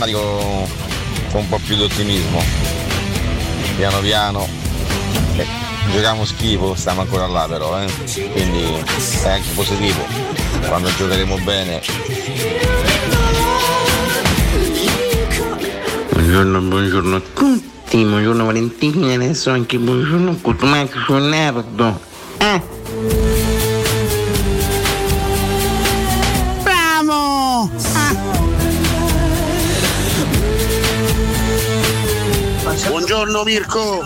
Tornati con, con un po' più di ottimismo. Piano piano. Eh, giochiamo schifo, stiamo ancora là però, eh. Quindi è anche positivo. Quando giocheremo bene. Buongiorno, buongiorno a tutti, buongiorno Valentina, adesso anche buongiorno Cotumaccio Nerdo. Buongiorno Mirko,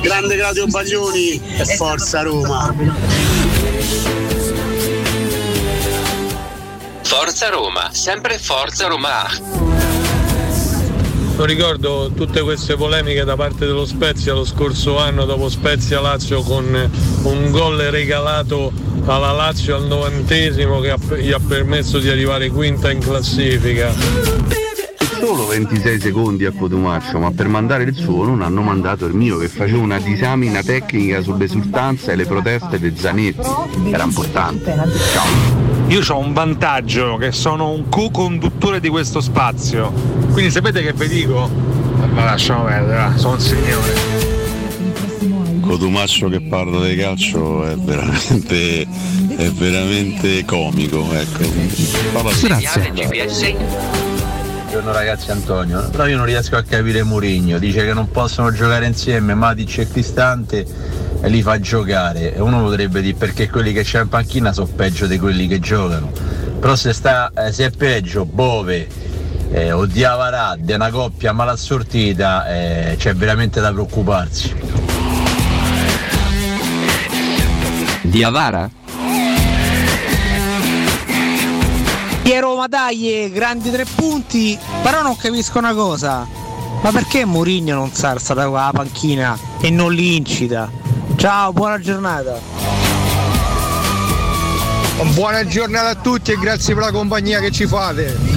grande Claudio Baglioni e forza Roma. Forza Roma, sempre Forza Roma. Non ricordo tutte queste polemiche da parte dello Spezia lo scorso anno dopo Spezia Lazio con un gol regalato alla Lazio al novantesimo che gli ha permesso di arrivare quinta in classifica. Solo 26 secondi a Cotumaccio, ma per mandare il suo non hanno mandato il mio che faceva una disamina tecnica sull'esultanza e le proteste dei Zanetti. Era importante. Ciao. Io ho un vantaggio che sono un co-conduttore di questo spazio. Quindi sapete che vi dico? Ma lasciamo perdere, va, sono un signore. Cotumaccio che parla di calcio è veramente, è veramente comico. Ecco. Parla Buongiorno ragazzi Antonio, però io non riesco a capire Murigno, dice che non possono giocare insieme Matic e Cristante e li fa giocare e uno potrebbe dire perché quelli che c'è in panchina sono peggio di quelli che giocano, però se, sta, eh, se è peggio Bove eh, o Diavarà di una coppia malassortita eh, c'è veramente da preoccuparsi. Diavara? Piero, ma dai, grandi tre punti, però non capisco una cosa. Ma perché Mourinho non sa stata qua la panchina e non li incita? Ciao, buona giornata. Buona giornata a tutti e grazie per la compagnia che ci fate.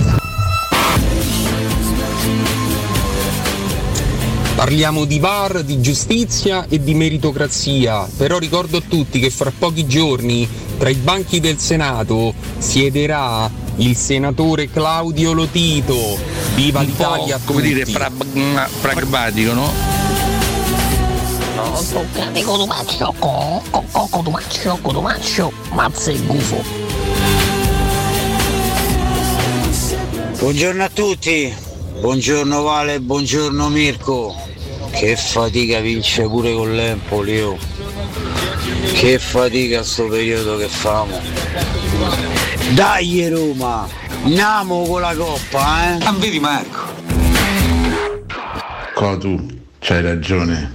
Parliamo di VAR, di giustizia e di meritocrazia, però ricordo a tutti che fra pochi giorni tra i banchi del Senato siederà il senatore Claudio Lotito. Viva l'Italia a come tutti. dire, pra- pragmatico, no? Cotumaccio, co, co, co, Cotumaccio, Cotumaccio, mazza e gufo. Buongiorno a tutti, buongiorno Vale, buongiorno Mirko. Che fatica vince pure con l'Empoli, oh. Che fatica sto periodo che famo. Dai Roma, andiamo con la coppa, eh? vedi Marco. Cotu, c'hai ragione.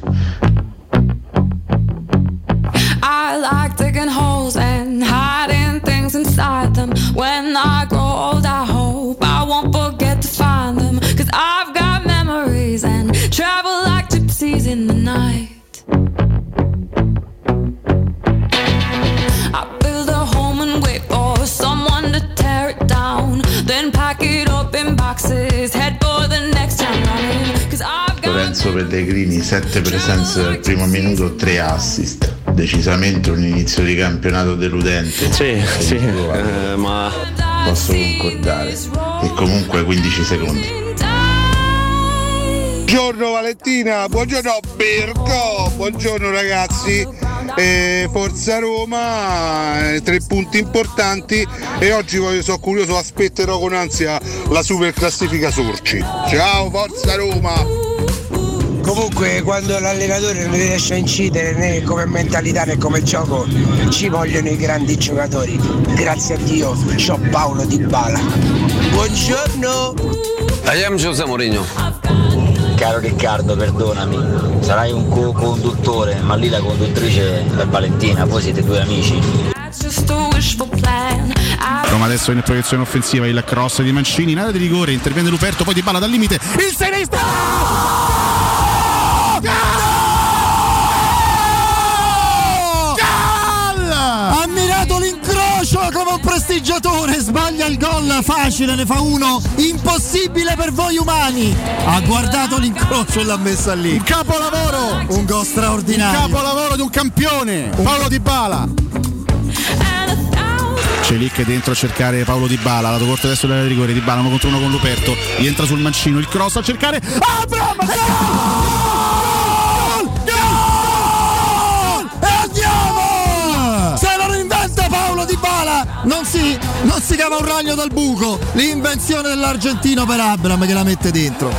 Lorenzo Pellegrini, 7 presenze al primo minuto, 3 assist. Decisamente un inizio di campionato deludente. Sì, sì, eh, ma Posso concordare. E comunque 15 secondi. Buongiorno Valentina, buongiorno Mirko, buongiorno ragazzi. Eh, Forza Roma, eh, tre punti importanti e oggi voglio- sono curioso, aspetterò con ansia la super classifica Sorci. Ciao Forza Roma! Comunque quando l'allenatore non riesce a incidere né come mentalità né come gioco ci vogliono i grandi giocatori. Grazie a Dio c'ho Paolo Di Bala. Buongiorno! I am José Mourinho. Caro Riccardo, perdonami, sarai un co-conduttore, ma lì la conduttrice è Valentina, voi siete due amici. Roma adesso in proiezione offensiva, il cross di Mancini in area di rigore, interviene Luperto, poi di palla dal limite, il sinistro! Grigiatore sbaglia il gol facile, ne fa uno impossibile per voi umani. Ha guardato l'incrocio e l'ha messa lì. Un capolavoro! Un gol straordinario. Un capolavoro di un campione! Paolo Di Bala! Celic dentro a cercare Paolo Di Bala, lato corto adesso dell'area di rigore, Di Bala uno contro uno con Luperto, rientra sul mancino, il cross a cercare. Abram! Gol! Gol! Non si, non si cava un ragno dal buco. L'invenzione dell'argentino per Abram che la mette dentro.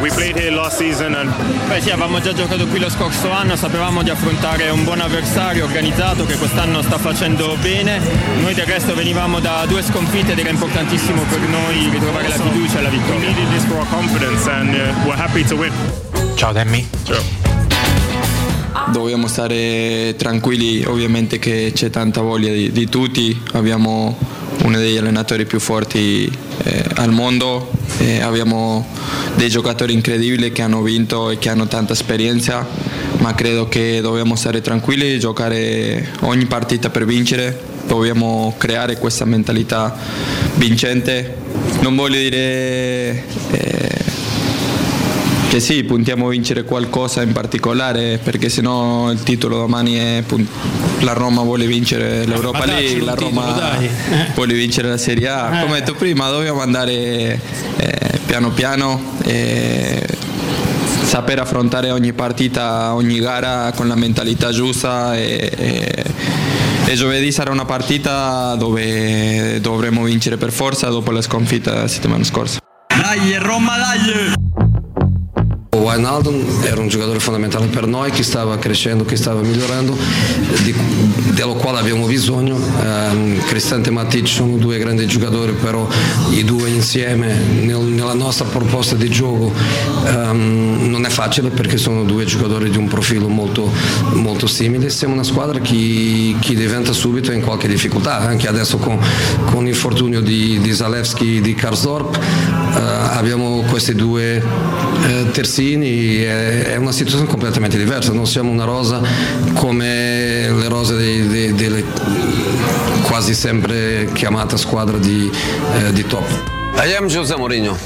We played here last season and Beh sì, avevamo già giocato qui lo scorso anno, sapevamo di affrontare un buon avversario organizzato che quest'anno sta facendo bene. Noi del resto venivamo da due sconfitte ed era importantissimo per noi ritrovare la fiducia e la vittoria. uh. Ciao Demmy. Ciao. Dobbiamo stare tranquilli, ovviamente che c'è tanta voglia di, di tutti, abbiamo uno degli allenatori più forti eh, al mondo, eh, abbiamo dei giocatori incredibili che hanno vinto e che hanno tanta esperienza, ma credo che dobbiamo stare tranquilli, giocare ogni partita per vincere, dobbiamo creare questa mentalità vincente. Non voglio dire... eh, che sì, puntiamo a vincere qualcosa in particolare perché sennò il titolo domani è la Roma vuole vincere l'Europa League, la titolo, Roma dai. vuole vincere la Serie A. Eh. Come detto prima, dobbiamo andare eh, piano piano e saper affrontare ogni partita, ogni gara con la mentalità giusta e, e- e giovedì sarà una partita dove dovremo vincere per forza dopo la sconfitta la settimana scorsa. Dai, Roma, dai! Wijnaldum era un giocatore fondamentale per noi che stava crescendo, che stava migliorando, di- dello quale abbiamo bisogno. Ehm, Cristante Matic sono due grandi giocatori, però i due insieme nel- nella nostra proposta di gioco ehm, non è facile perché sono due giocatori di un profilo molto, molto simile. Siamo una squadra che, che diventa subito in qualche difficoltà, anche adesso con, con l'infortunio di, di Zalewski e di Karsdorp. eh, abbiamo questi due eh, terzini, è, è una situazione completamente diversa, non siamo una rosa come le rose dei- dei- delle quasi sempre chiamata squadra di, eh, di top. I am José Mourinho.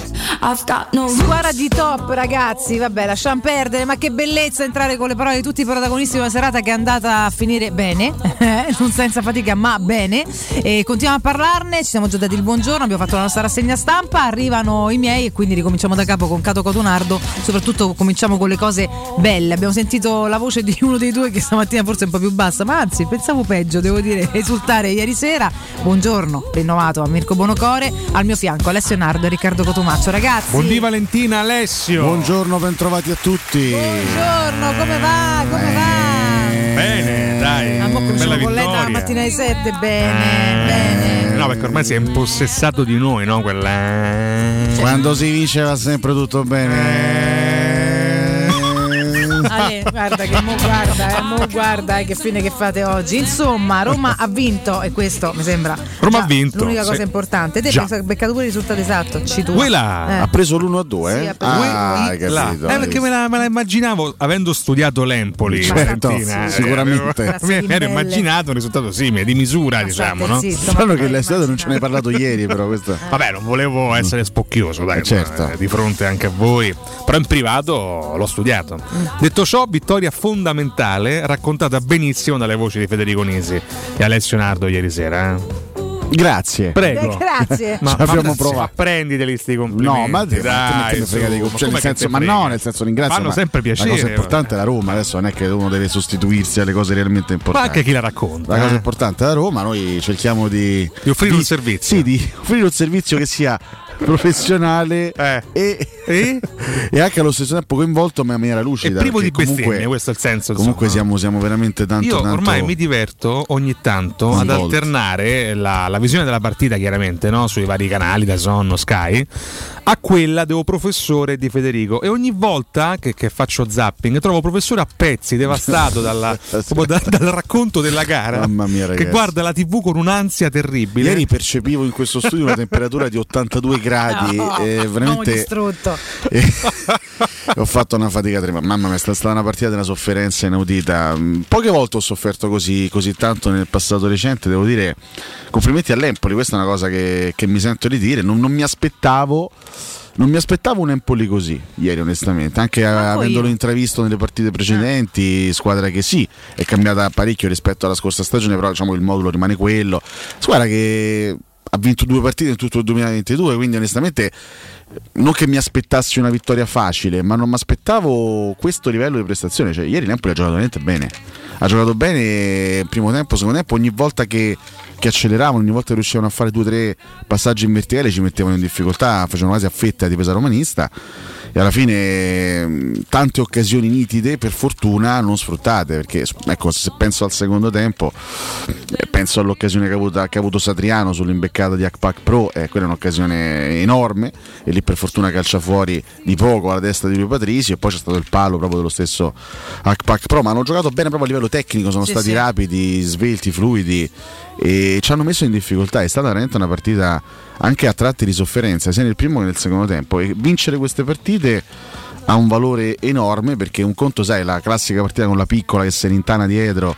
No Squadra di top ragazzi, vabbè lasciamo perdere, ma che bellezza entrare con le parole di tutti i protagonisti di una serata che è andata a finire bene, non senza fatica ma bene, e continuiamo a parlarne, ci siamo già dati il buongiorno, abbiamo fatto la nostra rassegna stampa, arrivano i miei e quindi ricominciamo da capo con Cato Cotonardo, soprattutto cominciamo con le cose belle, abbiamo sentito la voce di uno dei due che stamattina forse è un po' più bassa, ma anzi pensavo peggio, devo dire, esultare ieri sera, buongiorno, rinnovato a Mirko Bonocore, al mio fianco Alessio Nardo e Riccardo Cotumaccio, ragazzi. Buondì Valentina Alessio. Buongiorno, bentrovati a tutti. Buongiorno, come va? Come va? Bene, dai. Ah, mo cominciamo Bella con lei dalla vittoria. mattina alle 7, bene, bene. No, perché ormai si è impossessato di noi, no? Quella. Quando si vince va sempre tutto bene. Ale, guarda che mo guarda, eh, mo guarda eh, che fine che fate oggi. Insomma, Roma ha vinto e questo mi sembra Roma ha vinto, L'unica sì. cosa importante. Te Già. hai beccato pure il risultato esatto. Ci tu. Quella. Ha preso l'1 a 2? Sì, eh? ah, hai capito. Eh, perché me la, me la immaginavo avendo studiato l'Empoli. Certo, sì, sicuramente. avevo- Mi ero immaginato un risultato simile, di misura, diciamo, no? Strano che l'estate non ce ne hai parlato ieri, però questo. Vabbè, non volevo essere spocchioso, dai, Eh, certo. eh, di fronte anche a voi, però in privato l'ho studiato. Detto ciò, vittoria fondamentale, raccontata benissimo dalle voci di Federico Nisi e Alessio Nardo ieri sera. eh. Grazie. Prego. Eh, grazie. Ci abbiamo ma- provato. ma prenditeli sti complimenti. No, ma dai, te ne frega di su, cioè, nel senso, ma no, nel senso ringrazio. Fanno ma sempre piacere. La cosa importante è la Roma, adesso non è che uno deve sostituirsi alle cose realmente Ma importanti. anche chi la racconta. La cosa eh. importante è la Roma, noi cerchiamo di, Di offrire un servizio. Sì, di offrire un servizio che sia professionale Eh. e, E? e anche allo stesso tempo coinvolto ma in maniera lucida. E privo di comunque- bestemmie, questo è il senso. Comunque insomma. siamo, siamo veramente tanto Io tanto ormai mi diverto ogni tanto ad Coinvolti. alternare la, la visione della partita, chiaramente, no? sui vari canali da Sonno, Sky, a quella devo professore di Federico. E ogni volta che, che faccio zapping trovo professore a pezzi, devastato dalla- da- dal racconto della gara, Mamma mia, che guarda la TV con un'ansia terribile. Ieri percepivo in questo studio una temperatura di 82 gradi No, e siamo veramente distrutto. Ho fatto una fatica tremenda. Mamma mia, è stata una partita di una sofferenza inaudita. Mm, Poche volte ho sofferto così, così tanto nel passato recente, devo dire. Complimenti all'Empoli, questa è una cosa che, che mi sento di dire. Non, non mi aspettavo. Non mi aspettavo un Empoli così ieri, onestamente. Anche avendolo intravisto nelle partite precedenti, squadra che sì, è cambiata parecchio rispetto alla scorsa stagione, però diciamo il modulo rimane quello. Squadra che ha vinto due partite in tutto il 2022, quindi onestamente non che mi aspettassi una vittoria facile, ma non mi aspettavo questo livello di prestazione. Cioè, ieri l'Empoli ha giocato veramente bene. Ha giocato bene primo tempo, secondo tempo, ogni volta che, che acceleravano, ogni volta che riuscivano a fare due o tre passaggi in verticale ci mettevano in difficoltà, facevano quasi a fetta di pesa romanista. E alla fine mh, tante occasioni nitide, per fortuna non sfruttate, perché ecco, se penso al secondo tempo, eh, penso all'occasione che ha avuto, che ha avuto Satriano sull'imbeccata di Akpak Pro, eh, quella è un'occasione enorme, e lì per fortuna calcia fuori di poco alla testa di Lui Patrizio, e poi c'è stato il palo proprio dello stesso Akpak Pro, ma hanno giocato bene proprio a livello tecnico, sono Sì, stati sì. rapidi, svelti, fluidi e ci hanno messo in difficoltà. È stata veramente una partita anche a tratti di sofferenza, sia nel primo che nel secondo tempo. E vincere queste partite ha un valore enorme perché un conto, sai, la classica partita con la piccola che si rintana dietro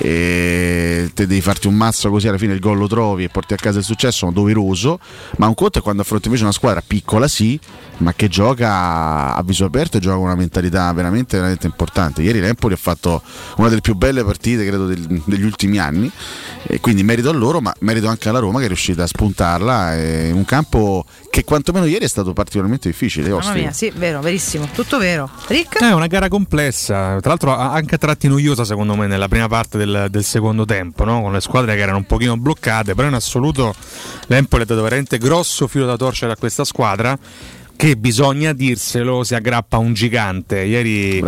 e te devi farti un mazzo così alla fine il gol lo trovi e porti a casa il successo, è doveroso, ma un conto è quando affronti invece una squadra piccola sì, ma che gioca a viso aperto e gioca con una mentalità veramente, veramente importante. Ieri l'Empoli ha fatto una delle più belle partite credo degli ultimi anni e quindi merito a loro, ma merito anche alla Roma che è riuscita a spuntarla in un campo che quantomeno ieri è stato particolarmente difficile. Mamma mia, sì, vero, verissimo, tutto vero. Rick? È una gara complessa, tra l'altro anche a tratti noiosa secondo me nella prima parte del, del secondo tempo, no? con le squadre che erano un pochino bloccate, però in assoluto l'Empoli ha dato veramente grosso filo da torcere a questa squadra che bisogna dirselo si aggrappa a un gigante. Ieri,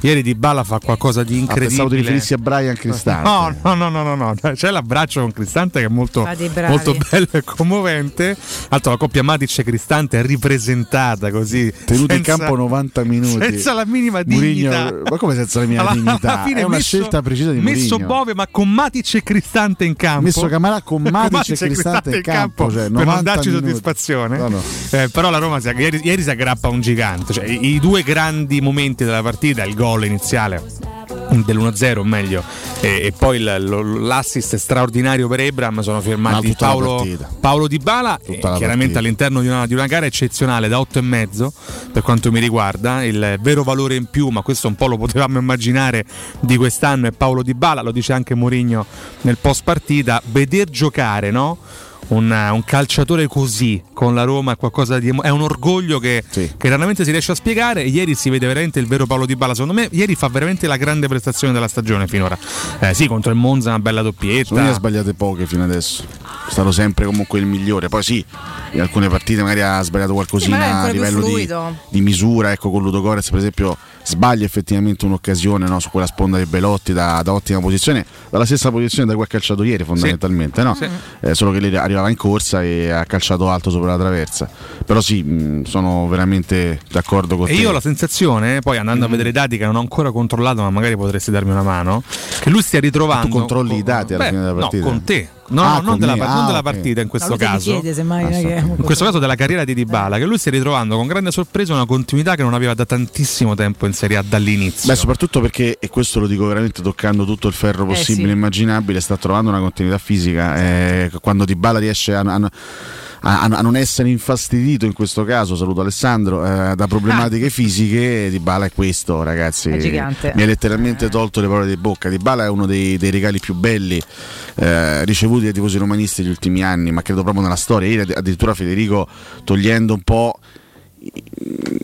ieri Di Bala fa qualcosa di Ah, incredibile. pensavo ti riferissi a Brian Cristante. No, no, no, no, no, no. c'è l'abbraccio con Cristante che è molto, bravi. molto bello e commovente. Altro la coppia Matic e Cristante è ripresentata così. Tenuti in campo 90 minuti. Senza la minima dignità. ma come senza la minima Alla- dignità? alla fine è una messo- scelta precisa di Messo Mourinho. Bove ma con Matic e Cristante in campo. Messo Camarà con Matic e Cristante in campo, cioè, per non 90 darci minuti. soddisfazione. No, no. Eh, però la Roma si, ieri, ieri si aggrappa un gigante. Cioè, i, i due grandi momenti della partita, il gol iniziale dell'1-0 o meglio e, e poi il- l'assist straordinario per Ebram sono Ma firmati Paolo. Paolo Di Bala e chiaramente partita. all'interno di una, di una gara eccezionale da 8 e mezzo per quanto mi riguarda il vero valore in più ma questo un po' lo potevamo immaginare di quest'anno è Paolo Di Bala lo dice anche Mourinho nel post partita veder giocare no? Un, un calciatore così con la Roma è qualcosa di è un orgoglio che, che raramente si riesce a spiegare. Ieri si vede veramente il vero Paolo Di Bala. Secondo me, ieri fa veramente la grande prestazione della stagione finora. Eh, sì, contro il Monza, una bella doppietta. Me ne ha sbagliate poche fino adesso. È stato sempre comunque il migliore. Poi sì, in alcune partite magari ha sbagliato qualcosina Sì, a livello di, di misura. Ecco, con Ludogorez, per esempio, sbaglia effettivamente un'occasione no, su quella sponda di Belotti da, da ottima posizione, dalla stessa posizione da cui ha calciato ieri, fondamentalmente. No? Eh, solo che lei arrivava in corsa e ha calciato alto sopra la traversa. Però sì, mh, sono veramente d'accordo con E te. io ho la sensazione, poi andando a vedere i dati che non ho ancora controllato, ma magari potresti darmi una mano, che lui stia ritrovando. Tu controlli i dati alla Beh, fine della partita? No, con te. No, Ah, no, non della, Ah, non della partita in questo No, caso. chiede, semmai, non è che- In questo caso della carriera di Dybala, che lui stia ritrovando con grande sorpresa una continuità che non aveva da tantissimo tempo in Serie A dall'inizio. Beh, soprattutto perché, e questo lo dico veramente toccando tutto il ferro possibile e sì. immaginabile, sta trovando una continuità fisica. eh, quando Di Bala riesce a, a- a- a non essere infastidito, in questo caso, saluto Alessandro, eh, da problematiche fisiche, Di Bala è questo, ragazzi. È. Mi ha letteralmente tolto le parole di bocca. Di Bala è uno dei, dei regali più belli eh, ricevuti dai tifosi romanisti negli ultimi anni, ma credo proprio nella storia. Ieri addirittura Federico togliendo un po'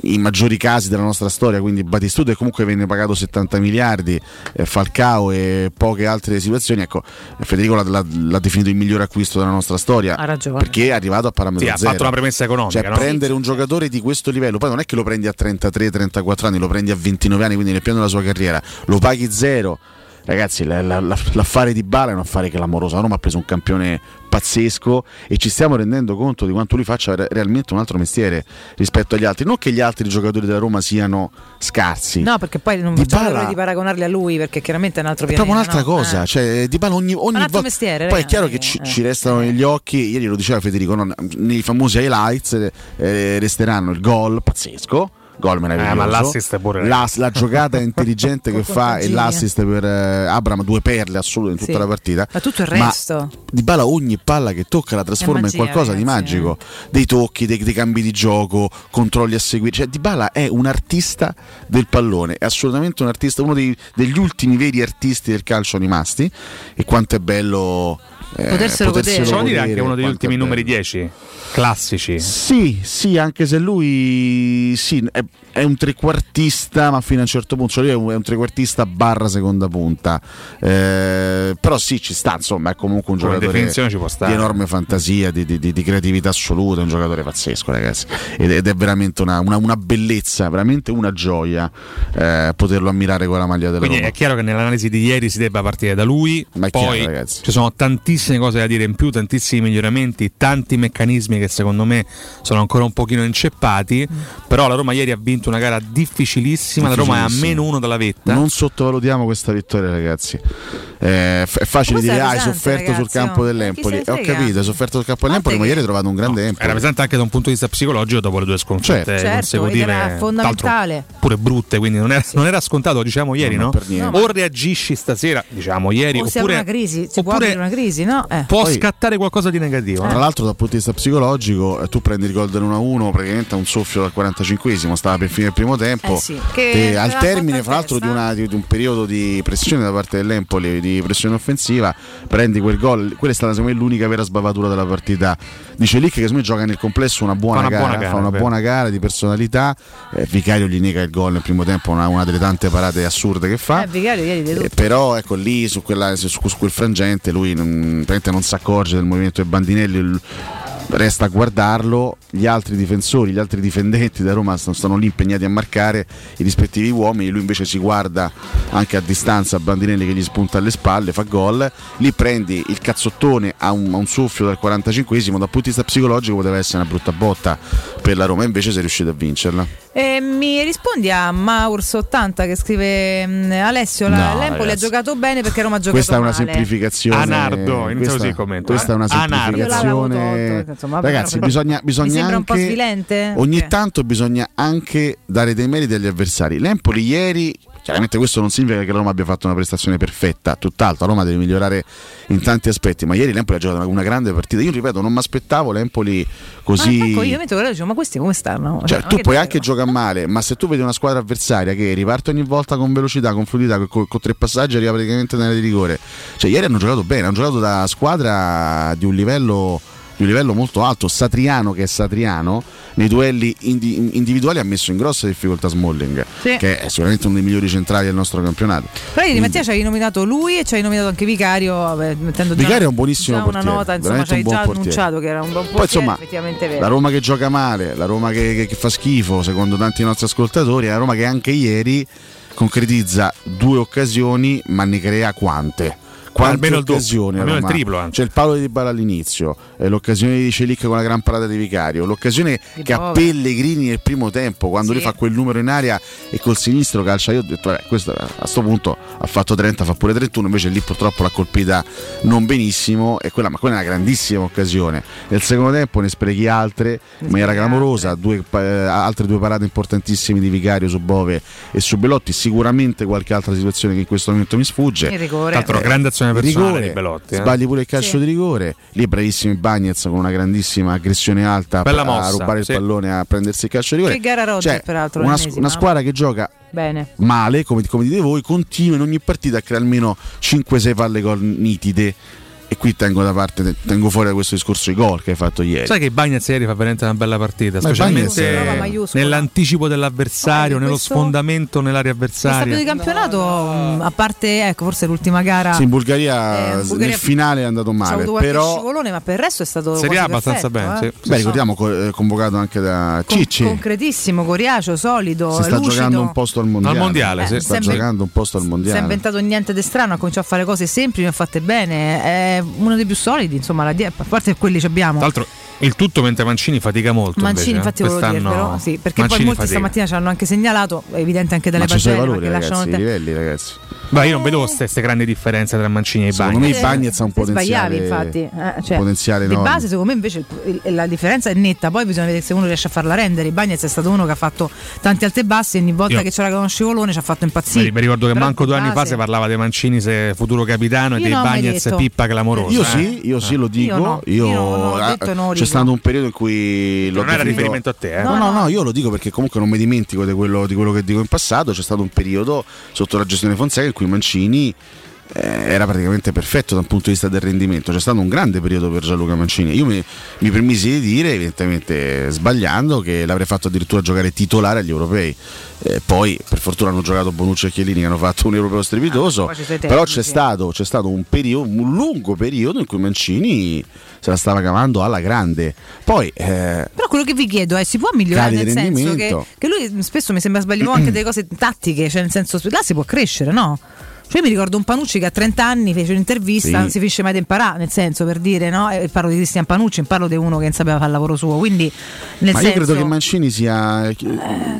i maggiori casi della nostra storia, quindi Batistuta che comunque venne pagato 70 miliardi, eh, Falcao e poche altre situazioni, ecco, Federico l'ha, l'ha- l'ha definito il migliore acquisto della nostra storia, Ha ragione. perché è arrivato a parametro Sì, ha zero. fatto una premessa economica, Cioè no? prendere un giocatore di questo livello, poi non è che lo prendi a 33-34 anni, lo prendi a 29 anni, quindi nel piano della sua carriera, lo paghi zero. Ragazzi, la- la- la- l'affare di Bala è un affare clamoroso. La Roma ha preso un campione pazzesco e ci stiamo rendendo conto di quanto lui faccia re- realmente un altro mestiere rispetto agli altri. Non che gli altri giocatori della Roma siano scarsi. No, perché poi non facciamo l'errore di paragonarli a lui, perché chiaramente è un altro È pianeta. proprio un'altra no? cosa, Eh. cioè Di Bala ogni, ogni un altro volta. mestiere, Poi è chiaro che è ci, che- ci restano negli occhi, ieri lo diceva Federico, no? nei famosi highlights eh, resteranno il gol pazzesco. Gol meraviglioso. Eh, ma l'assist pure. La, la giocata intelligente che fa e l'assist per eh, Abram, due perle assolute in tutta Sì. la partita. Ma tutto il Ma resto. Di Bala ogni palla che tocca la trasforma magia, in qualcosa di ragazzi, eh. magico. Dei tocchi, dei, dei cambi di gioco, controlli a seguire. Cioè, Di Bala è un artista del pallone, è assolutamente un artista, uno dei- degli ultimi veri artisti del calcio rimasti. E quanto è bello. Eh, Poterselo godere. Possiamo dire anche uno degli ultimi numeri 10 classici. Sì, sì, anche se lui sì, è, è un trequartista, ma fino a un certo punto, cioè è un, è un trequartista barra seconda punta. Eh, però sì, ci sta, insomma, è comunque un Come giocatore di enorme fantasia, di, di- di- creatività assoluta, è un giocatore pazzesco, ragazzi. Ed, ed è veramente una, una- una bellezza, veramente una gioia eh, poterlo ammirare con la maglia della Quindi Roma. è chiaro che nell'analisi di ieri si debba partire da lui. Ma Poi chiaro, ragazzi. ci sono tantissime cose da dire in più, tantissimi miglioramenti, tanti meccanismi che secondo me sono ancora un pochino inceppati. Però la Roma ieri ha vinto una gara difficilissima. La Roma è a meno uno dalla vetta. Non sottovalutiamo questa vittoria, ragazzi. Eh, f- è facile Come dire: ah, hai sofferto sul ragazzi, campo oh. dell'Empoli. Ho capito, hai sofferto sul campo dell'Empoli, ma ieri hai trovato un grande Empoli. Era pesante anche da un punto di vista psicologico dopo le due sconfitte Certo. Certo, consecutive. ed era fondamentale. Pure brutte, quindi non era, non era scontato, diciamo ieri, No, no? O reagisci stasera, diciamo ieri, O oppure una crisi, si può oppure aprire una crisi, no? Eh. può Poi- scattare qualcosa di negativo. no? Tra l'altro, dal punto di vista psicologico, eh, tu prendi il gol dell'1-1 praticamente a un soffio dal 45esimo, stava per finire il primo tempo. Eh sì, che e al termine, fra l'altro, di, una- di un periodo di pressione da parte dell'Empoli, di pressione offensiva, prendi quel gol. Quella è stata, secondo me, l'unica vera sbavatura della partita. Dice Lick che secondo me gioca nel complesso una buona, Fa una gara, buona gara, fa una buona gara di personalità. Eh, Vicario gli nega il gol nel primo tempo, una, una delle tante parate assurde che fa. Eh, Vicario Eh, però ecco lì su, quella- su- su quel frangente lui non, praticamente non si accorge del movimento dei bandinelli l- resta a guardarlo. Gli altri difensori gli altri difendenti da Roma stanno, stanno lì impegnati a marcare i rispettivi uomini. Lui invece si guarda anche a distanza Bandinelli che gli spunta alle spalle fa gol. Lì prendi il cazzottone a un, a un soffio dal 45esimo dal punto di vista psicologico poteva essere una brutta botta per la Roma invece sei riuscito a vincerla E mi rispondi a Maurs80 che scrive mh, Alessio, la- No, l'Empoli ragazzi. ha giocato bene perché Roma ha giocato questa è una male. semplificazione Anardo, inizia questa, così commento. questa è una l'avevo semplificazione tolto, insomma, ragazzi bisogna, bisogna Mi sembra un po' anche svilente? ogni Ok. tanto bisogna anche dare dei meriti agli avversari l'Empoli ieri chiaramente questo non significa che la Roma abbia fatto una prestazione perfetta tutt'altro la Roma deve migliorare in tanti aspetti ma ieri l'Empoli ha giocato una, una grande partita io ripeto non mi aspettavo l'Empoli così Ah, ecco, io mentre guardavo dicevo, ma questi come stanno? cioè, non tu puoi anche giocare male, ma se tu vedi una squadra avversaria che riparte ogni volta con velocità, con fluidità, con, con tre passaggi arriva praticamente nell'area di rigore. Cioè, ieri hanno giocato bene, hanno giocato da squadra di un livello di un livello molto alto. Satriano, che è Satriano, nei duelli indi- individuali ha messo in grossa difficoltà Smalling, Sì. che è sicuramente uno dei migliori centrali del nostro campionato. Però ieri Quindi- Mattia ci hai nominato lui e ci hai nominato anche Vicario, vabbè, mettendo già, Vicario è un buonissimo già portiere, una nota, insomma, ci hai già portiere. annunciato che era un buon portiere, Poi insomma, effettivamente vero. la Roma che gioca male, la Roma che, che- che fa schifo, secondo tanti nostri ascoltatori, è la Roma che anche ieri concretizza due occasioni, ma ne crea quante? Quante Almeno il doppio, occasioni? almeno il triplo, anzi. C'è il palo di Bala all'inizio, eh, l'occasione di Celic con la gran parata di Vicario, l'occasione Di che a Bove. Pellegrini nel primo tempo, quando Sì. lui fa quel numero in aria e col sinistro calcia, io ho detto, vabbè, questo a questo punto ha fatto 30, fa pure 31, invece lì purtroppo l'ha colpita non benissimo, e quella, ma quella è una grandissima occasione. Nel secondo tempo ne sprechi altre in maniera clamorosa, due, eh, altre due parate importantissime di Vicario su Bove e su Belotti, sicuramente qualche altra situazione che in questo momento mi sfugge. Il rigore. Tra l'altro, grande azione Il personale rigore, di Belotti. eh. Sbagli pure il calcio Sì. di rigore. Lì è bravissimo il Bagnez con una grandissima aggressione alta Bella a mossa, rubare il sì. pallone a prendersi il calcio di rigore. Che gara Roger, Cioè, peraltro, una, una squadra che gioca Bene. male, come, come dite voi, continua in ogni partita a creare almeno 5-6 palle gol nitide. E qui tengo da parte, tengo fuori da questo discorso i gol che hai fatto ieri. Sai che Bagnaz ieri fa veramente una bella partita, Ma specialmente Bagnez nell'anticipo dell'avversario, Eh, nello questo- sfondamento nell'area avversaria. di campionato, mh, a parte ecco, forse l'ultima gara. Sì, in Bulgaria, Eh, in Bulgaria- nel finale è andato male, però scivolone, ma per il resto è stato Serie A abbastanza perfetto, bene, eh. sì. beh, ricordiamo co- eh, convocato anche da Con- Cicci. concretissimo, coriacio, solido, si sta lucido. giocando un posto al mondiale. Al mondiale, sì. Eh, Sta sempre- giocando un posto al Non si è mondiale. inventato niente di strano, ha cominciato a fare cose semplici, ne ha fatte bene. Uno dei più solidi, insomma, la die- parte quelli che abbiamo. Tra l'altro il tutto mentre Mancini fatica molto. Mancini, invece, infatti, eh. volevo dire, però, sì, perché poi Mancini molti fatica. stamattina ci hanno anche segnalato, è evidente anche dalle Ma ci sono i pagine, valori, ma che ragazzi, lasciano i livelli, ragazzi. Beh, io non vedo queste grandi differenze tra Mancini e Secondo Bagnez. me Bagnez ha un Se sbagliavi, potenziale, infatti. Eh, cioè, un potenziale di enorme. base, secondo me, invece il- il- la differenza è netta. Poi bisogna vedere se uno riesce a farla rendere. Bagnez è stato uno che ha fatto tanti alti e bassi. E ogni volta Io- che c'era uno scivolone ci ha fatto impazzire. Mi ricordo che Però manco due anni fa si parlava di Mancini se futuro capitano e Io dei ho mai Bagnez detto. pippa clamorosa. Io eh. sì, io sì lo dico. Io stato un periodo in cui l'ho Non era definito- riferimento a te, eh. No, no, no, io lo dico perché comunque non mi dimentico di quello, di quello che dico in passato. C'è stato un periodo sotto la gestione Fonseca in cui Mancini era praticamente perfetto dal punto di vista del rendimento. C'è stato un grande periodo per Gianluca Mancini. Io mi, mi permisi di dire, evidentemente sbagliando, che l'avrei fatto addirittura giocare titolare agli europei. Eh, poi per fortuna hanno giocato Bonucci e Chiellini che hanno fatto un europeo strepitoso. Ah, però c'è stato, c'è stato un, periodo, un lungo periodo in cui Mancini se la stava cavando alla grande. Poi eh, Però quello che vi chiedo è: si può migliorare nel senso che, che lui spesso mi sembra sbagliare anche delle cose tattiche, cioè nel senso là si può crescere, no? Cioè io mi ricordo un Panucci che a 30 anni fece un'intervista, Sì. non si finisce mai di imparare, nel senso per dire, no? E parlo di Cristian Panucci, parlo di uno che non sapeva fare il lavoro suo. Quindi nel Ma senso io credo che Mancini sia il,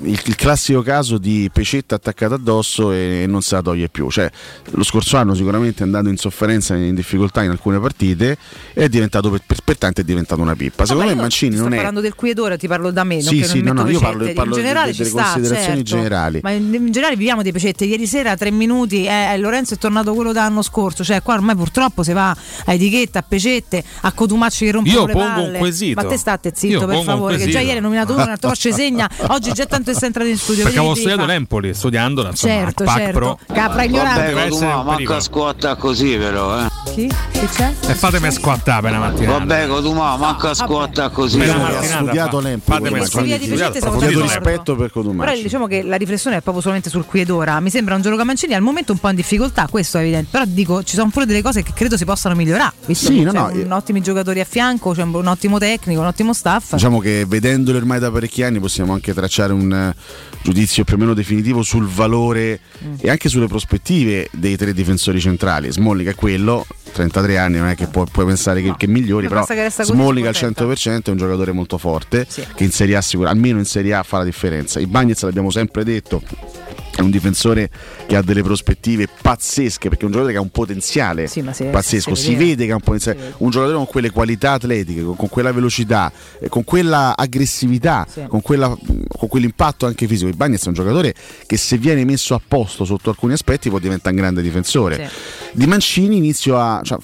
il classico caso di pecetta attaccata addosso e non se la toglie più. Cioè, lo scorso anno sicuramente è andato in sofferenza e in difficoltà in alcune partite e è diventato per, per, pertanto è diventato una pippa. Secondo me Mancini sto non è parlando del qui ed ora, ti parlo da me, Sì, sì, no, no, io parlo- parlo in generale de- ci delle sta, considerazioni certo. generali. Ma in, in generale viviamo dei pecette. Ieri sera tre minuti eh, Lorenzo è tornato quello dell'anno scorso, cioè qua ormai purtroppo si va a etichetta, a pecette, a Cotumacci che rompono Io le pongo un palle. quesito. Ma te state Io zitto per pongo un favore, che già ieri hai nominato uno, un altro ci segna, oggi già tanto è entrato in studio. Perché avevo studiato l'Empoli, studiandola, insomma, Certo, PAC certo. Pro. Capra ignorante. Vabbè, Deve essere Codumà, un manca squatta così però, eh. Chi? Che c'è? E fatemi squattare per una mattina. Vabbè, Codumà, manca squatta così. Per Io ho studiato l'Empoli, fatemi approfondito d'accordo. rispetto per Però Cotumacci. diciamo che la riflessione è proprio solamente sul qui ed ora. Mi sembra un Gianluca Mancini al momento un po' in difficoltà, questo è evidente. Però dico, ci sono pure delle cose che credo si possano migliorare. Visto Sì, no, c'è no, un, io- ottimi giocatori a fianco, c'è un, un ottimo tecnico, un ottimo staff. Diciamo che vedendolo ormai da parecchi anni possiamo anche tracciare un eh, giudizio più o meno definitivo sul valore Mm. e anche sulle prospettive dei tre difensori centrali. Smalling è quello, 33 anni, non è che puoi, puoi pensare che, che migliori, Ma però Smalling al contenta. 100% è un giocatore molto forte Sì. che in Serie A sicura- almeno in Serie A fa la differenza. I Bagnets l'abbiamo sempre detto. È un difensore che ha delle prospettive pazzesche perché è un giocatore che ha un potenziale Sì, ma si- pazzesco. si Si vede. vede che ha un potenziale. Un giocatore con quelle qualità atletiche, con, con quella velocità, eh, con quella aggressività, Sì. con, quella- con quell'impatto anche fisico. Il Bagnets è un giocatore che se viene messo a posto sotto alcuni aspetti può diventare un grande difensore. Di Mancini inizio a. cioè,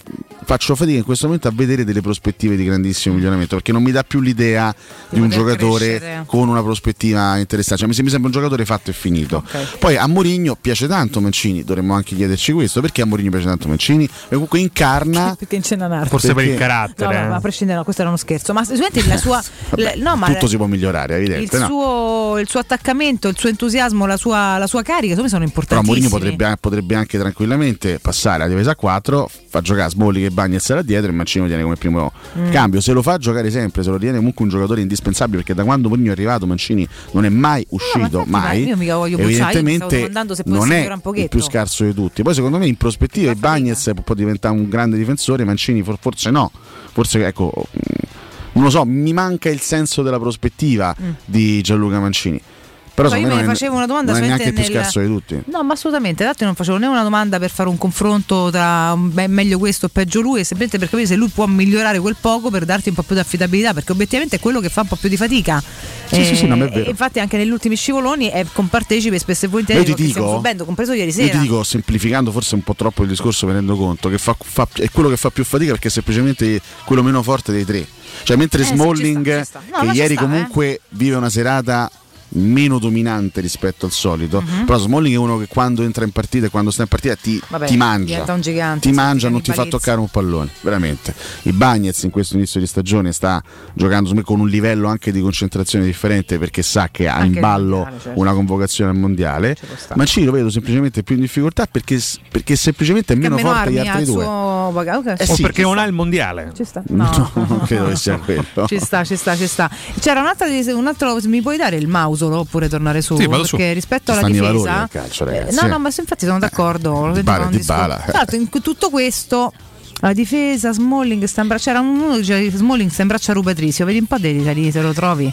faccio fatica in questo momento a vedere delle prospettive di grandissimo miglioramento perché non mi dà più l'idea di un giocatore crescere. con una prospettiva interessante. Cioè, mi sem- mi sembra un giocatore fatto e finito. Poi a Mourinho piace tanto Mancini, dovremmo anche chiederci questo, perché a Mourinho piace tanto Mancini? Perché comunque incarna Perché in cena nardo. Forse per il Perché- carattere. No, ma, eh. ma a prescindere, no, questo era uno scherzo. Ma sicuramente la sua. la- no, ma tutto si può migliorare, è il evidente. no? suo, il suo attaccamento, il suo entusiasmo, la sua, la sua carica, me sono Però importantissimi. Mourinho potrebbe, potrebbe anche tranquillamente passare a difesa a 4, fa giocare Smalling e Bagnez là dietro e Mancini lo tiene come primo Mm. cambio. Se lo fa giocare sempre, se lo tiene comunque un giocatore indispensabile perché da quando Mourinho è arrivato Mancini non è mai uscito, infatti, ma mai. io mica voglio bucciare, Evidentemente potesse non è il più scarso di tutti. Poi secondo me in prospettiva il Bagnez può diventare un grande difensore, Mancini for- forse no. Forse ecco mh, non lo so, mi manca il senso della prospettiva Mm. di Gianluca Mancini. Però Poi io me ne facevo una domanda non è neanche il più scarso di tutti. No, ma assolutamente. Io non facevo né una domanda per fare un confronto tra beh, meglio questo o peggio lui, e semplicemente per capire se lui può migliorare quel poco per darti un po' più di affidabilità, perché obiettivamente è quello che fa un po' più di fatica. Sì, sì, sì, no, è vero. e infatti, anche negli ultimi scivoloni è compartecipe spesso e volentieri. Io ti stiamo dico- subendo, compreso ieri Io sera. ti dico, semplificando forse un po' troppo il discorso, mi rendo conto che fa- fa- è quello che fa più fatica perché è semplicemente quello meno forte dei tre. Cioè, mentre Eh, Smalling, sta, sta. No, che ieri sta, eh. comunque vive una serata meno dominante rispetto al solito. Mhm. Però Smalling è uno che quando entra in partita e quando sta in partita ti, Vabbè, ti mangia. un gigante, Ti mangia, non ti fa toccare un pallone, veramente. I Bagnets in questo inizio di stagione sta giocando me, con un livello anche di concentrazione differente perché sa che ha Anche in il ballo mondiale, certo. una convocazione al mondiale. sta. Mancini lo vedo semplicemente più in difficoltà perché, perché semplicemente è meno meno forte degli altri il due. suo bagaglio. Ok. Eh o sì. perché non ha il mondiale. Ci sta. No. non credo che sia quello. Ci sta, ci sta, ci sta. C'era un'altra, un altro. Mi puoi dare il Mausolo oppure tornare su? Sì, perché su. rispetto alla difesa. calcio, eh, no, eh. no, ma se- infatti sono d'accordo. lo Dybala, vedevamo un Dybala, discorso. eh. Tra l'altro, in tutto questo. La difesa, Smalling sta in braccia. C'era uno che diceva che Smalling sta in braccia a Rubetrizio. Vedi un po' dei lì, te lo trovi.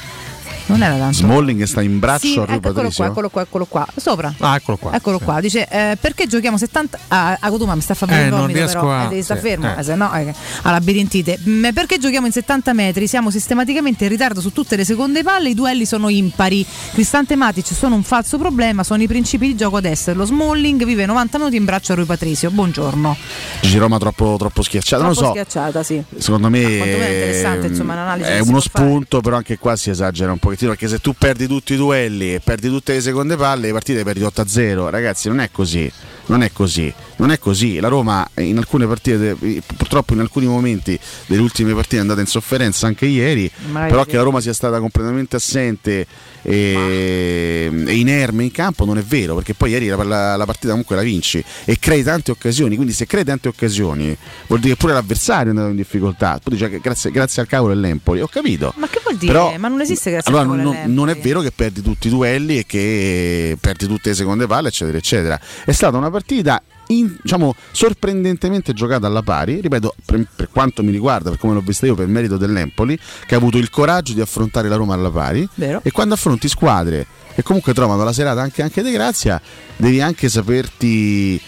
Non era tanto. Smalling sta in braccio Sì, a ecco, eccolo Rubadrisio? qua, eccolo qua, eccolo qua. Sopra. Ah, eccolo qua. Eccolo Sì. qua, dice eh, perché giochiamo 70 ah, a Coduma mi sta facendo Eh, il non vomito riesco però a- eh, devi sta sì, fermo eh. eh, se no eh, ha labirintite Mm, perché giochiamo in 70 metri siamo sistematicamente in ritardo su tutte le seconde palle i duelli sono impari Cristante Matic sono un falso problema sono i principi di gioco ad esserlo Smalling vive 90 minuti in braccio a Rui Patrizio buongiorno Gigi Roma troppo, troppo schiacciata. Non troppo lo so. schiacciata sì Secondo me quantomeno è interessante, ehm, insomma, un'analisi è uno può fare. spunto, però anche qua si esagera un pochettino perché se tu perdi tutti i duelli e perdi tutte le seconde palle, le partite perdi 8-0. Ragazzi, non è così. Non è così. Non è così. La Roma in alcune partite, purtroppo in alcuni momenti delle ultime partite è andata in sofferenza anche ieri, Magari però che la Roma sia stata completamente assente e, e inerme in campo non è vero, perché poi ieri la, la- la partita comunque la vinci e crei tante occasioni, quindi se crei tante occasioni vuol dire che pure l'avversario è andato in difficoltà. Tu dici che grazie, grazie al cavolo dell'Empoli, ho capito. ma che vuol dire? Però- ma non esiste grazie Allora, a Paolo non, non è vero che perdi tutti i duelli e che perdi tutte le seconde palle, eccetera, eccetera. È stata una partita in- diciamo, sorprendentemente giocata alla pari, ripeto, per, per quanto mi riguarda, per come l'ho vista io, per merito dell'Empoli, che ha avuto il coraggio di affrontare la Roma alla pari. Vero. E quando affronti squadre che comunque trovano la serata anche, anche di grazia, devi anche saperti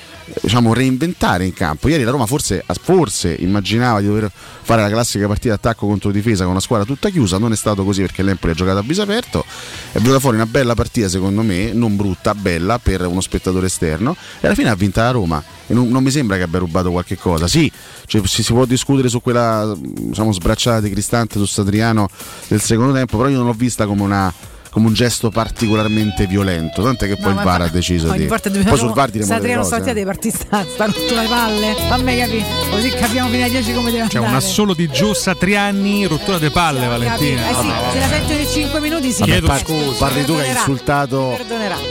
diciamo, reinventare in campo. Ieri la Roma forse, forse immaginava di dover fare la classica partita attacco contro difesa con una squadra tutta chiusa, non è stato così perché l'Empoli ha giocato a viso aperto, è venuta fuori una bella partita secondo me, non brutta, bella per uno spettatore esterno e alla fine ha vinta la Roma non, non mi sembra che abbia rubato qualche cosa. Sì, cioè, si, si può discutere su quella diciamo, sbracciata di Cristante su Satriano del secondo tempo, però io non l'ho vista come una come un gesto particolarmente violento, tant'è che poi il ma- VAR ha deciso ogni di volta poi sul VAR diremo delle Satriano stamattina dei partiti sta rotto le palle fammi capire così capiamo fino a 10 come deve C'è andare un assolo di Gio Satriani, rottura de palle, Valentina. Eh sì, se la sento di 5 minuti sì. Vabbè, Chiedo par- scusa. Parli tu che hai Perdonerà. insultato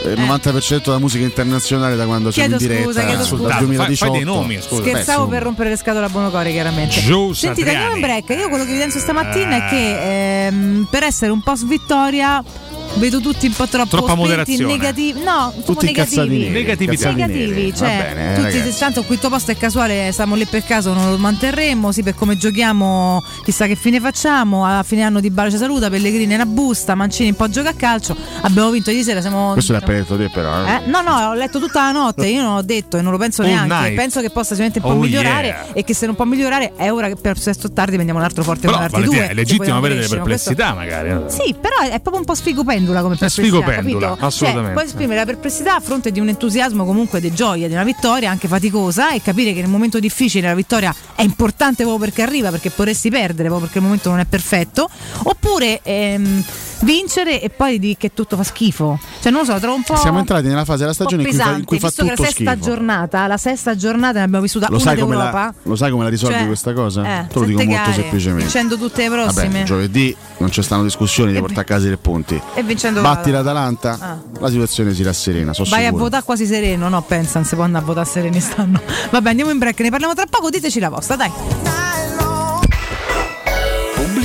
eh, il 90% della musica internazionale da quando siamo in diretta scusa, chiedo scusa. dal Fai- 2018. fai dei nomi, scusa. Scherzavo Beh, per rompere le scatole a Bonocore, chiaramente. Joe Sentite, andiamo in break. Io quello che evidenzio stamattina è che ehm, per essere un post vittoria vedo tutti un po' troppo Troppa spenti, moderazione. negativi. No, sono Tutti negativi. negativi, neri. cioè, bene, tutti, ragazzi. tanto il quinto posto è casuale, stiamo lì per caso, non lo manterremo, sì, per come giochiamo, chissà che fine facciamo, a fine anno di Bala ci saluta, Pellegrini è una busta, Mancini un po' gioca a calcio, abbiamo vinto ieri sera, siamo... Questo l'hai appena detto te però. eh. Eh? No, no, ho letto tutta la notte, io non ho detto e non lo penso All neanche. night. Penso che possa sicuramente un po' Oh, migliorare yeah. e che se non può migliorare è ora che per sesto tardi prendiamo un altro forte Però Valentina, due. è legittimo avere delle crescere, questo- perplessità, magari. eh. Sì, però è proprio un po' sfigo pendula come perplessità. sfigo pendula, capito? assolutamente. Cioè, puoi esprimere la perplessità a fronte di un entusiasmo comunque di gioia, di una vittoria anche faticosa e capire che nel momento difficile la vittoria è importante proprio perché arriva, perché potresti perdere proprio perché il momento non è perfetto. Oppure ehm, vincere e poi di che tutto fa schifo. Cioè, non lo so, trovo un po'. Siamo entrati nella fase della stagione in cui, fa, pesante, in cui fa tutto la sesta schifo. giornata, la sesta giornata ne abbiamo vissuta Lo una d'Europa. la, lo sai come la risolvi Cioè, questa cosa? eh, Te lo dico sette molto gare, semplicemente. Vincendo tutte le prossime. Vabbè, giovedì non ci stanno discussioni di portare a casa i tre punti. E vincendo Batti la- l'Atalanta, Ah. la situazione si rasserena. So Vai a sicuro. votare quasi sereno, no? Pensa, non si può andare a votare sereni stanno. Vabbè, andiamo in break, ne parliamo tra poco, diteci la vostra, dai.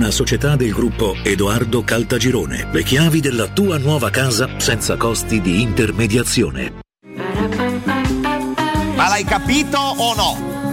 una società del gruppo Edoardo Caltagirone. Le chiavi della tua nuova casa senza costi di intermediazione. Ma l'hai capito o no?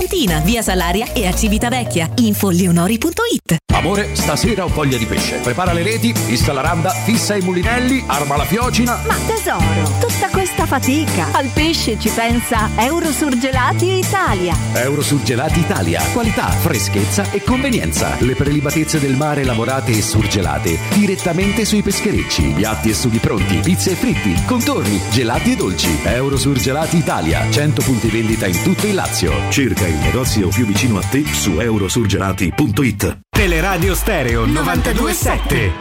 Pontina, via Salaria e a Civitavecchia. Info leonori.it Amore, stasera ho voglia di pesce. Prepara le reti, fissa la randa, fissa i mulinelli, arma la fiocina. Ma tesoro, tutta questa fatica. Al pesce ci pensa Eurosurgelati Italia. Eurosurgelati Italia. Qualità, freschezza e convenienza. Le prelibatezze del mare lavorate e surgelate direttamente sui pescherecci. Piatti e sughi pronti, pizze e fritti, contorni, gelati e dolci. Eurosurgelati Italia. 100 punti vendita in tutto il Lazio. Cerca il negozio più vicino a te su eurosurgelati.it. Teleradio Stereo 927.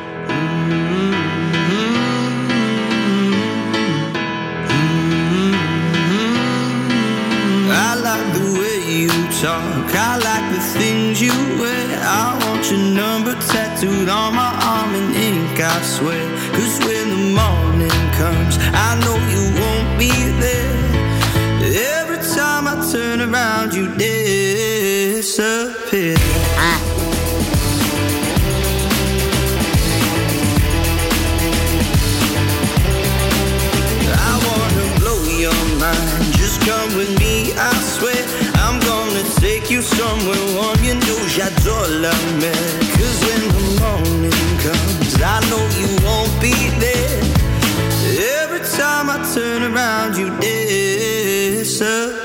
I like the way you talk. I like the things you wear. I want your number tattooed on my arm in ink, I swear. Cause when the morning comes, I know you won't be there. around, you disappear. Ah. I wanna blow your mind. Just come with me, I swear. I'm gonna take you somewhere warm. You know j'adore la mer. Cause when the morning comes, I know you won't be there. Every time I turn around, you disappear.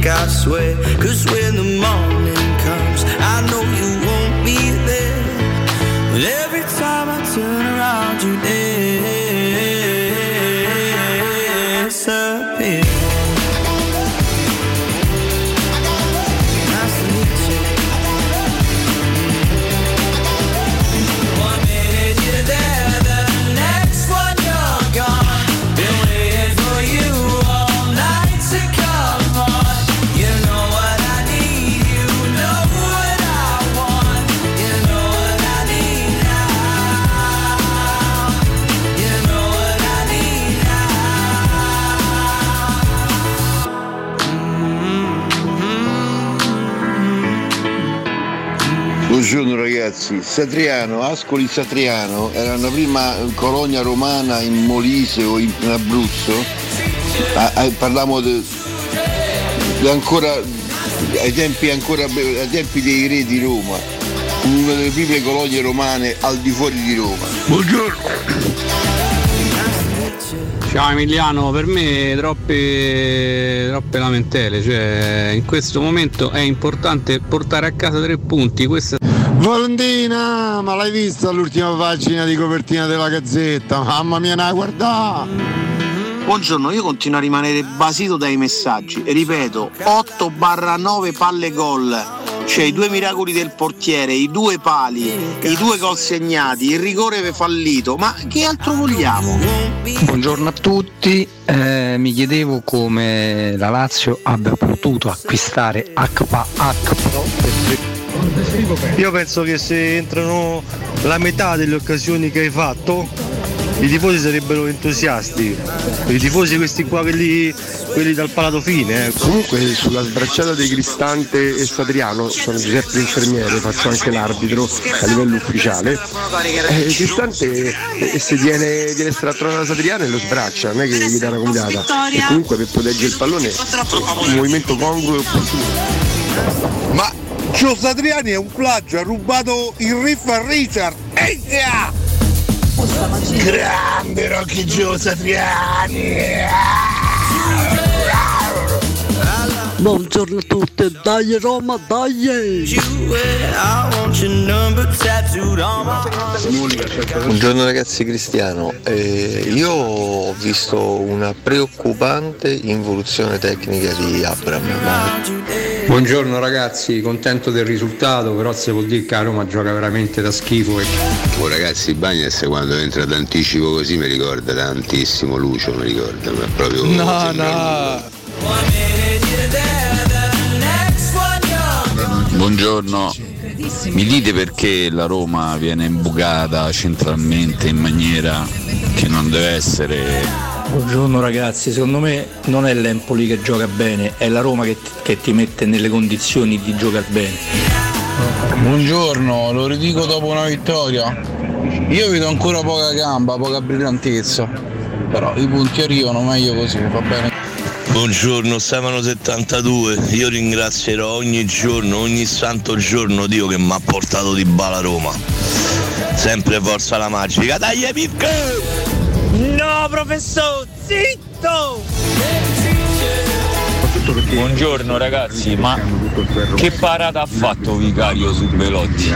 In ink, I swear. Cause when the ragazzi, Satriano, Ascoli Satriano erano prima colonia romana in Molise o in Abruzzo, Ah, ah, parliamo di ancora ai tempi, ancora, ai tempi dei re di Roma, una delle prime colonie romane al di fuori di Roma. Buongiorno. Ciao Emiliano, per me troppe, troppe lamentele, cioè in questo momento è importante portare a casa tre punti, questa Valentina, ma l'hai vista l'ultima pagina di copertina della gazzetta? Mamma mia, ne guarda! Buongiorno, io continuo a rimanere basito dai messaggi. Ripeto, 8 barra 9 palle gol. Cioè i due miracoli del portiere, i due pali, i due gol segnati, il rigore fallito. Ma che altro vogliamo? Buongiorno a tutti, Eh, mi chiedevo come la Lazio abbia potuto acquistare HPA Pro per Io penso che se entrano la metà delle occasioni che hai fatto, i tifosi sarebbero entusiasti. I tifosi questi qua, quelli, quelli dal palato fine. eh. Comunque sulla sbracciata di Cristante e Satriano, sono Giuseppe l'infermiere, faccio anche l'arbitro a livello ufficiale. Eh, Cristante eh, se viene, viene estratto da Satriano e lo sbraccia, non è che gli dà una comitata. E comunque per proteggere il pallone un movimento congruo e opportuno. Ma Gio Satriani è un plagio, ha rubato il riff a Richard. Eia! Grande Rocky Gio Satriani! Buongiorno a tutti, dai Roma, dai! Buongiorno ragazzi Cristiano, Eh, io ho visto una preoccupante involuzione tecnica di Abram, ma Buongiorno ragazzi, contento del risultato, però se vuol dire che a Roma gioca veramente da schifo. E... Oh ragazzi, Bagnes quando entra d'anticipo così mi ricorda tantissimo Lucio, mi ricorda, ma proprio No, no. Buongiorno, mi dite perché la Roma viene imbucata centralmente in maniera che non deve essere Buongiorno ragazzi, secondo me non è l'Empoli che gioca bene, è la Roma che, che ti mette nelle condizioni di giocare bene. Buongiorno, lo ridico dopo una vittoria. Io vedo ancora poca gamba, poca brillantezza. Però i punti arrivano meglio così, va bene. Buongiorno Stefano 72, io ringrazierò ogni giorno, ogni santo giorno Dio che mi ha portato di bala Roma. Sempre forza la magica, dai picche! No, professor, zitto! Buongiorno ragazzi, ma che parata ha fatto Vicario su Belotti?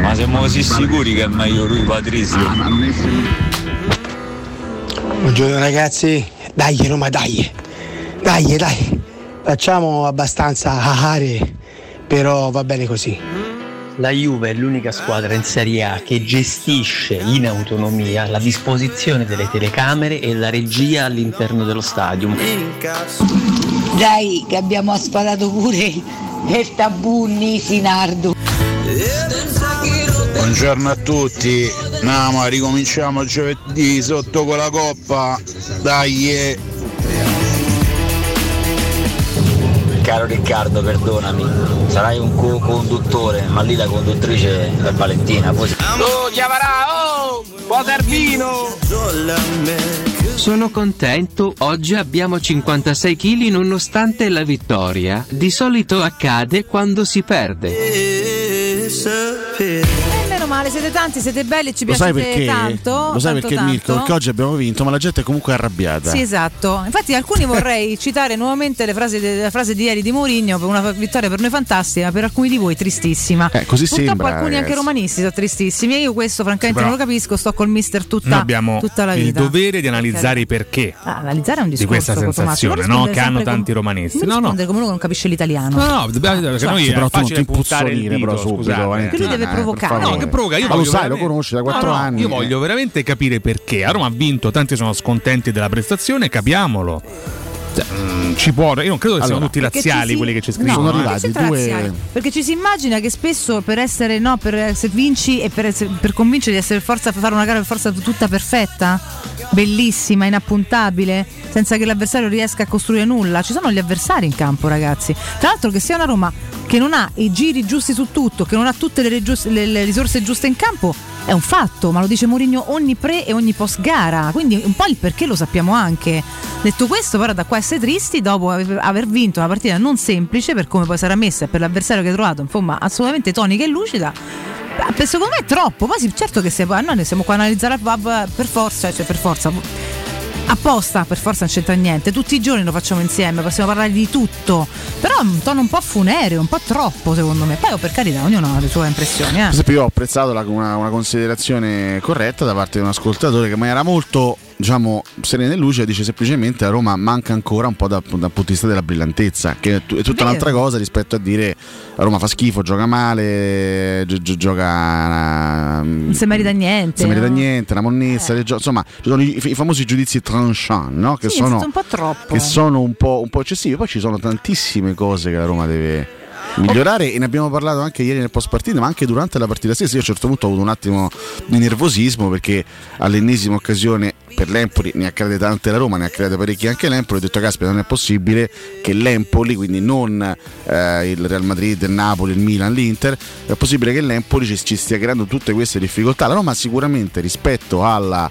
Ma siamo così sicuri che è meglio lui Patrizio? Buongiorno ragazzi, dai Roma, dai, dai, dai, facciamo abbastanza ahare, però va bene così. La Juve è l'unica squadra in Serie A che gestisce in autonomia la disposizione delle telecamere e la regia all'interno dello stadium. Dai, che abbiamo asfalato pure il tabù Sinardo. Buongiorno a tutti, No, ma ricominciamo giovedì sotto con la coppa. Dai. Caro Riccardo, perdonami, sarai un co-conduttore, ma lì la conduttrice è Valentina. Poi... Oh, Chiavarà, oh! Poterbino! Sono contento, oggi abbiamo 56 kg nonostante la vittoria. Di solito accade quando si perde. Eh, male, siete tanti, siete belli, ci Lo sai piacete perché? tanto. Lo sai tanto, perché Mirko? tanto. Perché oggi abbiamo vinto, ma la gente è comunque arrabbiata. Sì, esatto. Infatti, alcuni vorrei citare nuovamente le frasi de- la frase di ieri di Mourinho per una vittoria per noi fantastica, per alcuni di voi tristissima. Eh, così Purtroppo sembra, alcuni anche romanisti sono tristissimi e io questo francamente Sì, non lo capisco, sto col mister tutta, abbiamo tutta la il vita. dovere di analizzare i perché Ah, analizzare è un di discorso questa Tommaso. sensazione, no? Che hanno tanti come- romanisti. No, no. come uno che non capisce l'italiano. No, no, dobbiamo- perché noi è però tu non facile ti puntare il dito, però, subito, scusate. Che lui deve eh, provocare. No, che provoca, io Ma voglio lo sai, lo veramente- conosci da quattro No, no, anni. Io voglio veramente capire perché. A Roma ha vinto, tanti sono scontenti della prestazione, capiamolo. Cioè, mm, ci può, io non credo che siano Allora, tutti Perché laziali si- quelli che ci No, scrivono. Sono eh. arrivati Senza due-. Perché ci si immagina che spesso per essere no, per se vinci e per, essere- per convincere di essere forza fare una gara per forza tutta perfetta, bellissima, inappuntabile, senza che l'avversario riesca a costruire nulla. Ci sono gli avversari in campo, ragazzi. Tra l'altro che sia una Roma che non ha i giri giusti su tutto, che non ha tutte le, le- le risorse giuste in campo, è un fatto, ma lo dice Mourinho ogni pre e ogni post gara. Quindi un po' il perché lo sappiamo anche. Detto questo, però da qua a essere tristi, dopo ave- aver vinto una partita non semplice per come poi sarà messa e per l'avversario che hai trovato, insomma, assolutamente tonica e lucida. beh, Secondo me è troppo, poi certo che se, noi ne siamo qua a analizzare PAB per forza, cioè per forza, apposta per forza non c'entra niente, tutti i giorni lo facciamo insieme, possiamo parlare di tutto, però è un tono un po' funereo, un po' troppo secondo me, poi oh, per carità ognuno ha le sue impressioni. Eh. io ho apprezzato la- una, una considerazione corretta da parte di un ascoltatore che in maniera molto diciamo serena e lucida dice semplicemente a Roma manca ancora un po' dal, dal punto di vista della brillantezza che è, tu- è tutta Vero. un'altra cosa rispetto a dire a Roma fa schifo gioca male gio- gio- gioca mm, Non si merita niente. si merita no? niente, la monnezza, le gio- insomma, ci sono i, i famosi giudizi tranchant, no? che, Sì, sono, un po' troppo. che sono un po', un po' eccessivi. Poi ci sono tantissime cose che la Roma deve migliorare e ne abbiamo parlato anche ieri nel post partita, ma anche durante la partita stessa. Io a un certo punto ho avuto un attimo di nervosismo perché all'ennesima occasione per l'Empoli ne ha create tante la Roma, ne ha create parecchie anche l'Empoli. Ho detto, caspita, non è possibile che l'Empoli, quindi non eh, il Real Madrid, il Napoli, il Milan, l'Inter, è possibile che l'Empoli ci, ci stia creando tutte queste difficoltà. La Roma sicuramente rispetto alla,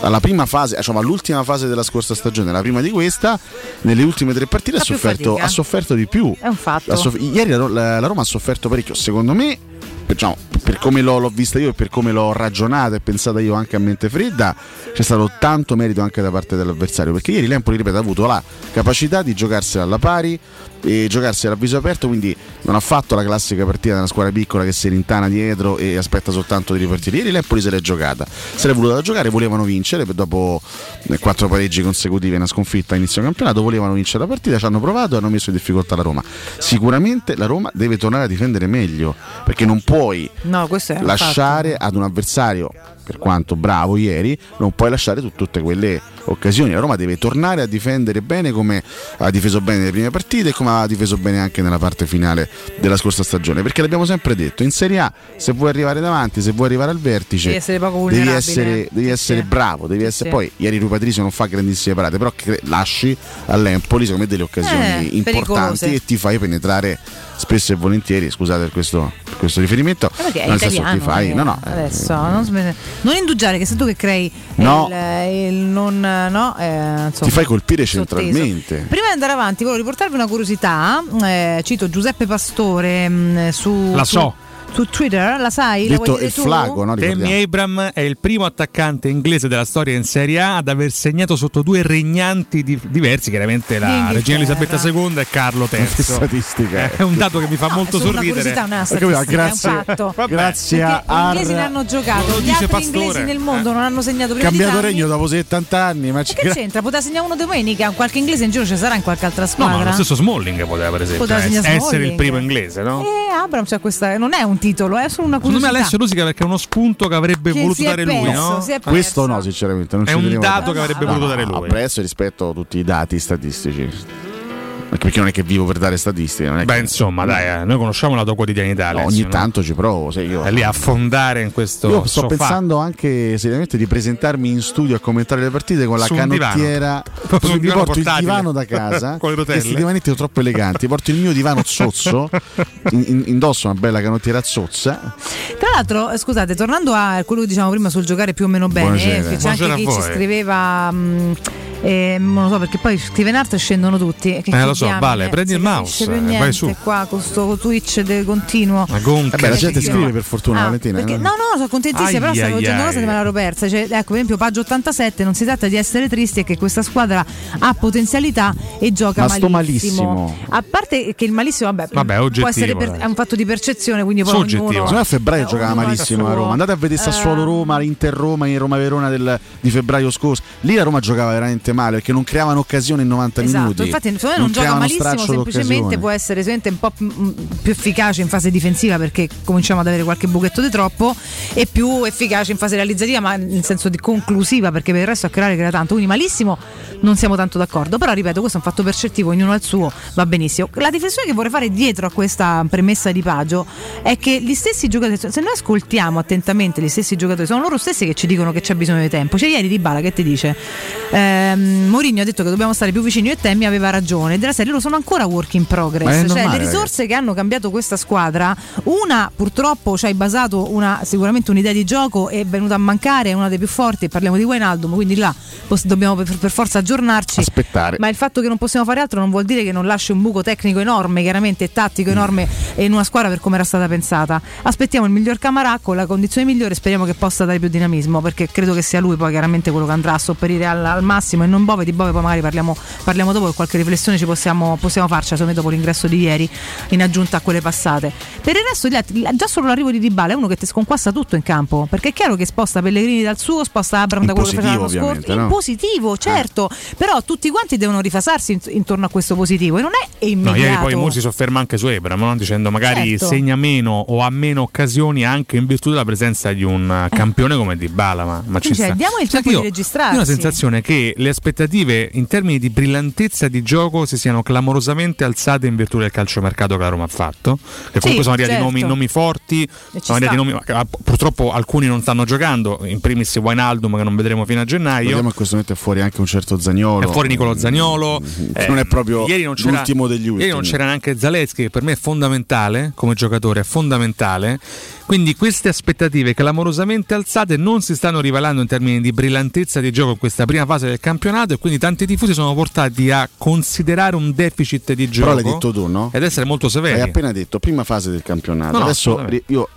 alla prima fase, diciamo all'ultima fase della scorsa stagione, la prima di questa, nelle ultime tre partite ha sofferto, ha sofferto di più. È un fatto. Soff- ieri la, la- la Roma ha sofferto parecchio, secondo me, per, diciamo, per come l'ho, l'ho vista io e per come l'ho ragionata e pensata io anche a mente fredda, c'è stato tanto merito anche da parte dell'avversario, perché ieri l'Empoli, ripeto, ha avuto la capacità di giocarsela alla pari e giocarsela a viso aperto, quindi non ha fatto la classica partita della squadra piccola che si rintana dietro e aspetta soltanto di ripartire. Ieri l'Empoli se l'è giocata, se l'è voluta giocare, volevano vincere, dopo eh, quattro pareggi consecutivi e una sconfitta a inizio campionato, volevano vincere la partita, ci hanno provato e hanno messo in difficoltà la Roma. Sicuramente la Roma deve tornare a difendere meglio, perché non puoi No, lasciare ad un avversario, per quanto bravo ieri, non puoi lasciare tu- tutte quelle occasioni. La Roma deve tornare a difendere bene come ha difeso bene nelle prime partite e come ha difeso bene anche nella parte finale della scorsa stagione. Perché l'abbiamo sempre detto, in Serie A se vuoi arrivare davanti, se vuoi arrivare al vertice, Devi essere devi essere, devi Sì, essere sì. bravo, devi essere sì. poi ieri Rui Patricio non fa grandissime parate, però lasci all'Empoli secondo me delle occasioni Eh, importanti pericolose. e ti fai penetrare spesso e volentieri, scusate per questo, per questo riferimento, Eh, perché è nel senso italiano, ti fai, eh, no no, eh, adesso non, sm- non indugiare che sei tu che crei No. il, il non no, eh, insomma, ti fai colpire sotteso. centralmente. Prima di andare avanti, volevo riportarvi una curiosità. eh, cito Giuseppe Pastore mh, su, La so. su Twitter, la sai? la vuoi dire tu? Tammy Abram è il primo attaccante inglese della storia in Serie A ad aver segnato sotto due regnanti di- diversi, chiaramente la regina Elisabetta II e Carlo III. Che statistica È un dato che mi fa molto solo una sorridere. una capito, statistica, grazie- è un fatto. grazie Perché a gli inglesi ne hanno giocato, Lo gli altri Pastore. inglesi nel mondo non hanno segnato prima Cambiato regno dopo 70 anni, ma E che c'entra? Poteva segnare uno domenica, qualche inglese in giro ci sarà in qualche altra No, squadra. ma lo stesso Smalling poteva per esempio Poteva segnare essere il Smalling. primo inglese, no? Eh, Abram c'ha questa. Non è un titolo, è solo una Secondo me curiosità. Alessio Lusica perché è uno spunto che avrebbe Che voluto si è dare lui, perso, no? si è perso. Questo no, sinceramente. Non È ci un dato tanto. che avrebbe voluto dare lui. Appresso rispetto a tutti i dati statistici. Perché non è che vivo per dare statistiche. non è Beh, che- insomma, dai, eh, noi conosciamo la tua quotidianità. No, ogni no? tanto ci provo. sai, io, È lì a affondare in questo. io sto sofà. pensando anche seriamente di presentarmi in studio a commentare le partite con la Su un canottiera. divano. Su un Mi divano porto il portatile. divano da casa. Con le rotelle. Questi divanetti sono troppo eleganti. Porto il mio divano zozzo. in- in- indosso una bella canottiera zozza. Tra l'altro, eh, scusate, tornando a quello che dicevamo prima sul giocare più o meno bene, Buonasera. eh, c'è Buonasera anche chi ci scriveva. mh, eh, non lo so perché poi scrive in art e scendono tutti. Che Eh, lo so, Vale, prendi si il mouse, eh, vai niente su. qua con sto Twitch del continuo. Ma gonca. Vabbè, la gente scrive per fortuna, Ah, Valentina. perché- no? no, no, sono contentissima, però stavo ai, leggendo una cosa e me l'ero persa. Cioè, ecco, per esempio, pagio 87, non si tratta di essere tristi, è che questa squadra ha potenzialità e gioca Ma sto malissimo. malissimo. A parte che il malissimo, vabbè, Vabbè, è può oggettivo, essere per- è un fatto di percezione, quindi poi Soggettivo. ognuno. Secondo a febbraio Eh, giocava malissimo a Roma. Andate a vedere Sassuolo Eh. Roma, l'Inter Roma in Roma Verona del- di febbraio scorso. Lì la Roma giocava veramente male perché non creavano occasioni in 90 Esatto, minuti. infatti secondo me non, gioca creavano malissimo, semplicemente d'occasione. può essere un po' più, più efficace in fase difensiva perché cominciamo ad avere qualche buchetto di troppo e più efficace in fase realizzativa ma nel senso di conclusiva perché per il resto a creare crea tanto, quindi malissimo non siamo tanto d'accordo, però ripeto questo è un fatto percettivo, ognuno ha il suo, va benissimo. La riflessione che vorrei fare dietro a questa premessa di Pagio è che gli stessi giocatori, se noi ascoltiamo attentamente gli stessi giocatori, sono loro stessi che ci dicono che c'è bisogno di tempo. Cioè ieri Di Bala che ti dice ehm, Mourinho ha detto che dobbiamo stare più vicini io e te, mi aveva ragione. Della serie loro sono ancora work in progress. Cioè, normale, le risorse che hanno cambiato questa squadra, una purtroppo ci hai basato una, sicuramente un'idea di gioco è venuta a mancare, è una delle più forti, parliamo di Wijnaldum, quindi là dobbiamo per, per forza aggiornarci. Aspettare. Ma il fatto che non possiamo fare altro non vuol dire che non lasci un buco tecnico enorme, chiaramente tattico enorme in una squadra per come era stata pensata. Aspettiamo il miglior Camarà con la condizione migliore, speriamo che possa dare più dinamismo, perché credo che sia lui poi chiaramente quello che andrà a sopperire al, al massimo e non Bove, di Bove poi magari parliamo, parliamo dopo e qualche riflessione ci possiamo, possiamo farci, secondo dopo l'ingresso di ieri, in aggiunta a quelle passate. Per il resto gli altri, già solo l'arrivo di Dybala è uno che ti sconquassa tutto in campo, perché è chiaro che sposta Pellegrini dal suo, sposta Abram In da quello che faceva l'anno scorso. ovviamente, In no? positivo, certo, però tutti quanti devono rifasarsi in- intorno a questo positivo e non è No, immediato. ieri poi Mur si sofferma anche su Ebram, no? dicendo magari Certo. segna meno o ha meno occasioni anche in virtù della presenza di un eh, campione come Dybala, ma, ma ci Cioè, sta. diamo il tempo di registrarsi. Io ho la sensazione che le aspettative in termini di brillantezza di gioco si siano clamorosamente alzate in virtù del calciomercato che la Roma ha fatto. Che comunque Sì, sono arrivati certo. nomi, nomi forti, sono arrivati nomi, purtroppo alcuni non stanno giocando, in primis Wijnaldum che non vedremo fino a gennaio. Vediamo in questo momento è fuori anche un certo Zagnolo. È fuori Nicolo Zagnolo. Che non è proprio ieri non l'ultimo degli ultimi. Ieri non c'era neanche Zaleschi, che per me è fondamentale come giocatore, è fondamentale. Quindi queste aspettative clamorosamente alzate non si stanno rivelando in termini di brillantezza di gioco in questa prima fase del campionato e quindi tanti tifosi sono portati a considerare un deficit di gioco Però l'hai detto tu, no? ed essere molto severi. Hai appena detto, prima fase del campionato. No, adesso io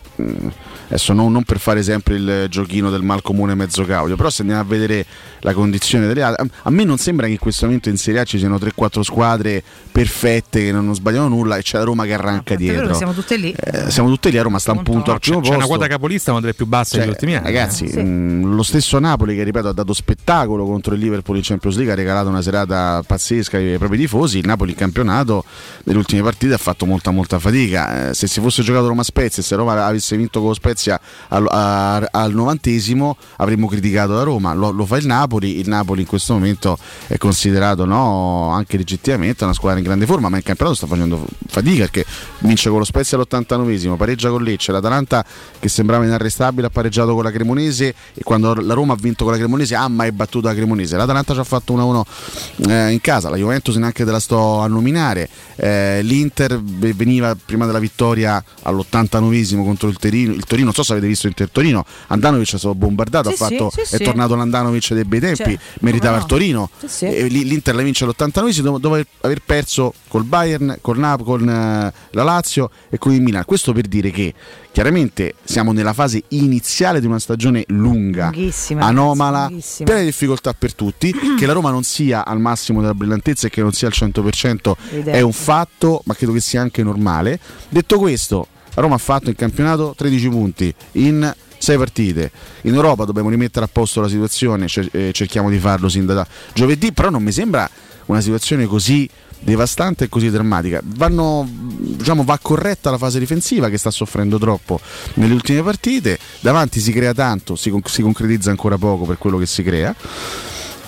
adesso non, non per fare sempre il giochino del mal comune mezzo caudio, però se andiamo a vedere la condizione delle altre, a, a me non sembra che in questo momento in Serie A ci siano 3-4 squadre perfette che non, non sbagliano nulla e c'è la Roma che arranca È vero dietro. siamo tutte lì. Eh, siamo tutti lì, a Roma sta un punto al c'è, primo c'è una posto. quota capolista una delle più basse Cioè, degli ultimi anni. Ragazzi, eh. mh, lo stesso Napoli che ripeto ha dato spettacolo contro il Liverpool in Champions League, ha regalato una serata pazzesca ai propri tifosi. Il Napoli in campionato nelle ultime partite ha fatto molta molta fatica. Eh, se si fosse giocato Roma Spezia e se Roma avesse vinto con Spezia al, a- al novantesimo avremmo criticato la Roma. Lo, lo fa il Napoli, il Napoli in questo momento è considerato no, anche legittimamente una squadra in grande forma, ma in campionato sta facendo fatica perché vince con lo Spezia all'89esimo, pareggia con Lecce, l'Atalanta che sembrava inarrestabile ha pareggiato con la Cremonese e quando la Roma ha vinto con la Cremonese ha mai battuto la Cremonese. L'Atalanta ci ha fatto 1-1 eh, in casa, la Juventus neanche te la sto a nominare, Eh, l'Inter ve- veniva prima della vittoria all'89esimo contro il Torino, il Torino non so se avete visto Inter Torino, Andanovic è stato bombardato, Sì, ha fatto, sì, è tornato l'Andanovic dei bei tempi, Cioè, meritava no, il Torino. E l'Inter la vince all'89esimo dopo, aver perso col Bayern, col Nap- con eh, la Lazio e con il Milan. Questo per dire che chiaramente siamo nella fase iniziale di una stagione lunga, anomala, piena di difficoltà per tutti. che la Roma non sia al massimo della brillantezza e che non sia al 100% è un fatto, ma credo che sia anche normale. Detto questo, la Roma ha fatto in campionato 13 punti in 6 partite. In Europa dobbiamo rimettere a posto la situazione, eh, cerchiamo di farlo sin da, giovedì, però non mi sembra una situazione così devastante e così drammatica. Vanno, diciamo, va corretta la fase difensiva che sta soffrendo troppo nelle ultime partite. Davanti si crea tanto, si, con- si concretizza ancora poco per quello che si crea.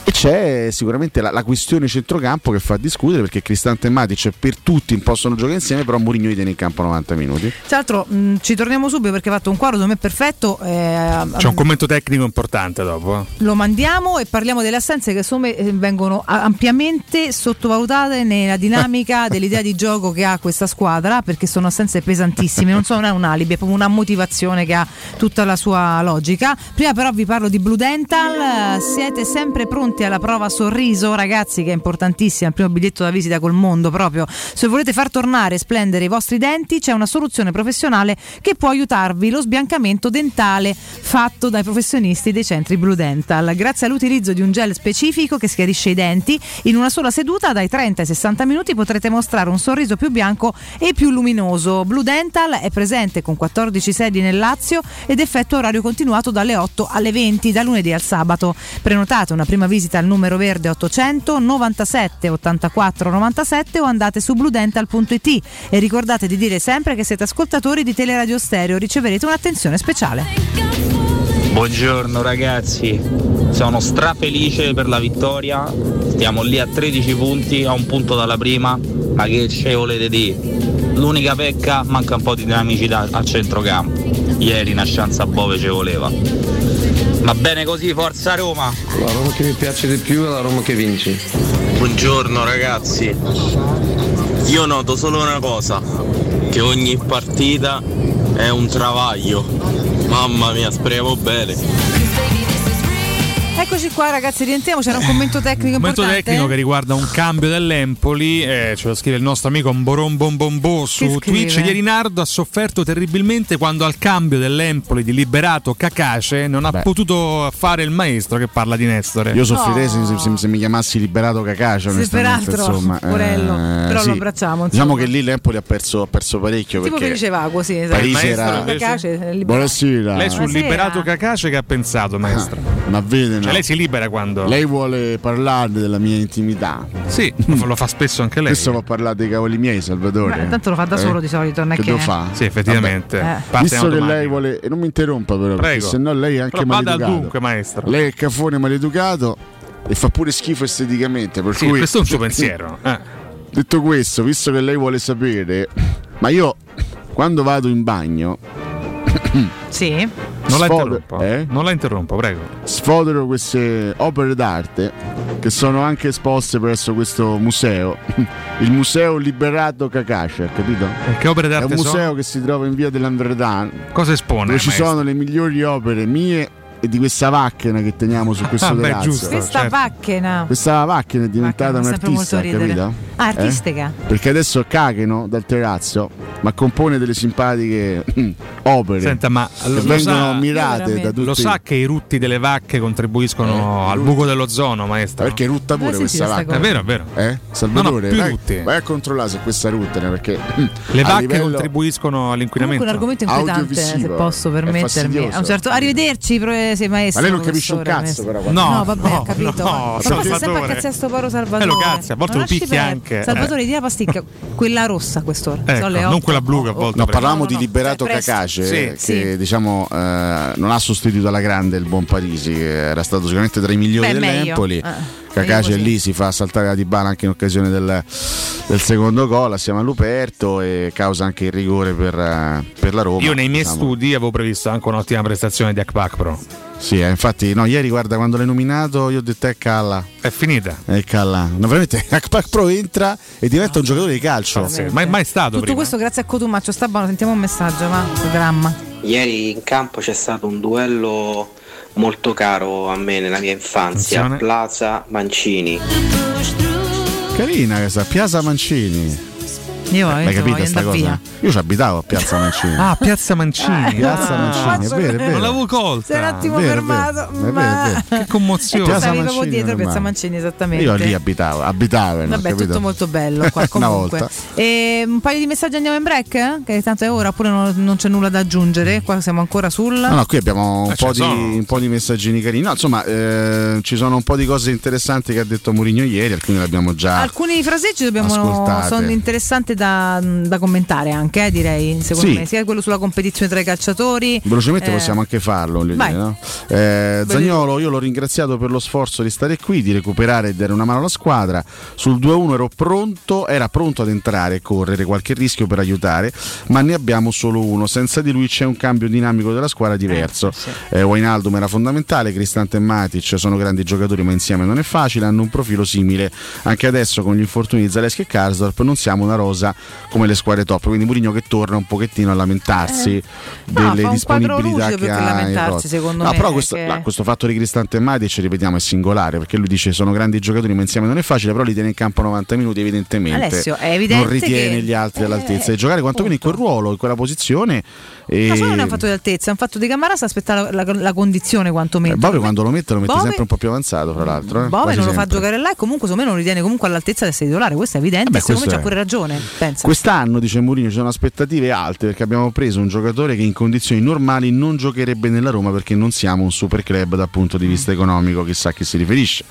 E c'è sicuramente la, la questione centrocampo che fa discutere perché Cristante e Matic per tutti possono giocare insieme, però Mourinho li tiene in campo 90 minuti. Tra l'altro mh, ci torniamo subito perché ha fatto un quadro secondo me perfetto. eh, C'è un commento tecnico importante dopo. eh. lo mandiamo e parliamo delle assenze che me eh, vengono ampiamente sottovalutate nella dinamica dell'idea di gioco che ha questa squadra perché sono assenze pesantissime, non sono non è un alibi, è proprio una motivazione che ha tutta la sua logica. Prima però vi parlo di Blue Dental, Eh, siete sempre pronti alla prova sorriso ragazzi che è importantissima, il primo biglietto da visita col mondo proprio. Se volete far tornare e splendere i vostri denti c'è una soluzione professionale che può aiutarvi, lo sbiancamento dentale fatto dai professionisti dei centri Blue Dental. Grazie all'utilizzo di un gel specifico che schiarisce i denti, in una sola seduta dai 30 ai 60 minuti potrete mostrare un sorriso più bianco e più luminoso. Blue Dental è presente con 14 sedi nel Lazio ed effettua orario continuato dalle 8 alle 20 da lunedì al sabato. Prenotate una prima visita al numero verde 800 97 84 97 o andate su bludental.it e ricordate di dire sempre che siete ascoltatori di Teleradio Stereo, riceverete un'attenzione speciale. Buongiorno ragazzi, sono strafelice per la vittoria, stiamo lì a 13 punti, a un punto dalla prima, ma che ce volete dire? L'unica pecca manca un po' di dinamicità a centrocampo, ieri una chance a Bove ci voleva. Va bene così, forza Roma! La Roma che mi piace di più è la Roma che vince. Buongiorno ragazzi, io noto solo una cosa, che ogni partita è un travaglio. Mamma mia, speriamo bene. Eccoci qua ragazzi, rientriamo, c'era un commento tecnico Un commento importante. tecnico che riguarda un cambio dell'Empoli, eh, ce lo scrive il nostro amico Boron Bombombo su? Twitch. Ieri Nardo ha sofferto terribilmente quando al cambio dell'Empoli di liberato Cacace non ha potuto fare il maestro che parla di Nestore. Io soffrirei se, se- se mi chiamassi liberato Cacace, Sì, onestamente. peraltro, insomma, porello, però lo abbracciamo, Diciamo insomma. che lì l'Empoli ha perso, ha perso parecchio Tipo perché Felice Vago, sì, esatto. Maestro era... Cacace, liberato. Buonasera. Lei sul Buonasera. liberato Cacace che ha pensato, maestro? Ma vede, no? Cioè, lei si libera quando. Lei vuole parlare della mia intimità. Sì, lo fa spesso anche lei. Adesso va a parlare dei cavoli miei, Salvatore. Beh, tanto lo fa da Eh? solo di solito, non è che che- lo fa? Sì, effettivamente. Eh. Visto che lei vuole. E non mi interrompa, però, perché Prego. se no lei è anche Però vada al maleducato. dunque, maestro. Lei è cafone maleducato e fa pure schifo esteticamente. Per Sì, cui, questo è un suo pensiero. Eh. Detto questo, visto che lei vuole sapere, ma io quando vado in bagno Sì. Non la interrompo. eh? Non la interrompo, prego. sfodero queste opere d'arte che sono anche esposte presso questo museo, il Museo Liberato Cacace, capito? E che opere È d'arte un sono? museo che si trova in via dell'Andredan, Cosa espone? dove ci maestro? sono le migliori opere mie e di questa macchina che teniamo su questo Ah, beh, terrazzo. giusto. Questa certo. macchina. Questa macchina è diventata Macchina, un sempre molto artista, ridere. capito? Ah, artistica. Eh? Perché adesso cagano dal terrazzo, ma compone delle simpatiche opere Senta, ma che lo vengono sa- mirate da tutti. Lo sa che i rutti delle vacche contribuiscono Eh, al buco dell'ozono, maestro? Perché rutta pure Dove questa vacca. È vero, è vero. Eh? Salvatore, No, no, più vai, rutte. vai a controllare se questa ruttene perché Le vacche livello- contribuiscono Comunque all'inquinamento. un argomento inquietante, se posso permettermi. A un certo... Arrivederci, pro- se maestro. Ma lei non capisce un cazzo, maestro. però. No, No, vabbè, no, ho capito. no, ma poi sei sempre a Salvatore. cazzare sto povero Salvatore. Eh, lo cazzi, a volte lo perdere. anche. Salvatore, Eh. di la pasticca, quella rossa a quest'ora. Ecco, Sono le non quella blu che a volte No, parlavamo no, di. Liberato Cioè. Cacace, Sì, che sì. diciamo eh, non ha sostituito alla grande il buon Parisi, che era stato sicuramente tra i migliori dell'Empoli. Eh, Cacace lì si fa saltare la Dybala anche in occasione del, del secondo gol assieme a Luperto e causa anche il rigore per, eh, per la Roma. Io nei miei diciamo. studi avevo previsto anche un'ottima prestazione di Akpak Pro. Sì, eh, infatti no, ieri guarda quando l'hai nominato io ho detto è Calla. È finita. È Calla. No, veramente Akpak Pro entra e diventa un giocatore di calcio. Sì, ma è mai stato Tutto prima. questo grazie a Cotumaccio. Sta buono, sentiamo un messaggio, va? Che dramma. Ieri in campo c'è stato un duello molto caro a me nella mia infanzia, Attenzione. Plaza Mancini. Carina questa, Piazza Mancini. Io capita voglio sta cosa? via. Io ci abitavo a Piazza Mancini. Ah, Piazza Mancini. Piazza Ah, Mancini, è vero, è vero. Non l'avevo colta. Sei un attimo È vero, è vero. fermato. È vero, è ma- vero. Che commozione. E tu Piazza stavi proprio Mancini dietro Piazza. Mancini, esattamente. Io lì abitavo, abitavo. Vabbè, tutto molto bello qua Una comunque. volta. E un paio di messaggi andiamo in break? Che tanto è ora, oppure non, non c'è nulla da aggiungere. Qua siamo ancora sul. No, no, qui abbiamo un, Eh, po di, un po' di messaggini carini. No, insomma, eh, ci sono un po' di cose interessanti che ha detto Mourinho ieri, alcune le abbiamo già. Alcuni fraseggi dobbiamo Ascoltate. sono interessanti da, da commentare anche, eh, direi, secondo Sì. me, sia quello sulla competizione tra i calciatori. Velocemente eh, possiamo anche farlo. dire, no? Eh, Zagnolo, io l'ho ringraziato per lo sforzo di stare qui, di recuperare e dare una mano alla squadra. Sul 2-1 ero pronto, era pronto ad entrare e correre qualche rischio per aiutare, ma ne abbiamo solo uno. Senza di lui c'è un cambio dinamico della squadra diverso. Eh, Wijnaldum era fondamentale, Cristante e Matic sono grandi giocatori, ma insieme non è facile, hanno un profilo simile. Anche adesso con gli infortuni di Zaleschi e Karsdorp non siamo una rosa come le squadre top. Quindi Mourinho che torna un pochettino a lamentarsi Eh. No, delle fa quadro disponibilità che ha secondo No, me, però questo, che- no, questo fatto di Cristante Matic, ripetiamo, è singolare perché lui dice sono grandi giocatori, ma insieme non è facile, però li tiene in campo 90 minuti, evidentemente. Alessio, è evidente non ritiene che- gli altri eh, all'altezza di giocare, quantomeno in quel ruolo, in quella posizione. E... Ma solo non è un fatto di altezza, è un fatto di Camarasa aspettare la, la- la condizione quantomeno. Eh, Bove quando lo mette lo mette Bove- sempre un po' più avanzato, fra l'altro. Eh? Bove Quasi non lo fa sempre. giocare là e comunque secondo me non ritiene comunque all'altezza di essere titolare, questo è evidente, Eh beh, secondo me c'ha pure ragione, pensa. Quest'anno, dice Mourinho, ci sono aspettative alte perché abbiamo preso un giocatore che in condizioni normali non giocherebbe nella Roma perché non siamo un super club dal punto di vista economico, chissà a chi si riferisce.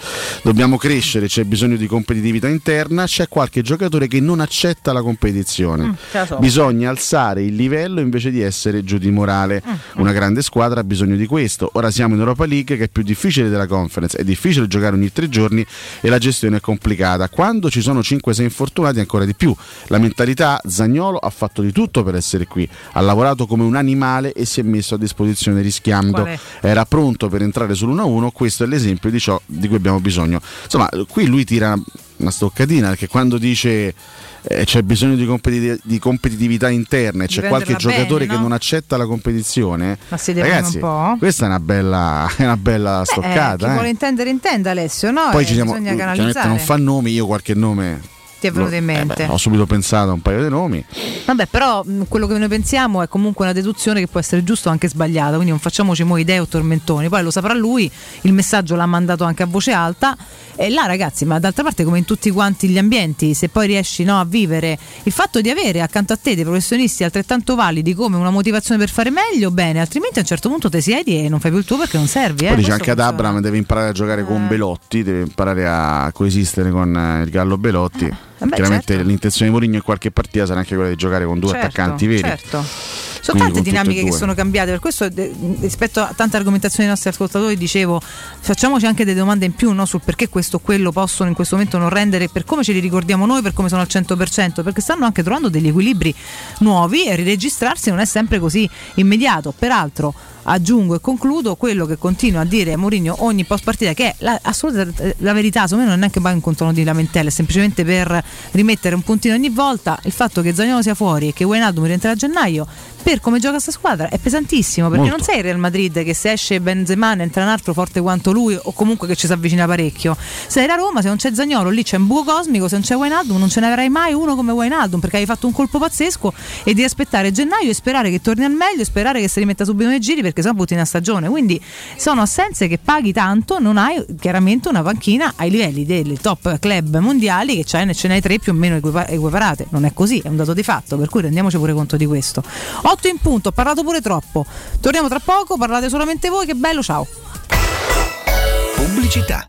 Dobbiamo crescere, c'è bisogno di competitività interna, c'è qualche giocatore che non accetta la competizione. Mm, so. Bisogna alzare il livello invece di essere giù di morale. Mm, Una grande squadra ha bisogno di questo. Ora siamo in Europa League che è più difficile della conference, è difficile giocare ogni tre giorni e la gestione è complicata. Quando ci sono 5-6 infortunati ancora di più. La mentalità Zagnolo ha fatto di tutto per essere qui, ha lavorato come un animale e si è messo a disposizione rischiando. Era pronto per entrare sull'1-1, questo è l'esempio di ciò di cui abbiamo bisogno. Insomma, qui lui tira una stoccatina perché quando dice eh, c'è bisogno di, competi- di competitività interna e c'è qualche giocatore bene, che no? non accetta la competizione, Ma si ragazzi, un po'. questa è una bella, è una bella Eh, stoccata. chi eh. vuole intendere intenda Alessio, no? Poi Eh, ci siamo, canalizzare. non fa nomi, io qualche nome Ti è venuto in lo- eh mente? beh, ho subito pensato a un paio di nomi. Vabbè, però mh, quello che noi pensiamo è comunque una deduzione che può essere giusta o anche sbagliata, quindi non facciamoci mo idee o tormentoni. Poi lo saprà lui, il messaggio l'ha mandato anche a voce alta. E là, ragazzi, ma d'altra parte, come in tutti quanti gli ambienti, se poi riesci no, a vivere il fatto di avere accanto a te dei professionisti altrettanto validi come una motivazione per fare meglio, bene, altrimenti a un certo punto ti siedi e non fai più il tuo perché non servi. Eh? Poi dice anche ad. Abram deve imparare a giocare con Belotti, deve imparare a coesistere con eh, il Gallo Belotti. beh, Chiaramente certo. l'intenzione di Mourinho in qualche partita sarà anche quella di giocare con due Certo, attaccanti veri. certo. Sono Quindi tante dinamiche che sono cambiate, per questo rispetto a tante argomentazioni dei nostri ascoltatori dicevo facciamoci anche delle domande in più no, sul perché questo o quello possono in questo momento non rendere per come ce li ricordiamo noi, per come sono al 100%, perché stanno anche trovando degli equilibri nuovi e riregistrarsi non è sempre così immediato. Peraltro aggiungo e concludo quello che continua a dire Mourinho ogni post partita che è la, assoluta la verità, secondo me non è neanche mai un contorno di lamentele, è semplicemente per rimettere un puntino ogni volta il fatto che Zagnolo sia fuori e che Wijnaldum rientra a gennaio per come gioca sta squadra è pesantissimo perché Molto. non sei il Real Madrid che se esce Benzema ne entra un altro forte quanto lui o comunque che ci si avvicina parecchio sei la Roma se non c'è Zagnolo lì c'è un buco cosmico se non c'è Wijnaldum non ce ne avrai mai uno come Wijnaldum perché hai fatto un colpo pazzesco e devi aspettare gennaio e sperare che torni al meglio e sperare che si rimetta subito nei giri perché sennò butti una stagione. Quindi sono assenze che paghi tanto non hai chiaramente una panchina ai livelli dei top club mondiali che ce ne hai tre più o meno equipa- equiparate. Non è così è un dato di fatto per cui rendiamoci pure conto di questo. 8 in punto ho parlato pure troppo. Torniamo tra poco parlate solamente voi che bello ciao. Pubblicità.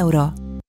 euro.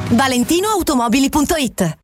ValentinoAutomobili.it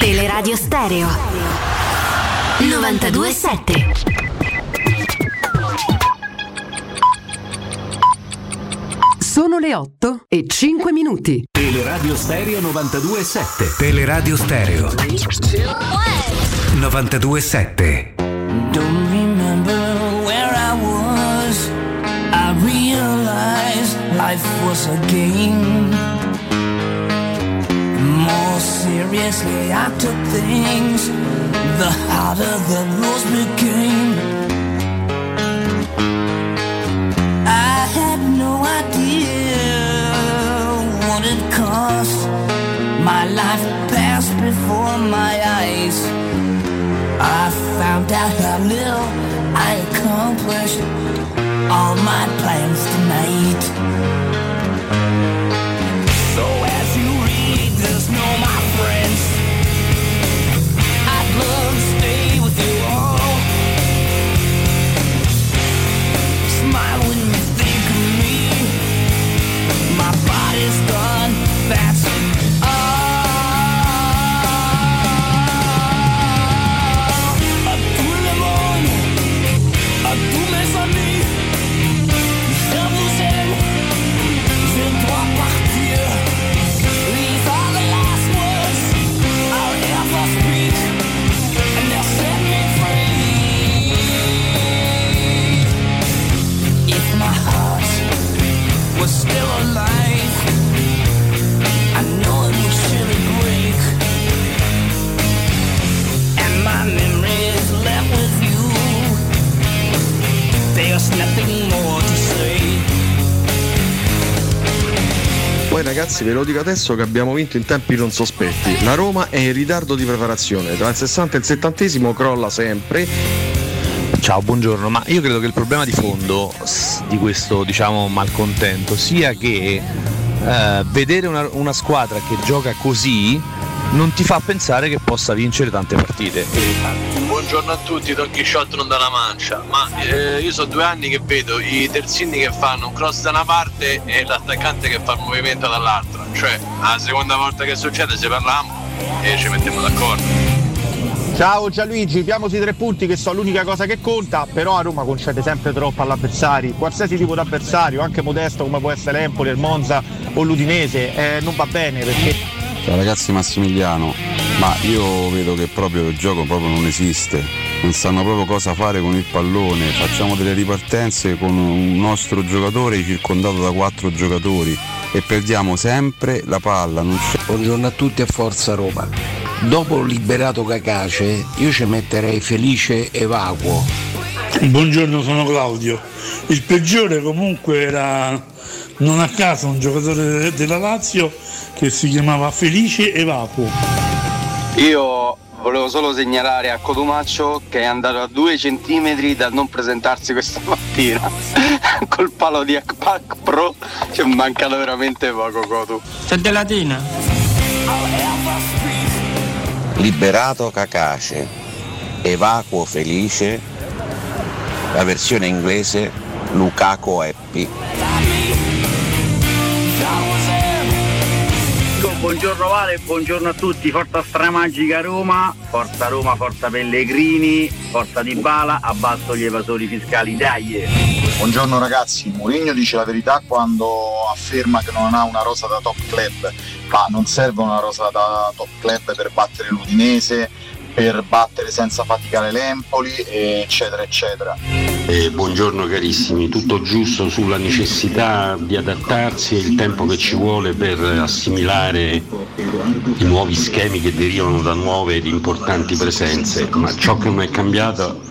Teleradio Stereo 927 Sono le 8 e 5 minuti. Teleradio Stereo 92.7. Teleradio Stereo 92.7. Don't remember where I was. I realized life was a game. Seriously, I took things. The harder the rules became. I had no idea what it cost. My life passed before my eyes. I found out how little I accomplished all my plans tonight. Ragazzi ve lo dico adesso che abbiamo vinto in tempi non sospetti. La Roma è in ritardo di preparazione, tra il 60 e il 70 crolla sempre. Ciao, buongiorno, ma io credo che il problema di fondo di questo diciamo malcontento sia che eh, vedere una, una squadra che gioca così non ti fa pensare che possa vincere tante partite. Buongiorno a tutti, Don Chisciotto non da una mancia, ma eh, io so due anni che vedo i terzini che fanno un cross da una parte e l'attaccante che fa il movimento dall'altra, cioè la seconda volta che succede se parliamo e ci mettiamo d'accordo. Ciao Gianluigi, diamo sui tre punti che sono l'unica cosa che conta, però a Roma concede sempre troppo all'avversario, qualsiasi tipo di avversario, anche modesto come può essere l'Empoli, il Monza o l'Udinese, eh, non va bene perché Ciao ragazzi Massimiliano, ma io vedo che proprio il gioco proprio non esiste, non sanno proprio cosa fare con il pallone, facciamo delle ripartenze con un nostro giocatore circondato da quattro giocatori e perdiamo sempre la palla. Non c'è... Buongiorno a tutti e forza Roma. Dopo liberato Cacace, io ci metterei felice e vacuo. Buongiorno, sono Claudio. Il peggiore comunque era non a caso un giocatore della Lazio che si chiamava Felice Evacuo. Io volevo solo segnalare a Cotumaccio che è andato a due centimetri dal non presentarsi questa mattina. Col palo di Akpak Pro ci è mancato veramente poco Cotu. C'è della Tina. Liberato Cacace, Evacuo Felice, la versione inglese Lukaku Happy. Buongiorno Vale, buongiorno a tutti, forza stramagica Roma, forza Roma, forza Pellegrini, forza Di Bala, abbasso gli evasori fiscali, dai! Buongiorno ragazzi, Mourinho dice la verità quando afferma che non ha una rosa da top club, ma non serve una rosa da top club per battere l'Udinese, per battere senza faticare l'Empoli, eccetera eccetera. Eh, buongiorno carissimi, tutto giusto sulla necessità di adattarsi e il tempo che ci vuole per assimilare i nuovi schemi che derivano da nuove ed importanti presenze, ma ciò che non è cambiato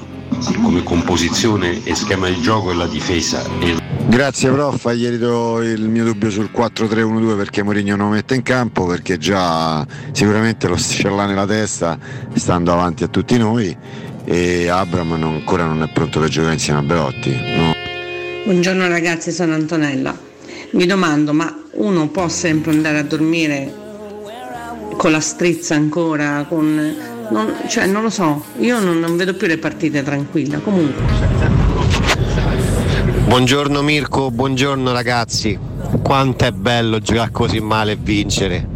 come composizione e schema di gioco è la difesa. E Grazie prof, hai chiarito il mio dubbio sul 4-3-1-2 perché Mourinho non lo mette in campo perché già sicuramente lo ce l'ha nella testa stando avanti a tutti noi e Abram non- ancora non è pronto per giocare insieme a Belotti. no. Buongiorno ragazzi, sono Antonella. Mi domando, ma uno può sempre andare a dormire con la strizza ancora? Con... non- cioè, non lo so, io non, non vedo più le partite tranquilla. Comunque. Buongiorno Mirko, buongiorno ragazzi. Quanto è bello giocare così male e vincere.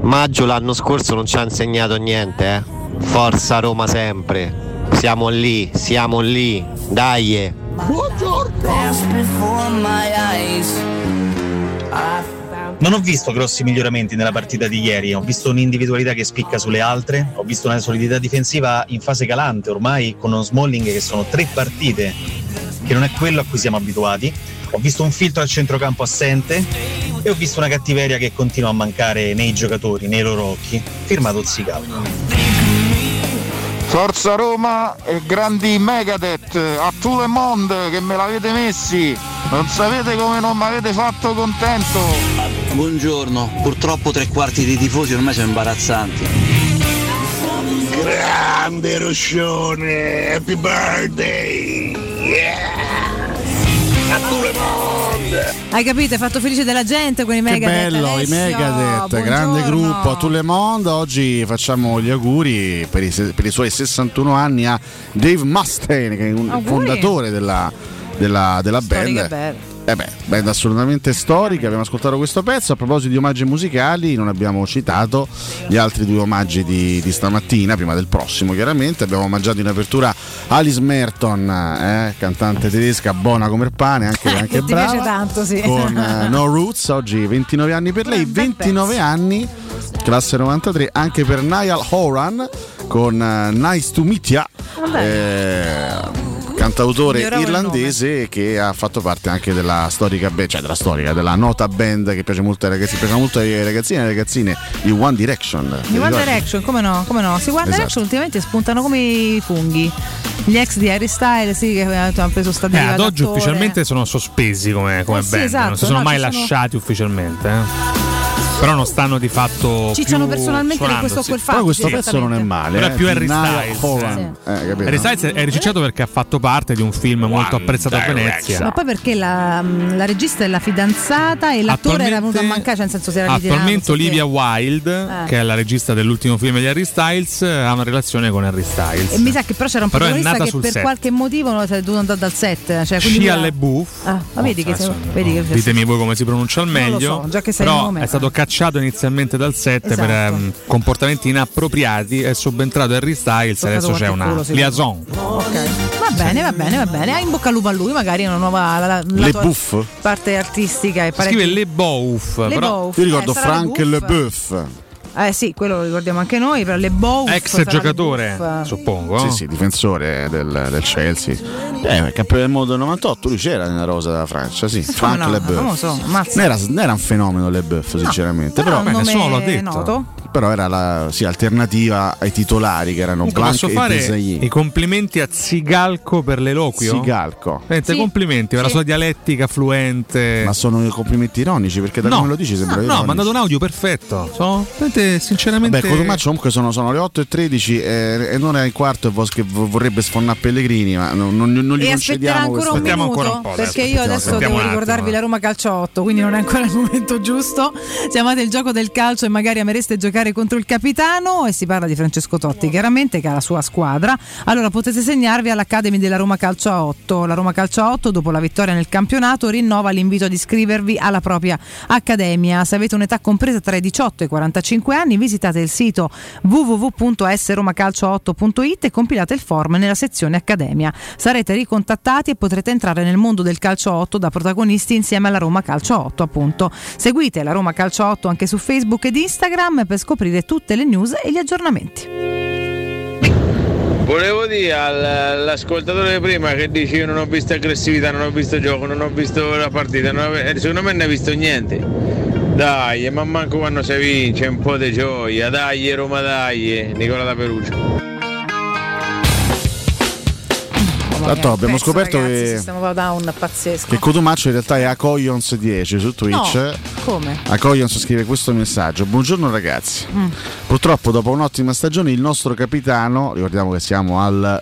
Maggio l'anno scorso non ci ha insegnato niente, eh. Forza Roma sempre. Siamo lì, siamo lì. Dai. Passed Non ho visto grossi miglioramenti nella partita di ieri, ho visto un'individualità che spicca sulle altre, ho visto una solidità difensiva in fase calante ormai con uno Smalling che sono tre partite che non è quello a cui siamo abituati, ho visto un filtro al centrocampo assente e ho visto una cattiveria che continua a mancare nei giocatori, nei loro occhi, firmato Zigato. Forza Roma e grandi Megadeth, a tout le monde che me l'avete messi, non sapete come non mi avete fatto contento. Buongiorno, purtroppo tre quarti dei tifosi ormai sono imbarazzanti. Grande Roscione, happy birthday! A tout le monde! Hai capito? Hai fatto felice della gente con i Che Megadeth. bello, i Alessio, Megadeth, grande buongiorno. gruppo a Tout le Monde. Oggi facciamo gli auguri per i, per i suoi 61 anni a Dave Mustaine, che è un Auguri. fondatore della, della, della band. Eh beh, band assolutamente storica, abbiamo ascoltato questo pezzo. A proposito di omaggi musicali, non abbiamo citato gli altri due omaggi di, di stamattina, prima del prossimo chiaramente. Abbiamo omaggiato in apertura Alice Merton, eh, cantante tedesca, buona come il pane, anche, anche Che ti brava piace tanto, sì. con eh, No Roots, oggi 29 anni per lei, 29 anni, classe 93, anche per Niall Horan con eh, Nice to Meet Ya. Eh, cantautore irlandese che ha fatto parte anche della storica band, cioè della storica, della nota band che piace molto ai ragazzi, piace molto ai ragazzini e alle ragazzine, i One Direction. Di One Direction, come no? Come no? Si One Esatto. Direction ultimamente spuntano come i funghi. Gli ex di Harry Styles, sì, che hanno preso sta Eh, ad oggi ufficialmente sono sospesi come, come Eh sì, band, esatto, non si sono no, mai sono- lasciati ufficialmente. eh. Però non stanno di fatto. Cicciano più personalmente con questo o suonandosi. quel fatto. Però questo pezzo non è male. Però eh, è più di Harry Styles. Sì. Eh? Harry Styles è ricicciato perché ha fatto parte di un film molto apprezzato a Venezia. Ma poi perché la, la regista è la fidanzata e l'attore era venuto a mancare, cioè nel senso si era. Attualmente so Olivia. Wilde, Eh. che è la regista dell'ultimo film di Harry Styles, ha una relazione con Harry Styles. E mi sa che però c'era un Però è protagonista nata che per set. qualche motivo non si è dovuto andare dal set. Cioè, Shia LeBouf. Ah, ma vedi che, adesso vedi che Ditemi voi come si pronuncia al meglio. già che sai il però è stato cacciato inizialmente dal set Esatto. per ehm, comportamenti inappropriati. È subentrato Harry Styles. Toccato Adesso c'è una culo, liaison. Ok. Va bene, va bene, va bene. Ah, in bocca al lupo a lui, magari una nuova la, la- la Le Buff? parte artistica e Si scrive Le Bouf. Le però Bouf, Io ricordo eh, Frank Le. Boeuf. Eh sì, quello lo ricordiamo anche noi, però le Bow Ex giocatore, suppongo. Sì, sì, difensore del, del Chelsea. Eh, campione del mondo del 98, lui c'era nella rosa della Francia, sì. Frank no, Leboeuf. Non era, non era un fenomeno Leboeuf, sinceramente. però però, Beh, nessuno l'ha detto. noto. Però era la sì, alternativa ai titolari che erano Comunque Blanc posso e fare i complimenti a Zigalco per l'eloquio? Zigalco. Veramente Sì. complimenti per la Sì. sua dialettica fluente. Ma sono complimenti ironici perché da no, come lo dici sembra no, no, ha mandato un audio perfetto. Sono veramente, sinceramente. Beh, Cotumaccio comunque sono, sono le 8.13 e, e non è il quarto e che vo- vorrebbe sfondare Pellegrini, ma non, non, non gli E concediamo ancora un minuto perché io adesso devo un attimo, ricordarvi la Roma Calcio 8 quindi non è ancora il momento giusto se amate il gioco del calcio e magari amereste giocare contro il capitano e si parla di Francesco Totti chiaramente che ha la sua squadra allora potete segnarvi all'Academy della Roma Calcio a 8 la Roma Calcio a 8 dopo la vittoria nel campionato rinnova l'invito ad iscrivervi alla propria accademia se avete un'età compresa tra i 18 e i 45 anni visitate il sito www.sromacalcio8.it e compilate il form nella sezione Accademia. Sarete ricontattati e potrete entrare nel mondo del calcio 8 da protagonisti insieme alla Roma Calcio 8, appunto. Seguite la Roma Calcio 8 anche su Facebook ed Instagram per scoprire tutte le news e gli aggiornamenti. Volevo dire al- all'ascoltatore prima che dice io non ho visto aggressività, non ho visto gioco, non ho visto la partita, eh, secondo me non hai visto niente. Dai, ma manco quando si vince, un po' di gioia, dai Roma dai, Nicola da Perugia. Tanto abbiamo Pezzo, scoperto ragazzi, che, Sistema down pazzesco. che Cotumaccio in realtà è Acoyons 10 su Twitch. No, come? Acoyons scrive questo messaggio: Buongiorno ragazzi. Mm. Purtroppo, dopo un'ottima stagione, il nostro capitano, ricordiamo che siamo al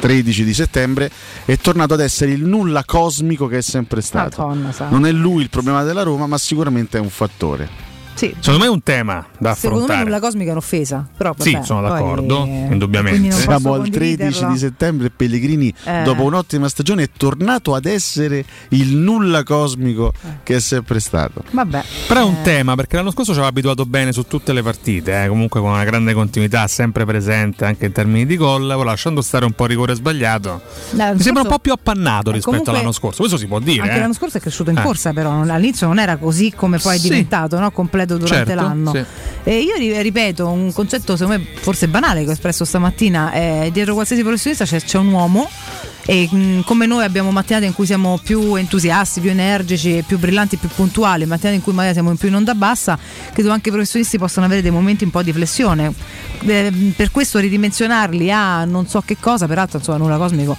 13 di settembre, è tornato ad essere il nulla cosmico che è sempre stato. Madonna. Non è lui il problema della Roma, ma sicuramente è un fattore. Sì. Secondo me è un tema da Secondo me affrontare. nulla cosmica è un'offesa. Però, Sì, vabbè, sono poi- d'accordo, quindi indubbiamente. non Siamo al 13 condividerlo. di settembre e Pellegrini, Eh. dopo un'ottima stagione, è tornato ad essere il nulla cosmico che è sempre stato. Vabbè. Però è un Eh. tema perché l'anno scorso ci aveva abituato bene su tutte le partite, eh, comunque con una grande continuità, sempre presente anche in termini di gol. Lasciando stare un po' il rigore sbagliato, mi sembra un scorso- po' più appannato Eh, rispetto comunque- all'anno scorso. Questo si può dire. Anche eh. l'anno scorso è cresciuto in Eh. corsa, però all'inizio non era così come poi è Sì. diventato, no? completo durante Certo, l'anno. sì. E io ri- ripeto un concetto, secondo me, forse banale che ho espresso stamattina: è dietro qualsiasi professionista c'è, c'è un uomo. E mh, come noi abbiamo mattinate in cui siamo più entusiasti, più energici, più brillanti, più puntuali, mattinate in cui magari siamo più in onda bassa, credo anche i professionisti possano avere dei momenti un po' di flessione. Eh, per questo ridimensionarli a non so che cosa, peraltro insomma nulla cosmico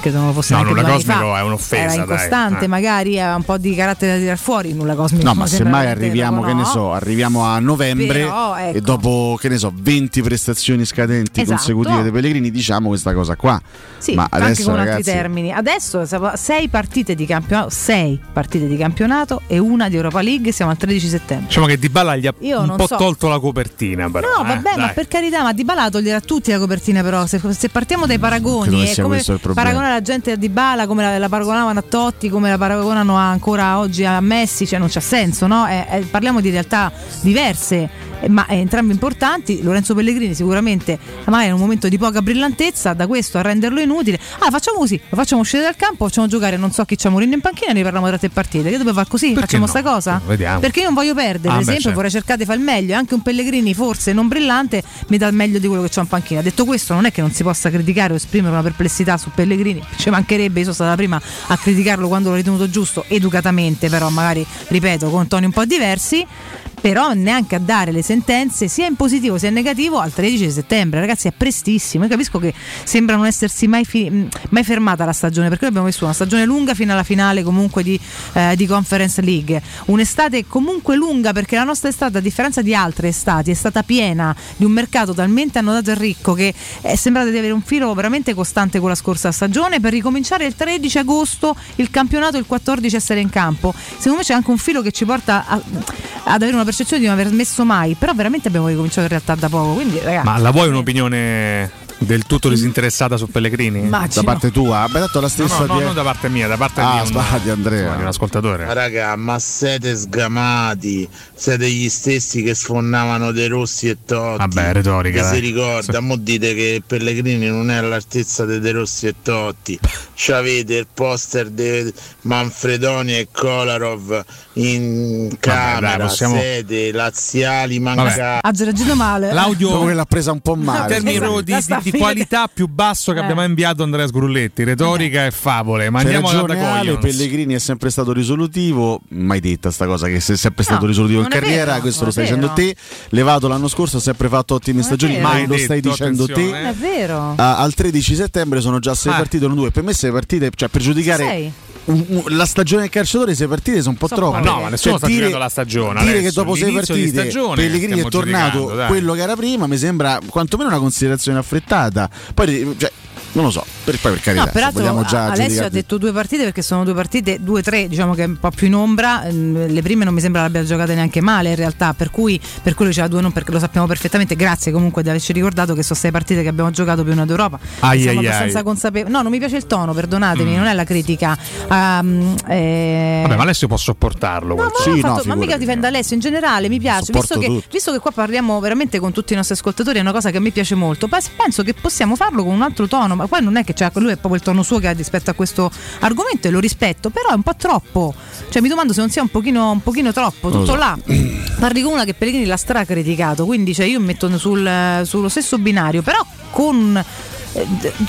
credo non lo fosse No, nulla cosmico fa. è un'offesa, Era dai. incostante, Eh. magari aveva un po' di carattere da tirare fuori, nulla cosmico. No, ma semmai arriviamo, poco, che ne so, arriviamo a novembre Però, ecco. e dopo, che ne so, 20 prestazioni scadenti Esatto. consecutive dei Pellegrini, diciamo questa cosa qua. Sì, ma anche con ragazzi, altri termini. Adesso sei partite di campionato, sei partite di campionato e una di Europa League, siamo al 13 settembre. Diciamo che Di Balla gli ha Io un po' so. tolto la copertina, però. No, eh, vabbè, ma dai. per carità, ma Di Bala toglierà tutti la copertina, però. Se, se partiamo dai Credo paragoni, è come paragonare la gente a Di Bala, come la, la paragonavano a Totti, come la paragonano ancora oggi a Messi, cioè non c'ha senso, no? Eh, eh, parliamo di realtà diverse, eh, ma eh, entrambe importanti. Lorenzo Pellegrini sicuramente magari in un momento di poca brillantezza, da questo a renderlo inutile. Ah, facciamo così, lo facciamo uscire dal campo, facciamo giocare non so chi c'ha Mourinho in panchina e ne parliamo tra tre partite. Che dove fare così? Perché facciamo no? sta cosa? Vediamo. Perché io non voglio perdere, Ah, beh, esempio, certo. vorrei cercare di fare il meglio. e Anche un Pellegrini, forse non brillante, mi dà il meglio di quello che c'ho in panchina. Detto questo, non è che non si possa criticare o esprimere una perplessità su Pellegrini, ci mancherebbe, io sono stata la prima a criticarlo quando l'ho ritenuto giusto, educatamente, però magari, ripeto, con toni un po' diversi. Però neanche a dare le sentenze sia in positivo sia in negativo al 13 settembre, ragazzi, è prestissimo. Io capisco che sembra non essersi mai, fi- mai fermata la stagione, perché noi abbiamo vissuto una stagione lunga fino alla finale comunque di, eh, di Conference League. Un'estate comunque lunga perché la nostra estate, a differenza di altre estati, è stata piena di un mercato talmente annodato e ricco che è sembrato di avere un filo veramente costante con la scorsa stagione per ricominciare il 13 agosto il campionato il 14 essere in campo. Secondo me c'è anche un filo che ci porta a- ad avere una percezione di non aver smesso mai, però veramente abbiamo ricominciato in realtà da poco. Quindi, ragazzi, Ma la vuoi un'opinione del tutto disinteressata su Pellegrini? Immagino. Da parte tua, ha dato la No, stessa no, no, di- non da parte mia, da parte Ah, mia. un- sbagli, Andrea. insomma, di un ascoltatore. Raga, ma siete sgamati, siete gli stessi che sfonnavano De Rossi e Totti. Vabbè, retorica, Che si ricorda, mo dite che Pellegrini non è all'altezza di De Rossi e Totti. C'avete il poster di Manfredoni e Kolarov in camera, dai, possiamo- sede, laziali mancati. ha reagito male. L'audio Dopo che l'ha presa un po' male. Esatto, proprio di, di- di. Qualità più basso che Eh. abbia mai inviato Andrea Sgrulletti. Retorica e favole. Ma C'è andiamo alla Dagoglions. Pellegrini è sempre stato risolutivo, mai detta sta cosa che sei sempre stato No, risolutivo in non carriera, vero, questo non lo stai dicendo te, levato l'anno scorso ha sempre fatto ottime stagioni, vero. mai lo stai detto, dicendo te. eh. È vero. Ah, al 13 settembre sono già sei Ah. partite, non due. Per me sei partite, cioè per giudicare Sei. La stagione del calciatore, sei partite sono un po' Sono troppe. No, ma nessuno Cioè, sta dire- la stagione. Dire adesso. che dopo sei partite Pellegrini è tornato giudicando, quello che era prima, mi sembra quantomeno una considerazione affrettata. Poi, cioè, non lo so, per, poi per carità, No, peraltro già Alessio ha detto due partite perché sono due partite, due tre, diciamo che è un po' più in ombra. Mm, Le prime non mi sembra l'abbia giocate neanche male in realtà, per cui per quello diceva due non perché lo sappiamo perfettamente. Grazie comunque di averci ricordato che sono sei partite che abbiamo giocato più una d'Europa. Ai, Siamo ai, abbastanza consapevoli. No, non mi piace il tono, perdonatemi, Mm. non è la critica. Um, eh, Vabbè, ma Alessio può sopportarlo. No, ma, Sì, ho no, fatto- ma mica difendo Alessio in generale, mi piace. Visto che, visto che qua parliamo veramente con tutti i nostri ascoltatori, è una cosa che a me piace molto. Pens- Penso che possiamo farlo con un altro tono, ma poi non è che c'è, lui è proprio il tono suo che ha rispetto a questo argomento e lo rispetto, però è un po' troppo. Cioè mi domando se non sia un pochino, un pochino troppo, tutto so. là. Parli con una che Pellegrini l'ha stracriticato, quindi cioè, io metto sul- sullo stesso binario, però con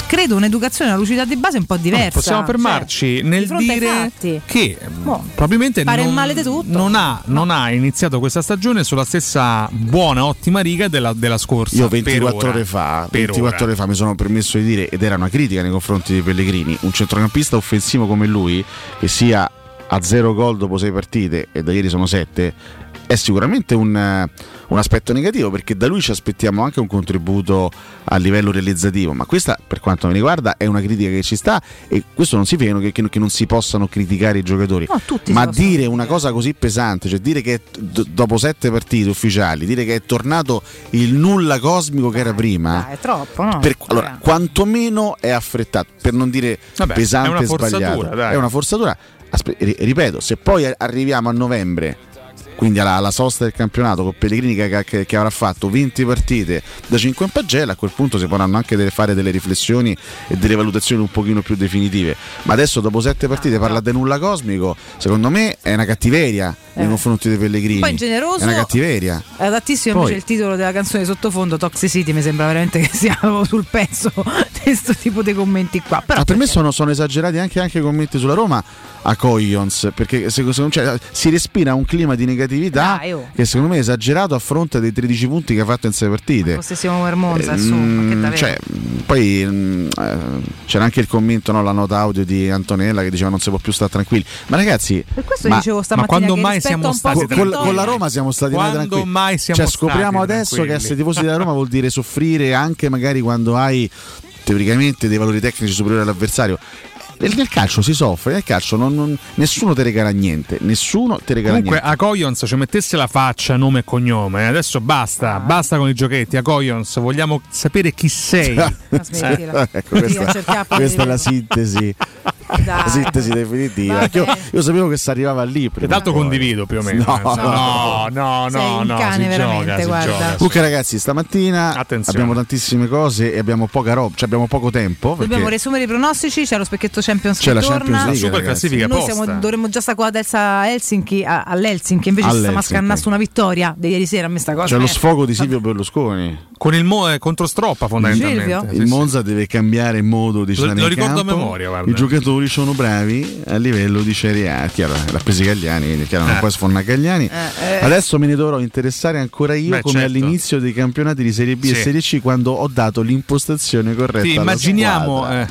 credo un'educazione, una lucidità di base un po' diversa. Possiamo Cioè, fermarci di nel fronte ai dire che Boh, probabilmente fare il non, male di tutto. non ha, non ha iniziato questa stagione sulla stessa buona, ottima riga della, della scorsa. Io per 24 ora. ore fa, Per 24 ora. ore fa mi sono permesso di dire, ed era una critica nei confronti di Pellegrini, un centrocampista offensivo come lui, che sia a zero gol dopo sei partite, e da ieri sono sette, è sicuramente un, eh, un aspetto negativo perché da lui ci aspettiamo anche un contributo a livello realizzativo, ma questa per quanto mi riguarda è una critica che ci sta e questo non significa che, che- che non si possano criticare i giocatori, No, ma dire una cosa così pesante, cioè dire che d- dopo sette partite ufficiali, dire che è tornato il nulla cosmico che era prima, Dai, è troppo, no? per- allora, quantomeno è affrettato, per non dire Vabbè, pesante è una e forzatura, sbagliato. dai. È una forzatura. Aspe- ri- ripeto, se poi arriviamo a novembre, quindi alla, alla sosta del campionato con Pellegrini che, che- che avrà fatto 20 partite da 5 in pagella, a quel punto si potranno anche delle- fare delle riflessioni e delle valutazioni un pochino più definitive. Ma adesso dopo 7 partite parla di nulla cosmico, secondo me è una cattiveria nei Eh. confronti dei Pellegrini. Poi ingeneroso- È una cattiveria. È adattissimo Poi- invece il titolo della canzone sottofondo Toxicity mi sembra veramente che sia sul pezzo di questo tipo di commenti qua però Ma per me sono, sono esagerati anche, anche i commenti sulla Roma a Coglions perché se- se- cioè, si respira un clima di negatività Dai, oh. che secondo me è esagerato a fronte dei 13 punti che ha fatto in 6 partite. possessiamo per Monza Eh, mm, che cioè, poi mm, eh, c'era anche il commento, no, la nota audio di Antonella che diceva non si può più stare tranquilli. Ma ragazzi, per questo ma- dicevo stamattina quando che mai siamo stati con, con- con la Roma siamo stati mai Quando tranquilli. mai siamo cioè, scopriamo stati adesso che tranquilli? essere tifosi della Roma vuol dire soffrire anche magari quando hai teoricamente dei valori tecnici superiori all'avversario nel calcio si soffre, nel calcio non, non, nessuno te regala niente, nessuno te regala Comunque, niente. Comunque a Coyons ci mettesse la faccia, nome e cognome, eh, adesso basta, ah. basta con i giochetti, a Coyons vogliamo sapere chi sei. Ecco, questa, questa è la sintesi. La sintesi definitiva. Io, io, sapevo che si arrivava lì. e tanto poi. condivido più o meno. No, eh, no, no, no. no, no cane, veramente. Gioca, guarda. Comunque, ragazzi, stamattina Attenzione. abbiamo tantissime cose e abbiamo poca roba, cioè abbiamo poco tempo. Dobbiamo resumere i pronostici, c'è lo specchietto Champions League. C'è la. Champions League. La super classifica Noi siamo, dovremmo già stare con la terza Helsinki, a, all'Helsinki, invece ci stiamo a scannare una vittoria di ieri sera. Sta cosa. C'è lo eh. sfogo di Silvio Berlusconi. Con il Mo- eh, contro Stroppa fondamentalmente. Sì, il Monza deve cambiare modo di giocare. Lo, lo ricordo campo. a memoria, guarda. I giocatori sono bravi a livello di Serie A. Chiaro, eh, l'ha presi Gagliani, quindi chiaro, eh. non puoi Gagliani. Eh, Adesso me ne dovrò interessare ancora io Beh, come certo. all'inizio dei campionati di Serie B sì. e Serie C quando ho dato l'impostazione corretta. Sì, immaginiamo. Alla eh,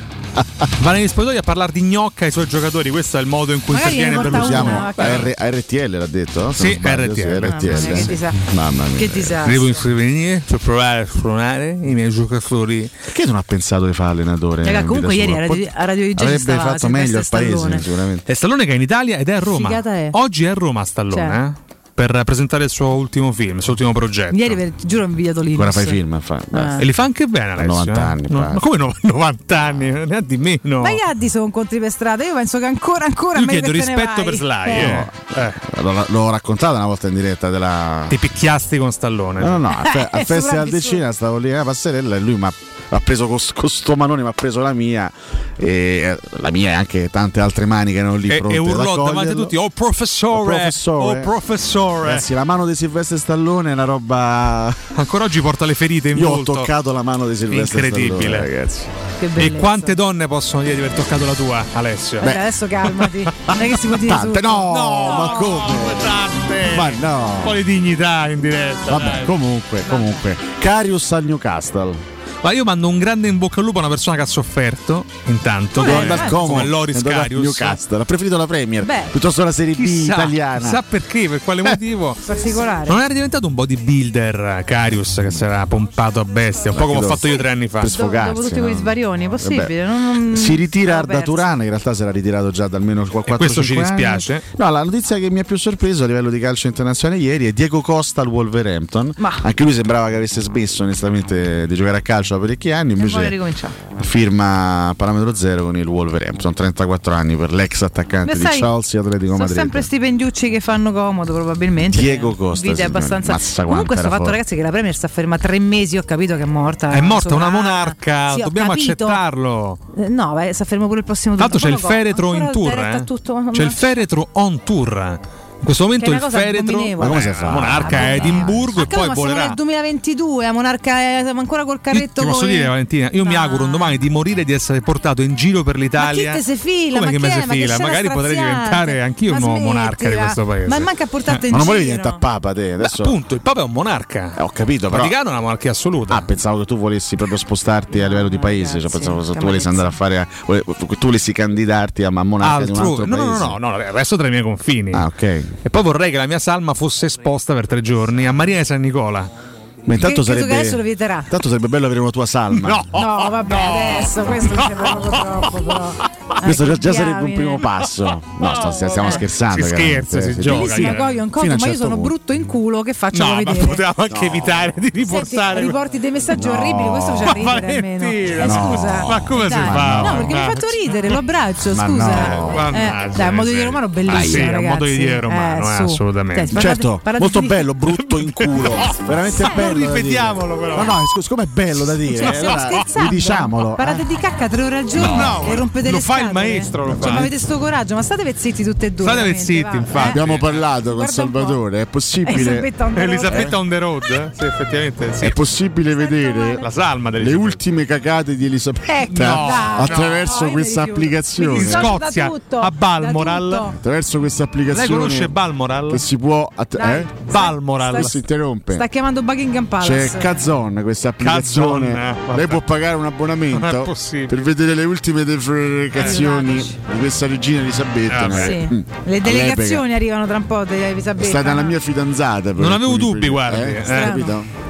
Vanelli Spogliatoio parlare di gnocca ai suoi giocatori, questo è il modo in cui interviene Berlusconi. Una, R- ecco. RTL l'ha detto? No? Sì, sbaglio, RTL. Sì, RTL. Mamma mia, che disastro. Devo intervenire per provare a suonare i miei giocatori. Perché non ha pensato di fare allenatore? Raga, comunque ieri a Radio, a radio Avrebbe stava, fatto meglio al paese, sicuramente. È Stallone che è in Italia ed è a Roma. È. Oggi è a Roma Stallone, cioè. eh? per presentare il suo ultimo film, il suo ultimo progetto. Ieri per, giuro ho inviato lì. Ora fai film, fa, ah. E li fa anche bene Alessio. 90 eh? anni. No, ma come 90 anni? Ne ha di meno. Ma gli addi sono incontri per strada, io penso che ancora ancora Io chiedo rispetto per Sly. Eh. Eh. L'ho, l'ho raccontata una volta in diretta della... Ti picchiasti con Stallone. No, no, no, a, Festival di Cina stavo lì eh, a passerella e lui mi ha ha preso questo manone, mi ha preso la mia e eh, la mia e anche tante altre mani che erano lì e, pronte e urlò davanti a tutti oh professore, oh professore, oh professore Junior. Ragazzi, la mano di Silvestre Stallone è una roba. Ancora oggi porta le ferite in Io volto. ho toccato la mano di Silvestre Incredibile. Stallone. Incredibile, ragazzi. E quante donne possono dire di aver toccato la tua, Alessio? Beh. Beh adesso calmati. Non è che si può dire tante, no, no, ma come? Tante. Ma no. Un po' di dignità in diretta. Vabbè, dai. comunque, comunque. Carius al Newcastle. Ma io mando un grande in bocca al lupo a una persona che ha sofferto, intanto, Beh, come, eh, Loris Carius. Newcastle, ha preferito la Premier Beh, piuttosto la Serie chissà, B italiana. Sa perché, per quale eh. motivo? Particolare. Non era diventato un bodybuilder Carius che si era pompato a bestia, un po' eh, come ho fatto io tre anni fa. Per sfogarsi, dopo tutti no? quegli svarioni, eh, possibile. Non, non si ritira Arda Turana, in realtà si era ritirato già da almeno 4 anni. Questo ci dispiace. Anni. No, la notizia che mi ha più sorpreso a livello di calcio internazionale ieri è Diego Costa al Wolverhampton. Ma. Anche lui sembrava che avesse smesso onestamente di giocare a calcio da parecchi anni. Invece firma parametro zero con il Wolverhampton. 34 anni per l'ex attaccante Beh, di Chelsea Atletico Madrid. Sono sempre stipendiucci che fanno comodo, probabilmente. Diego Costa. Vita abbastanza... Mazza Comunque, sto fatto, forte. ragazzi, che la Premier sta ferma tre mesi. Ho capito che è morta. È morta una monarca. Sì, Dobbiamo capito. accettarlo. Eh, no, beh, sta fermo pure il prossimo. Tanto c'è il feretro in tour. Eh? Tutto, c'è il feretro on tour. In questo momento il feretro ma come si eh, fa? Monarca eh, ah, è Edimburgo e poi volerà eh, Siamo nel 2022, Monarca è ancora col carretto Ti posso dire Valentina, io no. mi auguro un domani di morire e di essere portato in giro per l'Italia. Ma chi se fila? Come ma che me se fila? Magari potrei diventare anch'io un nuovo monarca di questo paese. Ma manca portato eh, in giro. Ma non volevi diventare papa te, adesso. Beh, appunto, il papa è un monarca. Eh, ho capito, però. Il Vaticano è una monarchia assoluta. Ah, pensavo che tu volessi proprio spostarti a livello di paese, cioè pensavo che tu volessi andare a fare tu volessi candidarti a monarca Altrove. di un altro paese. No, no, no, no, resto tra i miei confini. Ah, ok. E poi vorrei che la mia salma fosse esposta per tre giorni a Marina di San Nicola. Ma intanto che, sarebbe, adesso lo vieterà. Intanto sarebbe bello avere una tua salma. No, no vabbè, no. adesso questo no. sembra proprio troppo. Però. Questo già, già sarebbe un primo passo. No, sto, stiamo eh. scherzando. Si scherza, si, gioca. Bellissima Goyo in ma certo io sono punto. brutto in culo che faccio no, vedere. Ma potevamo anche evitare di riportare. Senti, riporti dei messaggi orribili, questo ci arriva almeno. Scusa. Ma come si fa? No, perché mi ha fatto ridere, lo abbraccio, scusa. Eh, dai, un modo di dire romano bellissimo, ragazzi. un modo di dire romano, eh, eh, assolutamente. Cioè, cioè, certo, molto bello, brutto in culo. Veramente bello ripetiamolo però. No, no, siccome è bello da dire, cioè, allora, diciamolo. Eh. Parate di cacca tre ore al giorno no, e rompete lo le scatole. Lo fa il maestro, lo cioè, fa. avete sto coraggio, ma state vezziti tutte e due. State vezziti, infatti. Eh? Abbiamo eh, parlato con Guarda Salvatore, è possibile Elisabetta on the road, eh? sì, effettivamente. Sì. È possibile Sento vedere la salma delle ultime cacate di Elisabetta ecco, no, attraverso questa applicazione. In Scozia a Balmoral. Attraverso questa applicazione. Lei conosce Balmoral? Che si può? Eh? Balmoral. Si interrompe. Sta chiamando Buckingham Buckingham Palace. C'è Cazzon, questa applicazione. Eh, Cazzon, Lei può pagare un abbonamento per vedere le ultime defrecazioni eh, di questa regina Elisabetta. Eh, sì. Mm. Le delegazioni arrivano tra un po' di Elisabetta. È stata la mia fidanzata. Non avevo dubbi, guarda. guardi. Eh? eh. eh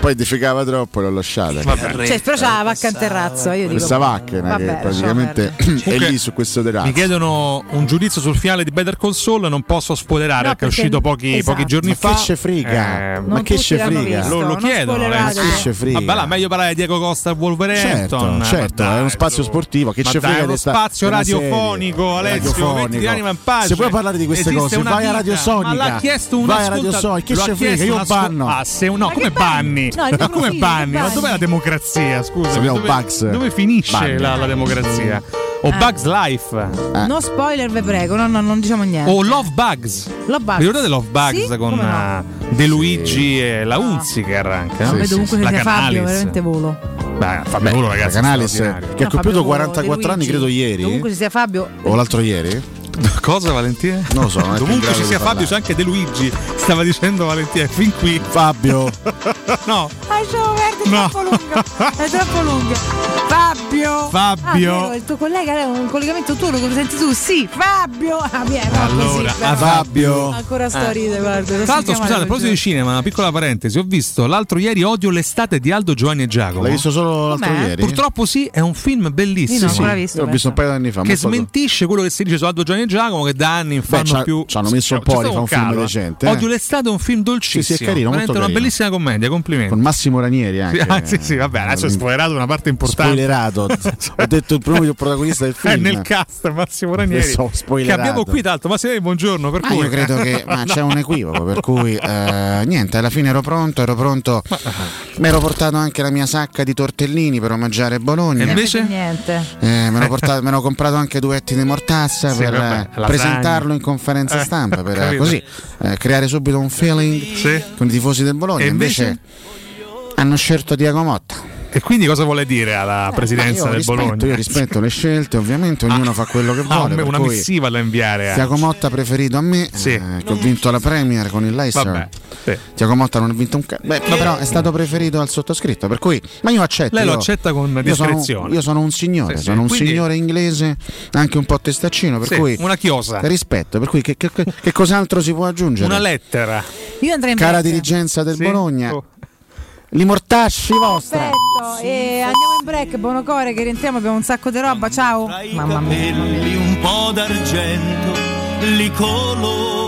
poi defecava troppo e l'ho lasciata. Cioè, però c'ha la vacca in terrazzo. Io dico, Questa macchina che vabbè, praticamente è lì su questo terrazzo. Mi chiedono un giudizio sul finale di Better Call Saul, non posso spoilerare No, perché è uscito pochi, esatto. pochi giorni Ma fa. che ce frega? Eh, Ma che ce frega? visto, lo, lo chiedono. eh. Che ce frega? Vabbè, là, meglio parlare di Diego Costa e Wolverhampton. Certo, certo, Ma dai, è uno spazio sportivo. Che Ma ce frega è uno spazio radiofonico. Alessio. Metti l'anima in pace. Se puoi parlare di queste cose, vai a. Radio Sonica. Ma l'ha chiesto un Vai a Radio Sonica. Che ce frega? Io banno. Ah, se no, come banni? No, Ma come banni? Ma dov'è la democrazia? Scusa, Abbiamo dove, Bugs. dove finisce la, la democrazia? O Eh. Bugs Life? No spoiler, vi prego, no, no, non diciamo niente. O Love Bugs? Love Bugs. Vi ricordate Love Bugs Sì? con no? eh, De Luigi e la Unziker anche? no? Vedo comunque che sia Fabio, veramente volo. Beh, Fabio Volo, ragazzi. Canalis che ha No, compiuto Fabio Volo, 44 De anni, credo ieri. Comunque ci sia Fabio. O l'altro ieri? Cosa Valentina? Non lo so, non è grado ci sia Fabio c'è anche De Luigi. Stava dicendo Valentina, fin qui. Fabio. no. Lasciamo perdere, è No. troppo lungo. È troppo lungo. Fabio. Fabio. Ah, vero, il tuo collega è un collegamento tuo, lo senti tu? Sì, Fabio. Ah, vieni, no, Allora, così. Fabio. Ancora sto a Eh. guarda. Tra l'altro, scusate, a proposito di cinema, una piccola parentesi. Ho visto l'altro ieri Odio l'estate di Aldo Giovanni e Giacomo. L'hai visto solo l'altro Com'è? ieri? Purtroppo sì, è un film bellissimo. Io non ho ancora visto, L'ho visto un paio di anni fa. che smentisce quello che si dice su Aldo Giovanni e Giacomo che da anni Beh, fanno c'ha- più ci hanno messo un po' stato di fa un film calo, eh. decente, eh. Odio l'estate è un film dolcissimo Sì, sì, è carino, veramente molto una carino. bellissima commedia complimenti Con Massimo Ranieri anche. Ah, sì, sì, vabbè, adesso è spoilerato una parte importante. Spoilerato. Ho detto il primo protagonista del film. È nel cast Massimo Ranieri. Adesso ho Che abbiamo qui, l'altro. Massimo Ranieri, buongiorno. Per Ma cui... io credo che ma c'è un equivoco, per cui eh, niente, alla fine ero pronto, ero pronto. Mi ero portato anche la mia sacca di tortellini per omaggiare Bologna. E invece? Niente. Eh, me, l'ho portato- me l'ho comprato anche due etti di mortazza Sì, per vabbè, eh, presentarlo in conferenza Eh, stampa, per eh, così eh, creare subito un feeling Sì. con i tifosi del Bologna. E invece, invece? hanno scelto Diago Motta. E quindi cosa vuole dire alla presidenza Eh, del rispetto, Bologna? io rispetto le scelte, ovviamente ognuno fa quello che Ah, vuole. per una missiva da inviare. eh. Tiago Motta preferito a me, Sì. eh, che ho vinto la Premier con il Leicester. Vabbè, sì. Tiago Motta non ha vinto un cazzo. però è stato preferito al sottoscritto, per cui ma io accetto. Lei lo io- accetta con io sono- discrezione. Io sono un signore, Sì, sì. sono un Quindi- signore inglese, anche un po' testaccino, per Sì, cui una chiosa. rispetto, per cui che, che- che cos'altro si può aggiungere? Una lettera. Io andrei in Cara break. dirigenza del Sì? Bologna, Oh. Li mortacci vostra. Perfetto. E andiamo in break, buono core, che rientriamo, abbiamo un sacco di roba. Ciao. Mamma mia. mamma mia. un po' d'argento li colora.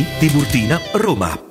Tiburtina, Roma.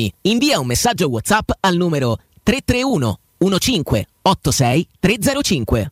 dell'Academy. Invia un messaggio WhatsApp al numero 331 1586 305.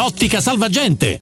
Ottica Salvagente.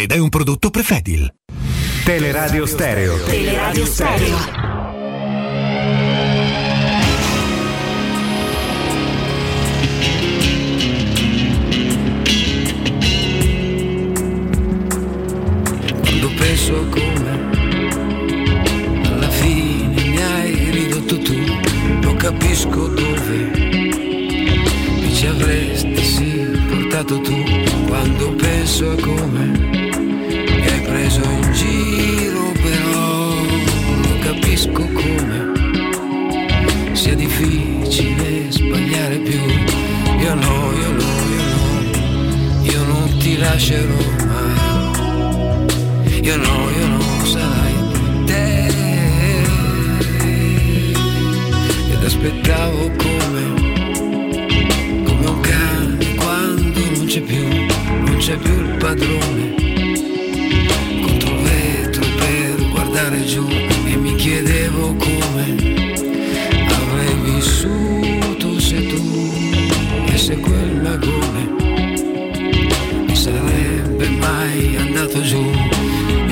ed è un prodotto Prefedil. Teleradio Stereo. Teleradio Stereo. Quando penso a come alla fine mi hai ridotto tu, non capisco dove mi ci avresti sì portato tu. Quando penso a come lascerò mai. Io no, io no, sarai te. Ed aspettavo come, come un cane quando non c'è più, non c'è più il padrone. Contro il vetro per guardare giù e mi chiedevo come avrei vissuto se tu e se quel sarebbe mai andato giù.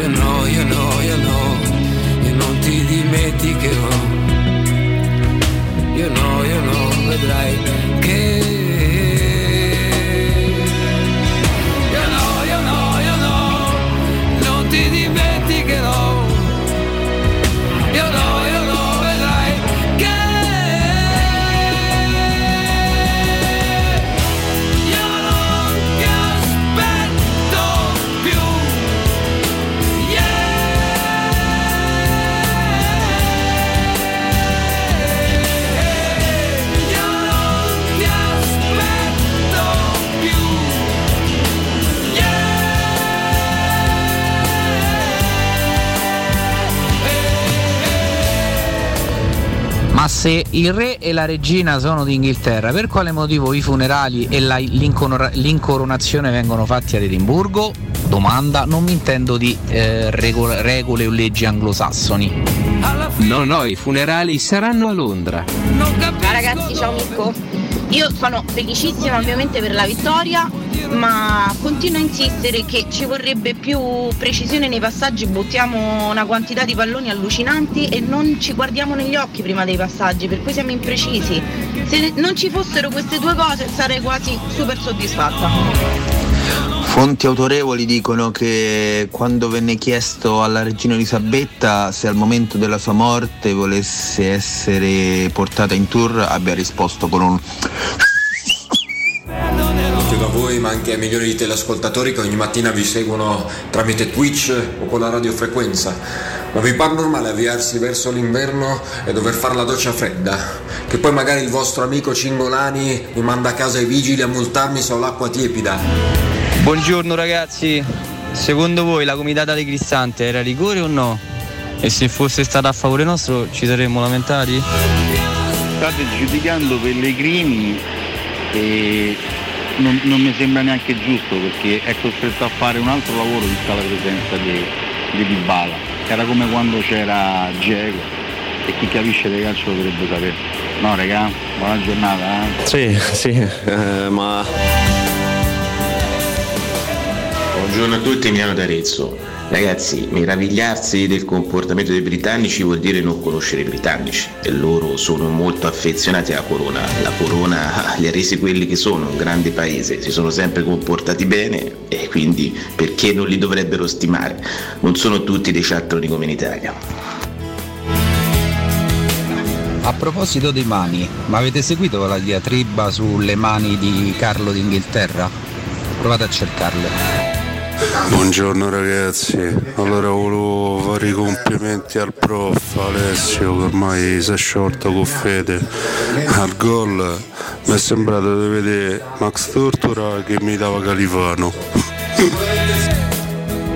Io no, io no, io no, io non ti dimenticherò. Io no, io no, vedrai Ma se il re e la regina sono d'Inghilterra, per quale motivo i funerali e la- l'inconora- l'incoronazione vengono fatti ad Edimburgo? Domanda, non mi intendo di eh, rego- regole o leggi anglosassoni. No, no, i funerali saranno a Londra. Ciao ragazzi, ciao Mirko. Io sono felicissima ovviamente per la vittoria, ma continuo a insistere che ci vorrebbe più precisione nei passaggi, buttiamo una quantità di palloni allucinanti e non ci guardiamo negli occhi prima dei passaggi, per cui siamo imprecisi. Se non ci fossero queste due cose sarei quasi super soddisfatta. Fonti autorevoli dicono che quando venne chiesto alla regina Elisabetta se al momento della sua morte volesse essere portata in tour abbia risposto con un a voi, ma anche ai milioni di teleascoltatori che ogni mattina vi seguono tramite Twitch o con la radiofrequenza. Ma vi par normale avviarsi verso l'inverno e dover fare la doccia fredda? Che poi magari il vostro amico Cingolani mi manda a casa i vigili a multarmi se ho l'acqua tiepida? Buongiorno ragazzi, secondo voi la comitata dei Cristante era rigore o no? E se fosse stata a favore nostro ci saremmo lamentati? State giudicando Pellegrini e non, non mi sembra neanche giusto perché è costretto a fare un altro lavoro vista la presenza di, di Dybala. Era come quando c'era Diego e chi capisce di calcio lo dovrebbe sapere. No regà, buona giornata. Eh? Sì, sì, eh, ma Buongiorno a tutti, Emiliano d'Arezzo. Ragazzi, meravigliarsi del comportamento dei britannici vuol dire non conoscere i britannici e loro sono molto affezionati alla corona. La corona li ha resi quelli che sono, un grande paese, si sono sempre comportati bene e quindi perché non li dovrebbero stimare? Non sono tutti dei cialtroni come in Italia. A proposito dei mani, ma avete seguito la diatriba sulle mani di Carlo d'Inghilterra? Provate a cercarle. Buongiorno ragazzi, allora volevo fare i complimenti al prof Alessio che ormai si è sciolto con fede al gol mi è sembrato di vedere Max Tortora che mi dava Califano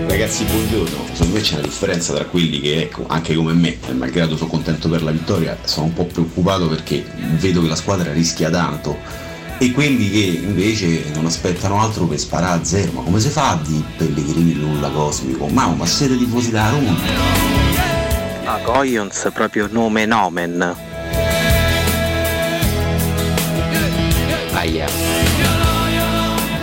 Ragazzi, buongiorno. Secondo me c'è una differenza tra quelli che, ecco, anche come me, malgrado sono contento per la vittoria, sono un po' preoccupato perché vedo che la squadra rischia tanto. E quelli che invece non aspettano altro per sparare a zero. Ma come si fa di Pellegrini nulla cosmico? Ma, ma siete tifosi da Roma? A Goyons proprio nome nomen. Aia.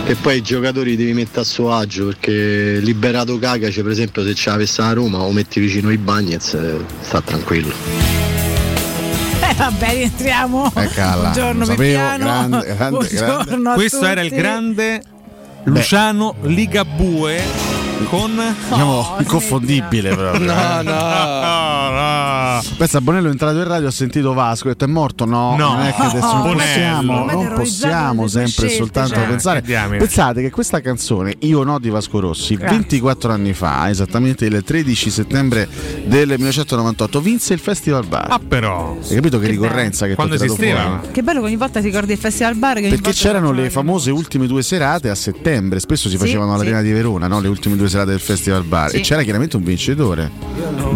E poi i giocatori devi mettere a suo agio perché liberato Cagace per esempio se ce l'avesse a Roma o metti vicino i Bagnets eh, sta tranquillo. Eh, vabbè, rientriamo. Eccola, Buongiorno, lo sapevo, Pippiano. grande, grande, Buongiorno grande. a Questo era il tutti. grande Luciano Ligabue con Diciamo inconfondibile proprio. No, eh. no, no. Pensa Bonello è entrato in radio ha sentito Vasco ha detto è morto no, No. non è che adesso non possiamo, non possiamo sempre e scelte, soltanto cioè. pensare Che diamine. pensate che questa canzone Io no di Vasco Rossi Grazie. 24 anni fa esattamente il 13 settembre del 1998 vinse il Festival Bar Ah però hai capito che, ricorrenza che Quando ti ho tirato esisteva? fuori? Che bello che ogni volta ti ricordi il Festival Bar. Che Perché c'erano le famose ultime due serate a settembre, spesso si Sì, facevano all'Arena sì. di Verona, no? le ultime due serate del Festival Bar. Sì. E c'era chiaramente un vincitore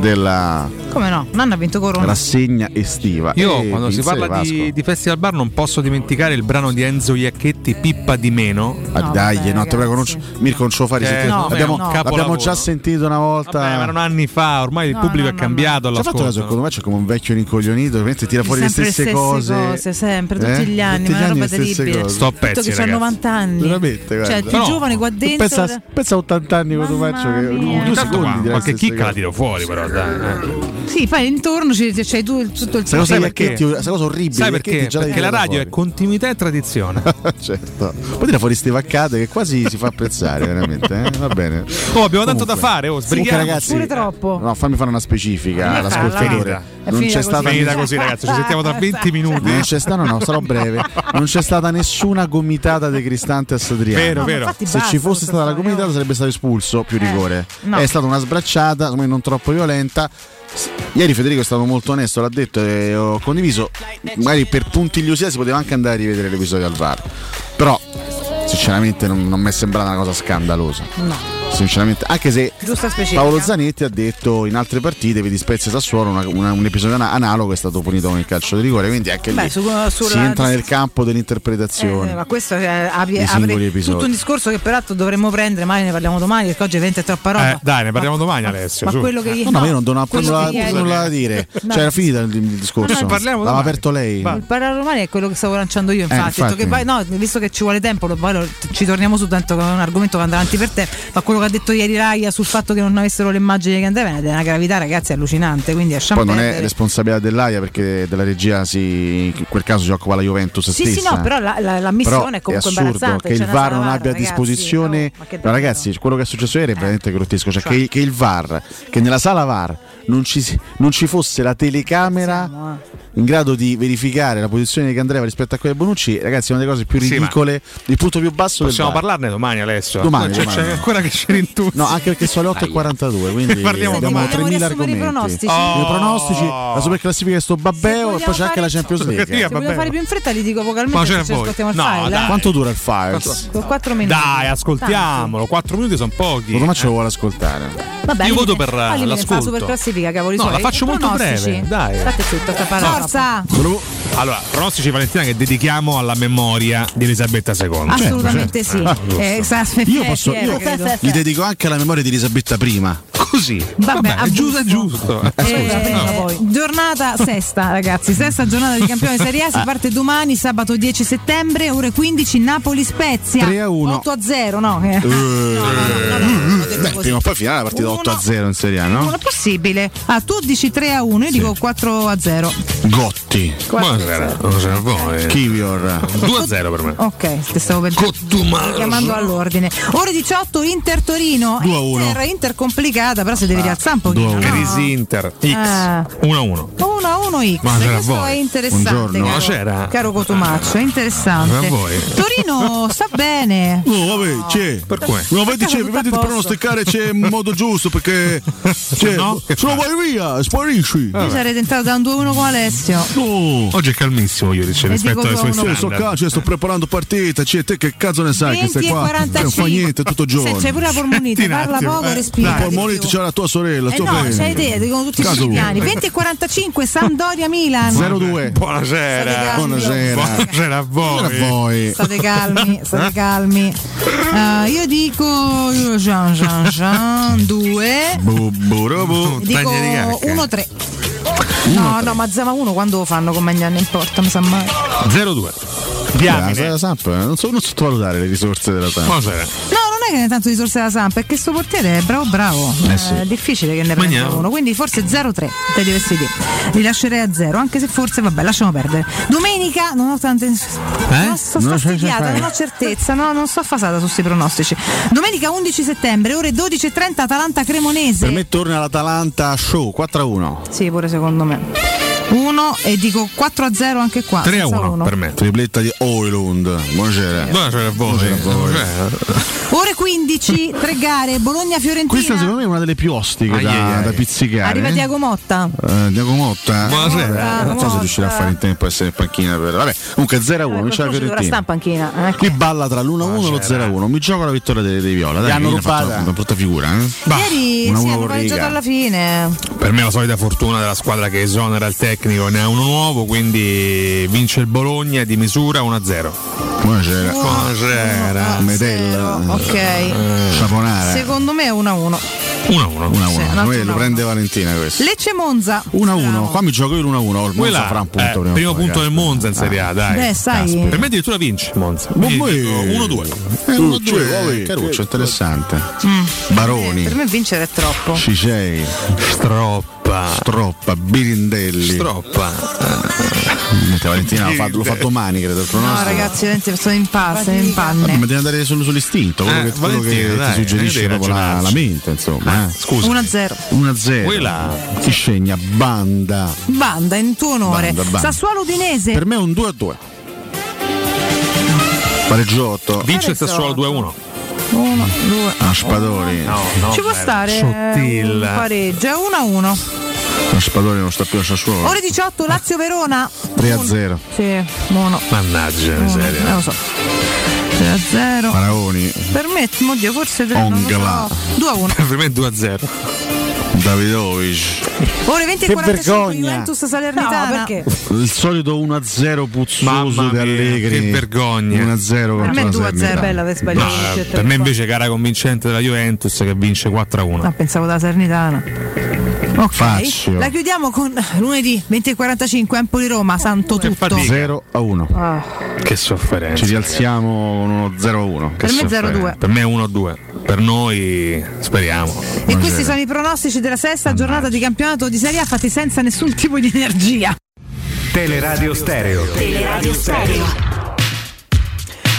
della Come no? Non hanno vinto Corona. rassegna estiva. Io E quando si parla di, di Festival Bar non posso dimenticare il brano di Enzo Iacchetti Pippa di meno. Ah, dai, no, te prego, non ci- Mirko, non ce lo fare Eh, no, Abbiamo- no. l'abbiamo già sentito una volta. Vabbè, ma erano anni fa, ormai il No, pubblico no, è cambiato ha fatto caso, secondo me c'è come un vecchio rincoglionito, veramente tira fuori le sempre stesse, cose. sempre, tutti Eh? gli anni, Tutti ma gli è una roba le stesse terribile. cose. Sto a pezzi, che ragazzi. 90 anni. Veramente. Cioè, più No. giovani qua dentro. Pensa, pensa a 80 anni faccio che secondi qua, direi qualche chicca la tiro fuori però dai. eh. Sì, poi intorno c'è, c'hai tu tutto il Sai cosa, Sai perché? Questa cosa orribile. Sai perché perché? la radio è continuità e tradizione. certo. Poi tira fuori ste vaccate che quasi si fa apprezzare, veramente. eh? Va bene. Oh, abbiamo tanto da fare, oh, Comunque, sbrighiamoci. ragazzi, Pure troppo. No, fammi fare una specifica all'ascoltatore. Non finita c'è stata così. Finita così, ragazzi, ci sentiamo tra 20 minuti. Non c'è stata, no, sarò breve. Non c'è stata nessuna gomitata di Cristante a Sadriano. Vero, vero. Se ci fosse stata la gomitata sarebbe stato espulso più rigore. no. È stata una sbracciata, secondo me non troppo violenta. Ieri Federico è stato molto onesto, l'ha detto e ho condiviso. Magari per puntigliosità si poteva anche andare a rivedere l'episodio al VAR. Però, sinceramente, non, non mi è sembrata una cosa scandalosa. No. Sinceramente. Anche se. Paolo Zanetti ha detto in altre partite, vedi Spezia Sassuolo, una- una- un episodio ana- analogo è stato punito con il calcio di rigore, quindi anche Beh, lì su- sulla- si entra nel campo dell'interpretazione. Eh, ma questo eh, apre, I singoli apre episodi. tutto un discorso che peraltro dovremmo prendere, magari ne parliamo domani, perché oggi ovviamente è troppa roba. Eh, dai, ne parliamo domani, Alessio. ma su. quello che No, no, ma io non do una quello nulla, nulla da dire. No. Cioè, era finito il, il discorso. No, no, parliamo L'aveva domani. aperto lei. Il parlare romani è quello che stavo lanciando io, infatti. Eh, Ho detto infatti. che poi, no, visto che ci vuole tempo, lo- poi lo- ci torniamo su tanto che è un argomento che andrà avanti per te. Ma quello che ha detto ieri Raia sul fatto che non avessero le immagini che andavano è una gravità, ragazzi, allucinante. Quindi lasciamo Poi non è responsabilità dell'AIA perché della regia si, in quel caso si occupa la Juventus Sì, stessa. sì, no, però la, la, la missione è comunque assurdo imbarazzante. che il VAR non abbia a disposizione. no, ma che ragazzi, quello che è successo ieri è veramente grottesco. Cioè, che, che il VAR, che nella sala VAR non ci, non ci fosse la telecamera eh. In grado di verificare la posizione di Candreva rispetto a quella di Bonucci, ragazzi, è una delle cose più Sì, ma- ridicole, il punto più basso Possiamo del VAR. parlarne domani, Alessio. Domani, Cioè, domani. c'è ancora che ci rintuzzi. No, anche perché sono le 8.42, quindi Parliamo abbiamo domani. 3.000 Vogliamo riassumere argomenti. i pronostici? Oh. I pronostici, la superclassifica di sto babbeo e poi c'è anche la Champions League. Se vogliamo fare più in fretta, li dico vocalmente. Ma ce ascoltiamo il No, file. dai. eh. Quanto dura il Files? Con 4 minuti. Dai, ascoltiamolo. 4 minuti sono pochi. Automatico lo vuole ascoltare. Vabbè, Io voto per, l'ascolto. Fa la super classifica, cavoli No, la faccio molto breve, dai. State zitto, sta parlando. Forza! Allora, pronostici Valentina che dedichiamo alla memoria di Elisabetta II. Assolutamente sì. Ah, giusto. Eh, Io posso, io credo. gli dedico anche alla memoria di Elisabetta prima. Così. Vabbè, è giusto, è giusto. Eh, giornata sesta, ragazzi, sesta giornata di campione Serie A. Si Ah. parte domani, sabato 10 settembre, ore 15, Napoli Spezia. 3 a 1. 8 a 0, no? eh. Beh, prima o poi finale la partita 8 a 0 in Serie A, Non no? è possibile. Ah, tu dici 3 a 1, io dico 4 a 0. Gotti. Buonasera. Kivior. 2 a 0 per me. Ok, ti stavo per chiamando all'ordine. Ore 18 Inter Torino. 2 a 1. Inter, Inter complicata, però si deve rialzare un pochino. no? Crisi Inter. X. Ah. 1 a 1. 1 a 1 X. Buonasera a Questo è interessante. Buongiorno. Caro, Buonasera. caro Cotumaccio, è interessante. Torino sta bene. No, vabbè, c'è. Per cui? No, vedi, c'è, vedi di posto. pronosticare c'è in modo giusto perché c'è, No? Se fa? vai via, sparisci. Io sarei tentato da un 2-1 con Alessio. No. Oggi è calmissimo ieri E rispetto dico ai suoi due a uno. Io so standard. calcio, sto preparando partita, c'è te che cazzo ne sai che 20 stai e qua? 45. Non fa niente tutto il giorno. C'è pure la polmonite, parla poco, eh. respira. Di Polmonite c'era la tua sorella, Eh sto no, c'hai te, dicono tutti i vuoi. 20 e 45 Sampdoria Milan. 0-2. Buonasera. Buonasera. Buonasera a voi. Buonasera a voi. State calmi, state calmi. Eh, io dico Jean Jean Jean 2. Bu, bu, ru, bu. Dico Taglia di cacca. 1-3. No, no, ma Zama 1 quando lo fanno con Magnani in porta, mi sa mai. 0-2. Ah, Diamine. eh, non, so, non sottovalutare le risorse della Samp. No, è che ne tanto risorse da Samp, è che sto portiere è bravo bravo. Eh sì. È difficile che ne prenda uno, quindi forse 0-3, te diversi dire. Li lascerei a 0, anche se forse vabbè, lasciamo perdere. Domenica non ho tante No, sto, sto Non non ho certezza, no, non sto affasata su questi pronostici. Domenica 11 settembre, ore 12.30 Atalanta Cremonese. Per me torna l'Atalanta show 4-1. Sì, pure secondo me. 1 e dico 4 a 0 anche qua. 3 a senza 1 uno. per me. Tripletta di Oilund. Buonasera. Buonasera a voi. Buonasera a voi. Buonasera. Ore 15, tre gare, Bologna-Fiorentina. Questa secondo me è una delle più ostiche Ai, da, ai. da pizzicare. Arriva Diago Motta. Eh, Diago Motta. Buonasera. Eh, non so se riuscirà a fare in tempo a essere in panchina per. Vabbè, comunque 0-1, Eh, non c'è la Fiorentina. stare in panchina. eh. Qui balla tra l'1-1 e lo 0-1. Mi gioco la vittoria dei, dei Viola. Dai, hanno rubata. Una brutta figura, eh? Ieri uno hanno pareggiato alla fine. Per me è la solita fortuna della squadra che esonera il tecnico, ne ha uno nuovo, quindi vince il Bologna di misura 1-0. Buonasera. Buonasera. Medella. Ok. Saponara. Secondo me è 1-1. 1-1. 1-1. Sì, Noi lo 1-1. prende Valentina questo. Lecce Monza. 1-1. Qua mi gioco io l'1-1. Il Monza farà un punto eh, primo poi, punto eh. del Monza in Serie A, dai. Beh, sai. Per me addirittura vince Monza. Ma Quindi poi- dico 1-2. Eh, Mm. 1-2, vabbè, Caruccio, interessante. Baroni. Per me vincere è troppo. Cicei. Stroppa. Stroppa. Birindelli. Stroppa. Valentina l'ha fatto, l'ho fatto domani, credo. Il No, pronostico. ragazzi, veramente sono in pasta, in Vabbè, panne. ma devi andare solo sull'istinto, quello Eh, che, quello Valentina, che dai, ti suggerisce proprio la, la mente, insomma. Eh. Scusa. 1-0. 1-0. Quella. Chi scegna? Banda. Banda in tuo onore. Banda, banda. Sassuolo Udinese. Per me è un 2-2. Pareggiotto. Vince il Sassuolo 2-1. 1, 2. Ah, Spadori. No, no. Ci può stare eh, Sottil. un pareggio. È 1-1. Ah, Spadori non sta più a Sassuolo. Ore 18 Lazio Verona. 3-0. Sì, buono. Mannaggia, miseria. eh, lo so. 3 a 0. Faraoni. Per me, oddio, forse 3 Ongla. 2 a 1. per me 2 a 0. Davidovic. Ore 20 e Che 45 vergogna. Juventus Salernitana. No, perché? Il solito 1-0 puzzoso Mamma di mia, Allegri. che vergogna. 1-0 Per me contro 2 la a 0, Salernitana. bella aver sbagliato. No, tre per me invece gara convincente della Juventus che vince 4 a 1. No, pensavo della Salernitana. Ok, Faccio. la chiudiamo con lunedì 20 e 45 Empoli Roma, santo tutto. fatica. 0 a 1. Ah, Che sofferenza. Ci rialziamo con uno 0 a 1. per me 0-2. Per me 1 a 2. Per noi speriamo. E questi sono i pronostici della sesta giornata di campionato di Serie A fatti senza nessun tipo di energia. Teleradio Stereo. Teleradio Stereo.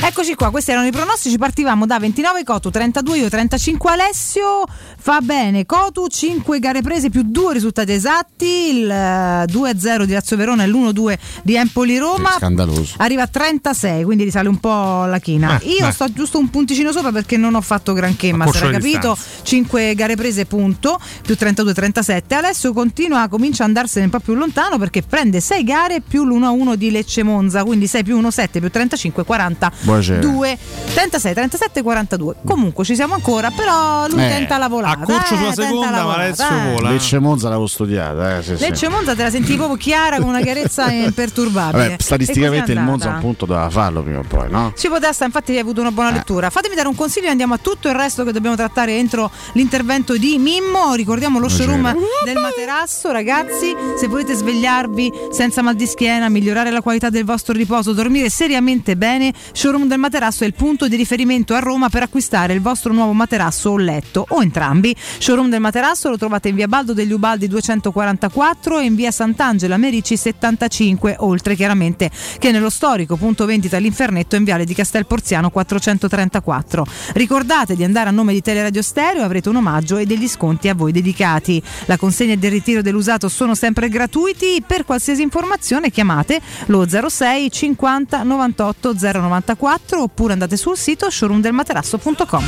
Eccoci qua, questi erano i pronostici. Partivamo da 29 Cotu, 32 io, 35 Alessio. Fa bene, Cotu 5 gare prese più 2 risultati esatti. Il eh, 2-0 di Lazio Verona e l'1-2 di Empoli Roma. Scandaloso. Arriva a 36, quindi risale un po' la china. Eh, Io beh. sto giusto un punticino sopra perché non ho fatto granché, ma corso sarà capito. 5 gare prese, punto, più 32-37. Alessio continua, comincia ad andarsene un po' più lontano perché prende 6 gare più l'1-1 di Lecce Monza, quindi 6 più 1, 7 più 35, 40. Buonasera. 2 36 37 42 comunque ci siamo ancora però lui Eh, tenta la volata Accorcio eh, sulla seconda, ma Alessio eh. vola. Lecce Monza l'avevo studiata. Eh, sì, sì. Lecce Monza te la sentivi proprio chiara con una chiarezza imperturbabile Vabbè, statisticamente il Monza andata? un punto doveva farlo prima o poi, no? Ci potesta, infatti hai avuto una buona lettura. Fatemi dare un consiglio e andiamo a tutto il resto che dobbiamo trattare entro l'intervento di Mimmo. Ricordiamo lo showroom del materasso, ragazzi. Se volete svegliarvi senza mal di schiena, migliorare la qualità del vostro riposo, dormire seriamente bene, showroom del materasso è il punto di riferimento a Roma per acquistare il vostro nuovo materasso o letto o entrambi. Showroom del materasso lo trovate in via Baldo degli Ubaldi 244 e in via Sant'Angela Merici 75, oltre chiaramente che nello storico punto vendita all'Infernetto in viale di Castel Porziano 434. Ricordate di andare a nome di Teleradio Stereo, avrete un omaggio e degli sconti a voi dedicati. La consegna e il ritiro dell'usato sono sempre gratuiti. Per qualsiasi informazione chiamate lo 06 50 98 094 oppure andate sul sito showroomdelmaterasso.com.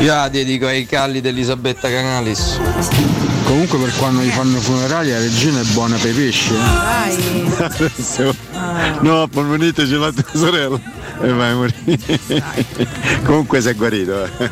Io la dedico ai calli di Elisabetta Canalis. Comunque per quando gli fanno i funerali la regina è buona per i pesci. eh. No, benvenite, ce l'ha tua sorella. E vai a morire. Comunque sei guarito. eh.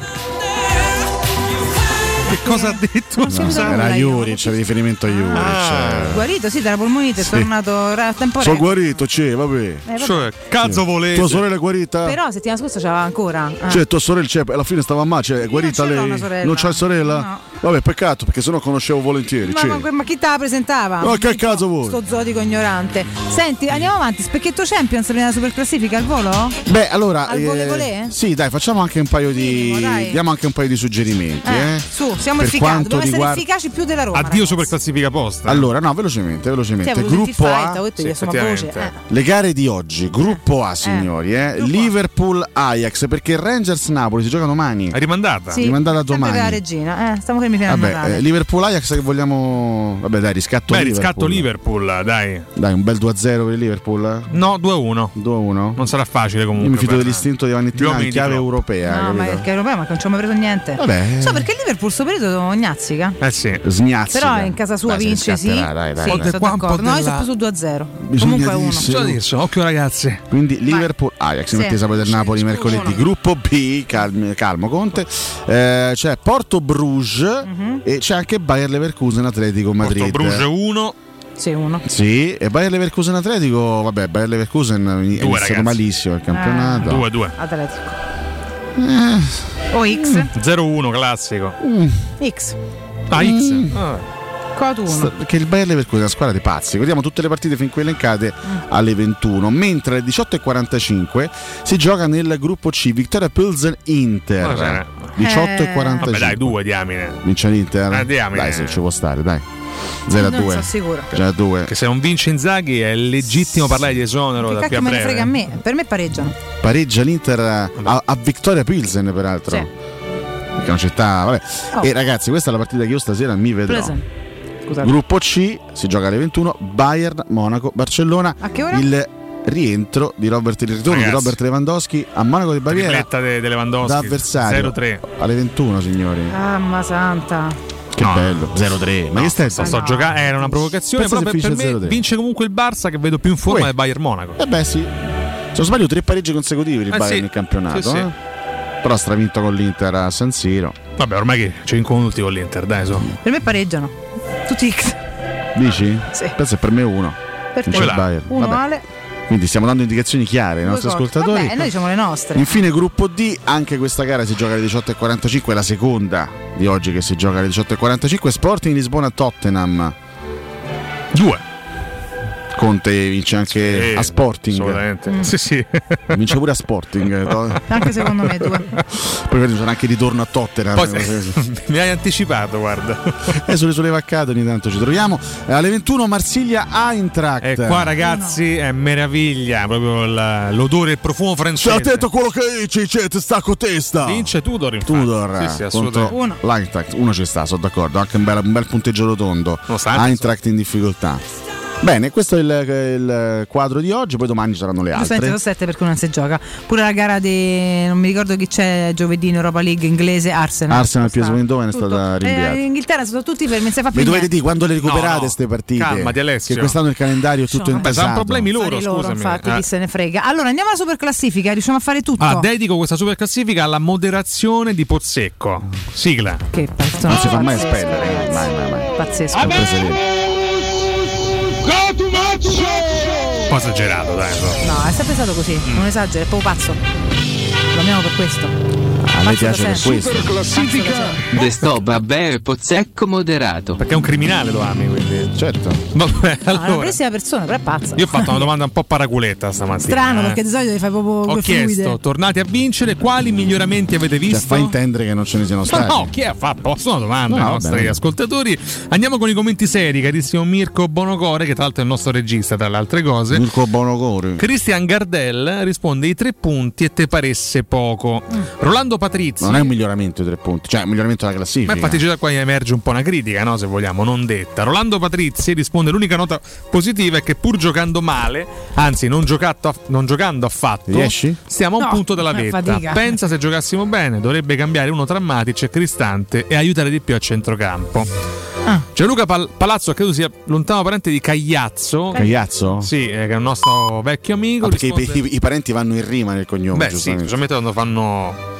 Che cosa ha detto? Non so cosa Era. Iuri, c'è riferimento a Iuri. cioè. Guarito, sì, dalla polmonite, è tornato a tempo Sono guarito, c'è, vabbè. Eh, vabbè. Cioè, cazzo volete? Tua sorella è guarita? Però settimana scorsa c'aveva ancora. eh. Cioè, tua sorella c'è, alla fine stava male, cioè, è guarita lei. Non c'hai sorella? No. Vabbè, peccato, perché sennò conoscevo volentieri. Ma, c'è. ma- ma chi te la presentava? Ma che cazzo vuoi? Sto zotico ignorante. Senti, andiamo avanti. Specchetto Champions nella super classifica al volo? Beh, allora. Al eh, volé volé? sì, dai, facciamo anche un paio di. Minimo, diamo anche un paio di suggerimenti. Eh, Eh, su, siamo Per efficaci. quanto Dobbiamo essere riguarda- efficaci più della Roma. Addio super classifica posta. Allora, no, velocemente, velocemente. Sì, avevo Gruppo A. ho detto Sì, voce. eh. Le gare di oggi, gruppo A, signori, eh. Liverpool Ajax, perché Rangers Napoli si gioca domani. È rimandata. Sì, Rimandata domani. la regina. Eh, stiamo fermi fino a Vabbè, eh, Liverpool Ajax che vogliamo. Vabbè, dai, riscatto Beh, Liverpool. riscatto Liverpool, dai. Dai, un bel 2-0 per il Liverpool. No, 2-1. 2-1. Non sarà facile comunque. Io mi fido dell'istinto di uomini in chiave europea. No, ma capito? ma che non ci abbiamo preso niente. Vabbè. So perché il Liverpool sto periodo gnazzica. Eh sì. Sgnazzica. Però in casa sua Dai, vince, sì. dai, dai, sì, sono qua un po' d'accordo. No, io della- sono preso 2-0. Bisogna Comunque è uno. Bisogna dirsi, occhio ragazzi. Quindi Liverpool Ajax, Sì. mettete sapete del Napoli mercoledì. Gruppo B, calmi- calmo Conte. Eh, c'è Porto Bruges Mhm. e c'è anche Bayer Leverkusen Atletico Madrid. Porto Bruges 1. Sì, uno. Sì, e Bayer Leverkusen Atletico, vabbè, Bayer Leverkusen è iniziato malissimo il campionato. 2-2. Atletico. Eh, O X. 0-1 classico. X. Ah, X. Mm. Ah. 1. Perché il Bayer Leverkusen è una squadra di pazzi. Ricordiamo tutte le partite fin qui elencate alle 21, mentre alle 18.45 si gioca nel gruppo C Vittoria Pilsen Inter. C'è- 18.45. Vabbè, dai, due diamine. Vince l'Inter? Eh, diamine. Dai, se ci può stare, dai. 0 a Non 2. sono sicura. 0 a 2. Che se non vince Inzaghi è legittimo parlare di esonero Che da qui a me ne frega a breve. me? Per me pareggiano. Pareggia l'Inter a, a Vittoria Pilsen, peraltro. Sì. Perché è una città. Vabbè. Oh. E ragazzi, questa è la partita che io stasera mi vedrò. Presen. Scusate. Gruppo C si gioca alle 21, Bayern, Monaco, Barcellona. A che ora? Il rientro di Robert, il ritorno Ragazzi. di Robert Lewandowski a Monaco di Baviera Tripletta de, de Lewandowski. da avversario 0-3. alle 21, signori. Mamma santa. Che No. bello, 0-3. Ma che stai Sto, sto giocando, era una provocazione, Pensa però se per, me 0-3. vince comunque il Barça che vedo più in forma Uè. del Bayern Monaco. Eh beh sì. non sbaglio, tre pareggi consecutivi per il Eh, Bayern sì. nel campionato. Sì, sì. eh. Però ha stravinto con l'Inter a San Siro. Vabbè, ormai che 5 minuti con l'Inter, dai, su. Per me pareggiano. Tutti X. Dici? Sì. Penso per me uno. Per te. Vince il Bayern. Uno Vabbè. Ale. Quindi stiamo dando indicazioni chiare ai nostri ascoltatori. Vabbè, noi diciamo le nostre. Infine gruppo D, anche questa gara si gioca alle 18.45, è la seconda di oggi che si gioca alle 18.45, Sporting Lisbona Tottenham. Due. Conte vince anche Sì, a Sporting. assolutamente. Mm. Sì, sì. Vince pure a Sporting. To- Anche secondo me due. Poi magari sarà anche ritorno a Tottenham. Poi mi hai anticipato, guarda. Eh, sulle sole vaccate ogni tanto ci troviamo. Eh, Alle 21 Marsiglia Eintracht. E qua ragazzi è meraviglia, proprio la- l'odore, il profumo francese. attento a quello che dici, cioè, ti stacco testa. Vince Tudor infatti. Tudor Sì, sì, assolutamente. l'Eintracht. Uno ci sta, sono d'accordo. Anche un bel, un bel punteggio rotondo. Eintracht in difficoltà. Bene, questo è il, il quadro di oggi. Poi domani saranno le altre. sono sette perché non si gioca. Pure la gara di. non mi ricordo chi c'è giovedì in Europa League inglese, Arsenal. Arsenal PSV Eindhoven è stata rinviata. Eh, in Inghilterra sono tutti fermi, si fa più Mi dovete dire quando le recuperate No, no. queste partite? Calmati, Alessio. Che quest'anno il calendario è tutto Insomma, Beh, intasato. saranno problemi loro, Affari loro, scusami. infatti, Eh. chi se ne frega. Allora andiamo alla super classifica, riusciamo a fare tutto. Ah, dedico questa super classifica alla moderazione di Pozzecco. Sigla. Che pezzo. Non si fa mai espellere. Mai, mai, mai. Pazzesco. Sempre. Un po' esagerato, dai. No, è sempre stato così, Mm. non esagera, è proprio pazzo. Lo amiamo per questo. A me piace per questo. Classifica. De sto, vabbè, Pozzecco moderato. Perché è un criminale, lo ami, quindi. Certo. Vabbè, No, è una allora. bellissima persona, però è pazza. Io ho fatto una domanda un po' paraculetta stamattina. Strano eh. perché di solito li fai proprio Ho chiesto, fluide. tornati a vincere, quali miglioramenti avete Cioè, visto? fa intendere che non ce ne siano Ma stati. no, chi ha fatto? Posso una domanda No, ai nostri bene. ascoltatori? Andiamo con i commenti seri, carissimo Mirko Bonocore, che tra l'altro è il nostro regista, tra le altre cose. Mirko Bonocore. Christian Gardel risponde i tre punti e te paresse poco. Rolando Patrizzi. Non è un miglioramento i tre punti, cioè è un miglioramento della classifica. Ma infatti già da qua emerge un po' una critica, no? se vogliamo, non detta. Rolando Patrizzi risponde l'unica nota positiva è che pur giocando male, anzi non, giocato non giocando affatto, Riesci? stiamo a un No, punto della è vetta. fatica. Pensa se giocassimo bene, dovrebbe cambiare uno tra Matic e Cristante e aiutare di più a centrocampo. Ah. Gianluca Pal- Palazzo credo sia lontano parente di Cagliazzo. Cagliazzo? Sì, eh, che è un nostro vecchio amico. Ah, perché i, risponde- i- i parenti vanno in rima nel cognome, Beh, sì, giustamente. specialmente quando fanno.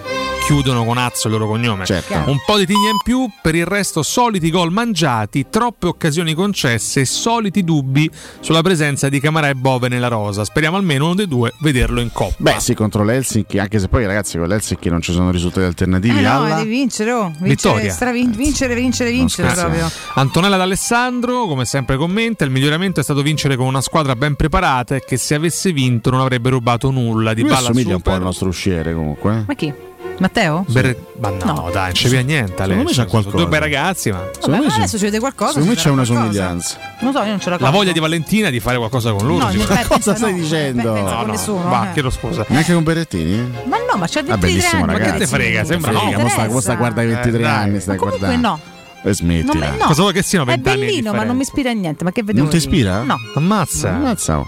Chiudono con Azzo il loro cognome. Certo. Un po' di tigna in più, per il resto soliti gol mangiati, troppe occasioni concesse e soliti dubbi sulla presenza di Camarà e Bove nella rosa. Speriamo almeno uno dei due vederlo in coppa. Beh, sì, contro l'Helsinki, anche se poi ragazzi con l'Helsinki non ci sono risultati alternativi Eh no, alla... devi vincere, oh. Vincere, Vittoria. stravin- vincere, vincere, vincere scherziamo. proprio. Antonella D'Alessandro, come sempre commenta, il miglioramento è stato vincere con una squadra ben preparata e che se avesse vinto non avrebbe rubato nulla. Di Lui balla assomiglia un po' super. al nostro usciere comunque. eh. Ma chi? Matteo? Ber- ma no, dai, non c'è via niente. Secondo me c'è qualcosa. Due bei ragazzi, ma. Vabbè, ma c'è- adesso ci vede qualcosa. Secondo me c'è una qualcosa. somiglianza. Non so, io non ce la La voglia di Valentina di fare qualcosa con loro. No, pensa Cosa stai no, dicendo? pensa No, no, nessuno. va, eh. chiedo scusa. Neanche con Berrettini? Ma no, ma c'ha Ah, 23 bellissimo anni. ragazzi. Ma che te frega, sembra no. no. Figa, mo sta- mo sta interessa. guarda i 23 Eh, dai. anni, stai Comunque guardando. no. E smettila. Non me- no. Cosa vuoi che siano È 20 anni di bellino, ma non mi ispira a niente. Ma che vedevo Non ti ispira? No, Ammazza. Ammazza.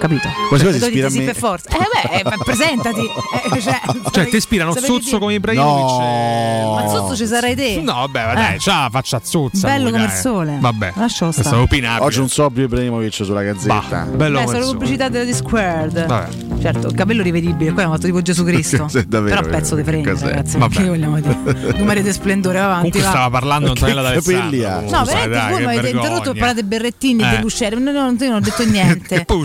Capito. Quasi quasi Vedo ispira a sì me. per forza. Eh beh, eh, presentati. Eh, cioè, Cioè, ti ispirano Zozzo come Ibrahimovic? No. Ma Zozzo ci sarai te. No, vabbè, ma dai, Eh. c'ha la faccia zozza. Bello lui, come il sole. Vabbè, questo stare. è opinabile. Oggi un sobrio Ibrahimovic sulla gazzetta. Bah, bello le sole. pubblicità della Squared. Vabbè. Certo, il capello rivedibile, qua è fatto tipo Gesù Cristo. Davvero, Però pezzo di cos'è? ragazzi. Vabbè. Che vogliamo dire? Numeri di splendore, va avanti. Comunque va. stava parlando Antonella Che capelli D'Alessandro. No, veramente voi che mi avete interrotto per parlare di Berrettini, Eh. di Lusciere. No, no, io non ho detto Che niente. poi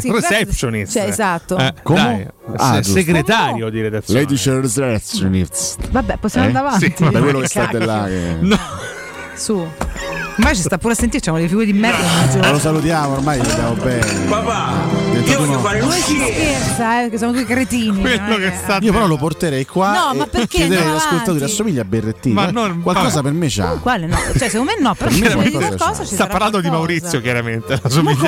Sì, receptionist. cioè, esatto. Eh, Come? dai, Ah, segretario di redazione. Lei dice receptionist. Vabbè, possiamo Eh? andare avanti. Sì, Da quello che state là. Che... No. Su. Ormai ci sta pure a sentire, c'hanno le figure di merda. in Ma lo salutiamo, ormai gli andiamo bene. Papà, io voglio fare Lui si scherza, eh, perché sono due cretini. Quello che sta Io però lo porterei qua No, ma perché? chiederei avanti. assomiglia a Berrettini. Ma Eh, non- Qualcosa vabbè. per me c'ha. Quale no? Cioè, secondo me no, però Per me se vedi qualcosa qualcosa c'è. ci Sta parlando di. Maurizio, chiaramente.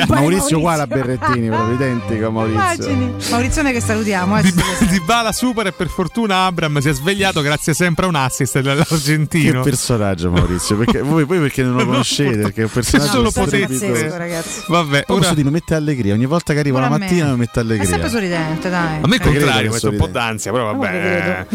Maurizio uguale a Maurizio. Berrettini, proprio identico a Maurizio. Immagini. Maurizione che salutiamo. Eh, Di, di Bala super e per fortuna Abram si è svegliato grazie sempre a un assist Che dell'argentino. personaggio Maurizio, perché voi, voi perché non lo Perché conoscete perché è un personaggio Se solo strepitoso. potete. ragazzi. Vabbè, Poi ora- posso dire, mi mette allegria. Ogni volta che arrivo Pure la me. mattina mi mette È sempre allegria. sorridente, dai. A me è credo contrario, mi mette un po' d'ansia, però vabbè.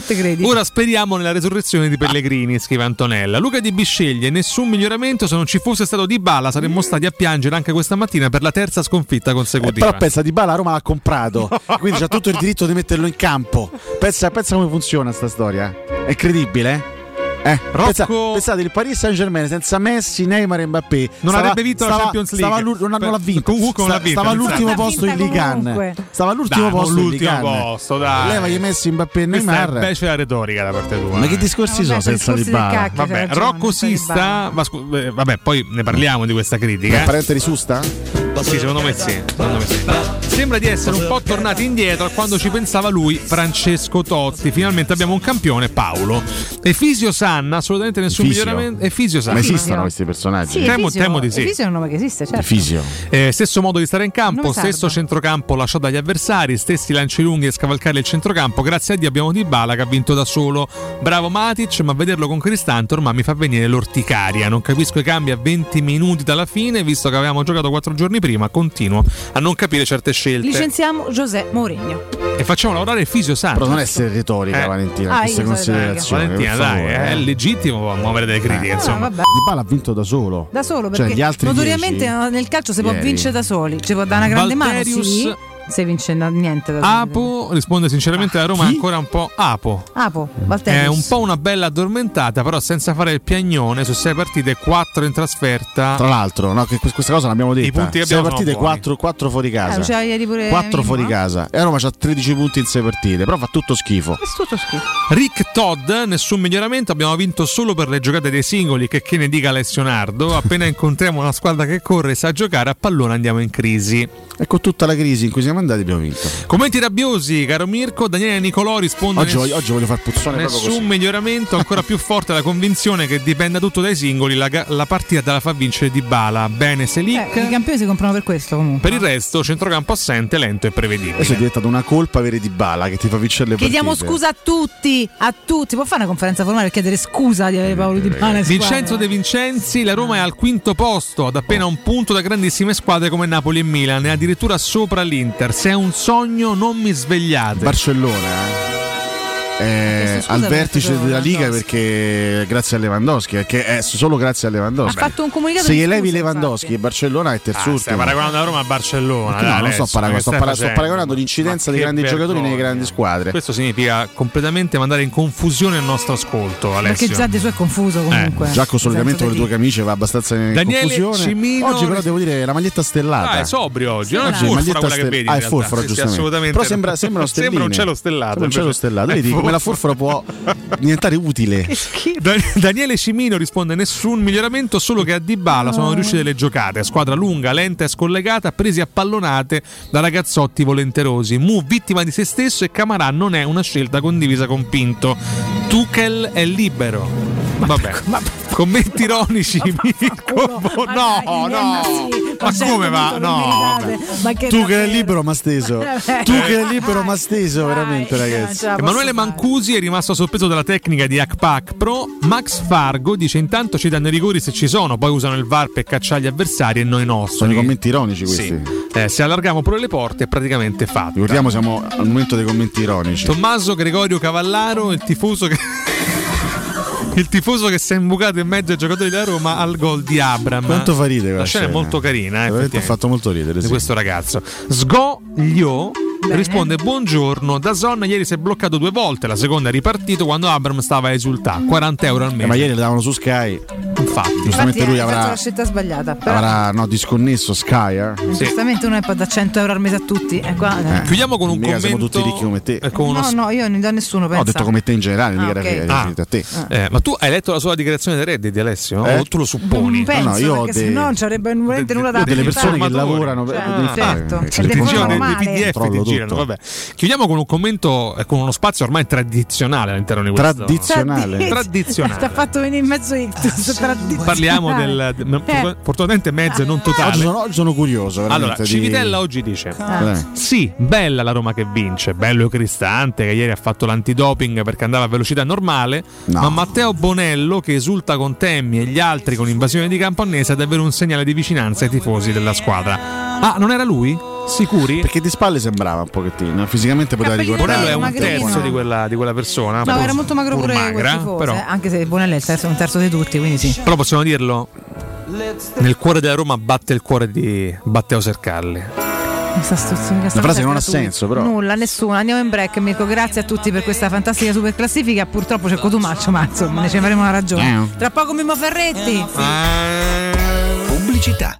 Ora speriamo nella resurrezione di Pellegrini, scrive Antonella. Luca Di Bisceglie, nessun miglioramento. Se non ci fosse stato Di Bala saremmo stati a piangere anche questa mattina per la terza sconfitta consecutiva. Però pensa di Bala Roma l'ha comprato, quindi c'ha tutto il diritto di metterlo in campo. Pensa, pensa come funziona sta storia. È credibile, eh? Eh, pensa- pensate, il Paris Saint Germain senza Messi, Neymar e Mbappé Non stava- avrebbe vinto la stava- Champions League. stava non, non l'ha vinto. Comunque non l'ha vinta, stava all'ultimo posto in Ligan. Stava all'ultimo posto in l'ultimo Ligan. posto, dai. Levagli Messi, Mbappé e Questa è Neymar. becera retorica da parte tua. Ma che eh. discorsi No, sono vabbè, sono senza di cacchio. Vabbè, c'ha ragione, Rocco Sista, ma scu- eh, vabbè, poi ne parliamo di questa critica. È eh. parente di Susta? Sì, secondo me sì. secondo me sì. Sembra di essere un po' tornati indietro a quando ci pensava lui, Francesco Totti. Finalmente abbiamo un campione, Paolo. Efisio Sanna, assolutamente nessun Efisio? miglioramento. Efisio Sanna. Ma esistono questi personaggi? Sì, Temo- Efisio- temo di sì. Efisio è un nome che esiste, certo. Fisio. Eh, stesso modo di stare in campo, stesso centrocampo lasciato dagli avversari, stessi lanci lunghi e scavalcare il centrocampo. Grazie a Dio abbiamo Di Bala che ha vinto da solo. Bravo Matic, ma vederlo con Cristante ormai mi fa venire l'orticaria. Non capisco i cambi a 20 minuti dalla fine, visto che avevamo giocato 4 giorni prima. Continuo a non capire certe scelte. Licenziamo José Mourinho. e facciamo lavorare Fisio Sanna. Però non essere retorica, Eh. Valentina, Ah, sono considerazioni. Valentina, dai, è eh. legittimo muovere delle critiche. Ah, insomma. vabbè. Di Bala ha vinto da solo. Da solo, Cioè, perché gli altri notoriamente dieci- nel calcio si può vincere da soli. Ci può dare una grande Valterius- mano, sì. Se vince no- niente. Apo risponde sinceramente la Roma è ancora un po' Apo. Apo, Valterius. È un po' una bella addormentata, però senza fare il piagnone su 6 partite, 4 in trasferta. Tra l'altro, no, che que- questa cosa l'abbiamo detta. I punti che Sei abbiamo partite sono buoni. 4, 4 fuori Eh, casa. c'era ieri pure 4 Mimmo, fuori no? casa. E Roma c'ha 13 punti in 6 partite, però fa tutto schifo. È tutto schifo. Rick Todd, nessun miglioramento, abbiamo vinto solo per le giocate dei singoli, che, che ne dica Alessio Nardo. Appena incontriamo una squadra che corre e sa giocare a pallone andiamo in crisi. E con tutta la crisi in cui siamo andati abbiamo vinto. Commenti rabbiosi, caro Mirko, Daniele Nicolò risponde Oggi, ness- voglio, oggi voglio far puzzone Nessun così. miglioramento, ancora più forte la convinzione che dipenda tutto dai singoli. La, ga- la partita te la fa vincere Di Bala. Bene, Selic. Eh, I campioni si comprano per questo comunque. Per il resto, centrocampo assente, lento e prevedibile. Adesso è diventata una colpa avere di Bala che ti fa vincere le Chiediamo partite. scusa a tutti, a tutti. Può fare una conferenza formale per chiedere scusa di avere Paolo Di Bala in Vincenzo? De Vincenzi, la Roma è al quinto posto, ad appena un punto da grandissime squadre come Napoli e Milan, e addirittura sopra l'Inter. Se è un sogno, non mi svegliate. Barcellona eh, chiesto scusa al vertice della Liga perché grazie a Lewandowski, perché è solo grazie a Lewandowski. Ha fatto un comunicato Se gli levi Lewandowski, Barcellona è Ah, terzultimo. stai paragonando la Roma a Barcellona. No, dai, non sto, Alessio, paragon- che sto, para- sto paragonando l'incidenza dei grandi giocatori nelle grandi squadre. Questo significa completamente mandare in confusione il nostro ascolto, Alessio. Perché già di suo è confuso comunque. Eh, Giacco solitamente con le due camicie va abbastanza in Daniele confusione. Cimino- Oggi però devo dire la maglietta stellata. Ah, è sobrio oggi, non è maglietta quella che vedi. Ah, è sì, giustamente. assolutamente. Però sembra, sembrano stelline. Sembra un cielo stellato. Sembra un cielo stellato. Vedi come la furfura può diventare utile. Da- Daniele Cimino risponde nessun miglioramento solo che a Dybala sono riuscite le giocate. Squadra lunga, lenta e scollegata presi a pallonate da ragazzotti volenterosi. Mu vittima di se stesso e Camarà non è una scelta condivisa con Pinto. Tuchel è libero Vabbè, commenti ironici Mirko. no, no ma come va? No. Ma che Tu che eri libero ma steso. Eh, Tu che eri libero ma steso, veramente ragazzi. Emanuele Mancusi è rimasto sorpreso dalla tecnica di Hackpack Pro. Max Fargo dice: Intanto ci danno i rigori se ci sono, poi usano il VAR per cacciare gli avversari e noi nostri. Sono i commenti ironici questi. Sì. Eh, se allarghiamo pure le porte è praticamente fatto. Ricordiamo, siamo al momento dei commenti ironici. Tommaso Gregorio Cavallaro, il tifoso che. Il tifoso che si è imbucato in mezzo ai giocatori della Roma al gol di Abram. Quanto fa ridere La quella scena è scena. molto carina, eh, ha fatto molto ridere. di sì. questo ragazzo. Sgoglio risponde: Buongiorno. Da Zon ieri si è bloccato due volte. La seconda è ripartito quando Abram stava a esultare. 40 euro al mese. Eh, ma ieri le davano su Sky. Infatti, Giustamente Infatti, lui hai fatto avrà, la scelta sbagliata. Però, avrà no, disconnesso Sky. Eh? giustamente uno è poi da 100 euro al mese a tutti. E qua, eh. Chiudiamo con un Mica siamo commento. tutti ricchi come te. eh, con uno No, no, io non do a nessuno. No, Pensa. ho detto come te in generale, Ah, mica ok. era Ah. a te. Eh, ma tu hai letto la sua dichiarazione dei redditi, Alessio? Eh? O tu lo supponi? Non penso, No, no, io ho perché dei- se no non ci avrebbe nulla da delle persone che lavorano Cioè, certo. eh, certi devono giorni fare dei. PDF ti girano, vabbè. Chiudiamo con un commento con uno spazio ormai tradizionale all'interno di questo Tradizionale. Tradizionale. Ti ha fatto venire in mezzo ictus. Sarà Parliamo del. del- Eh. Fortunatamente mezzo e non totale. Oggi sono, sono curioso. Allora, di- Civitella oggi dice: Eh. Sì, bella la Roma che vince, bello Cristante che ieri ha fatto l'antidoping perché andava a velocità normale. Ma Matteo Bonello, che esulta con Temmi e gli altri con invasione di campo annesa, è davvero un segnale di vicinanza ai tifosi della squadra. Ah, non era lui? Sicuri? Perché di spalle sembrava un pochettino, fisicamente poteva Cappellino ricordare. Bonello è un magrino. terzo di quella, di quella persona. No, era molto magro pur pure magra, però, eh, anche se Bonello è il terzo, un terzo di tutti, quindi sì. però possiamo dirlo. Nel cuore della Roma batte il cuore di Matteo Sercalli. Questa stuzzica- questa Una frase non ha senso, però. Nulla, nessuno. Andiamo in break, Mirko. Grazie a tutti per questa fantastica super classifica. Purtroppo c'è Cotumaccio, ma insomma, ne ci faremo una ragione. Eh. Tra poco Mimmo Ferretti. Pubblicità.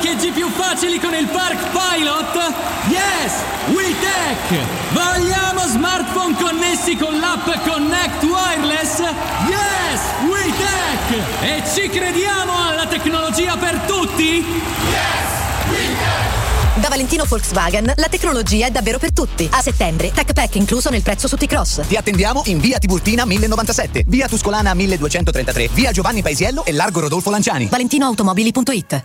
Parcheggi più facili con il Park Pilot? Yes! WeTech! Vogliamo smartphone connessi con l'app Connect Wireless? Yes! WeTech! E ci crediamo alla tecnologia per tutti? Da Valentino Volkswagen la tecnologia è davvero per tutti. A settembre, Tech Pack incluso nel prezzo su T-Cross. Ti attendiamo in via Tiburtina 1097, via Tuscolana 1233, via Giovanni Paisiello e largo Rodolfo Lanciani. ValentinoAutomobili.it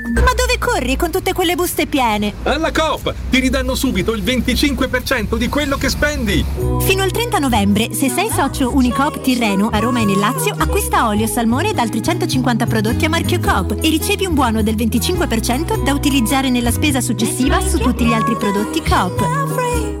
Ma dove corri con tutte quelle buste piene? Alla Coop ti ridanno subito il 25% di quello che spendi. Fino al 30 novembre, se sei socio Unicoop Tirreno a Roma e nel Lazio, acquista olio, salmone ed altri 150 prodotti a marchio Coop e ricevi un buono del 25% da utilizzare nella spesa successiva su tutti gli altri prodotti Coop.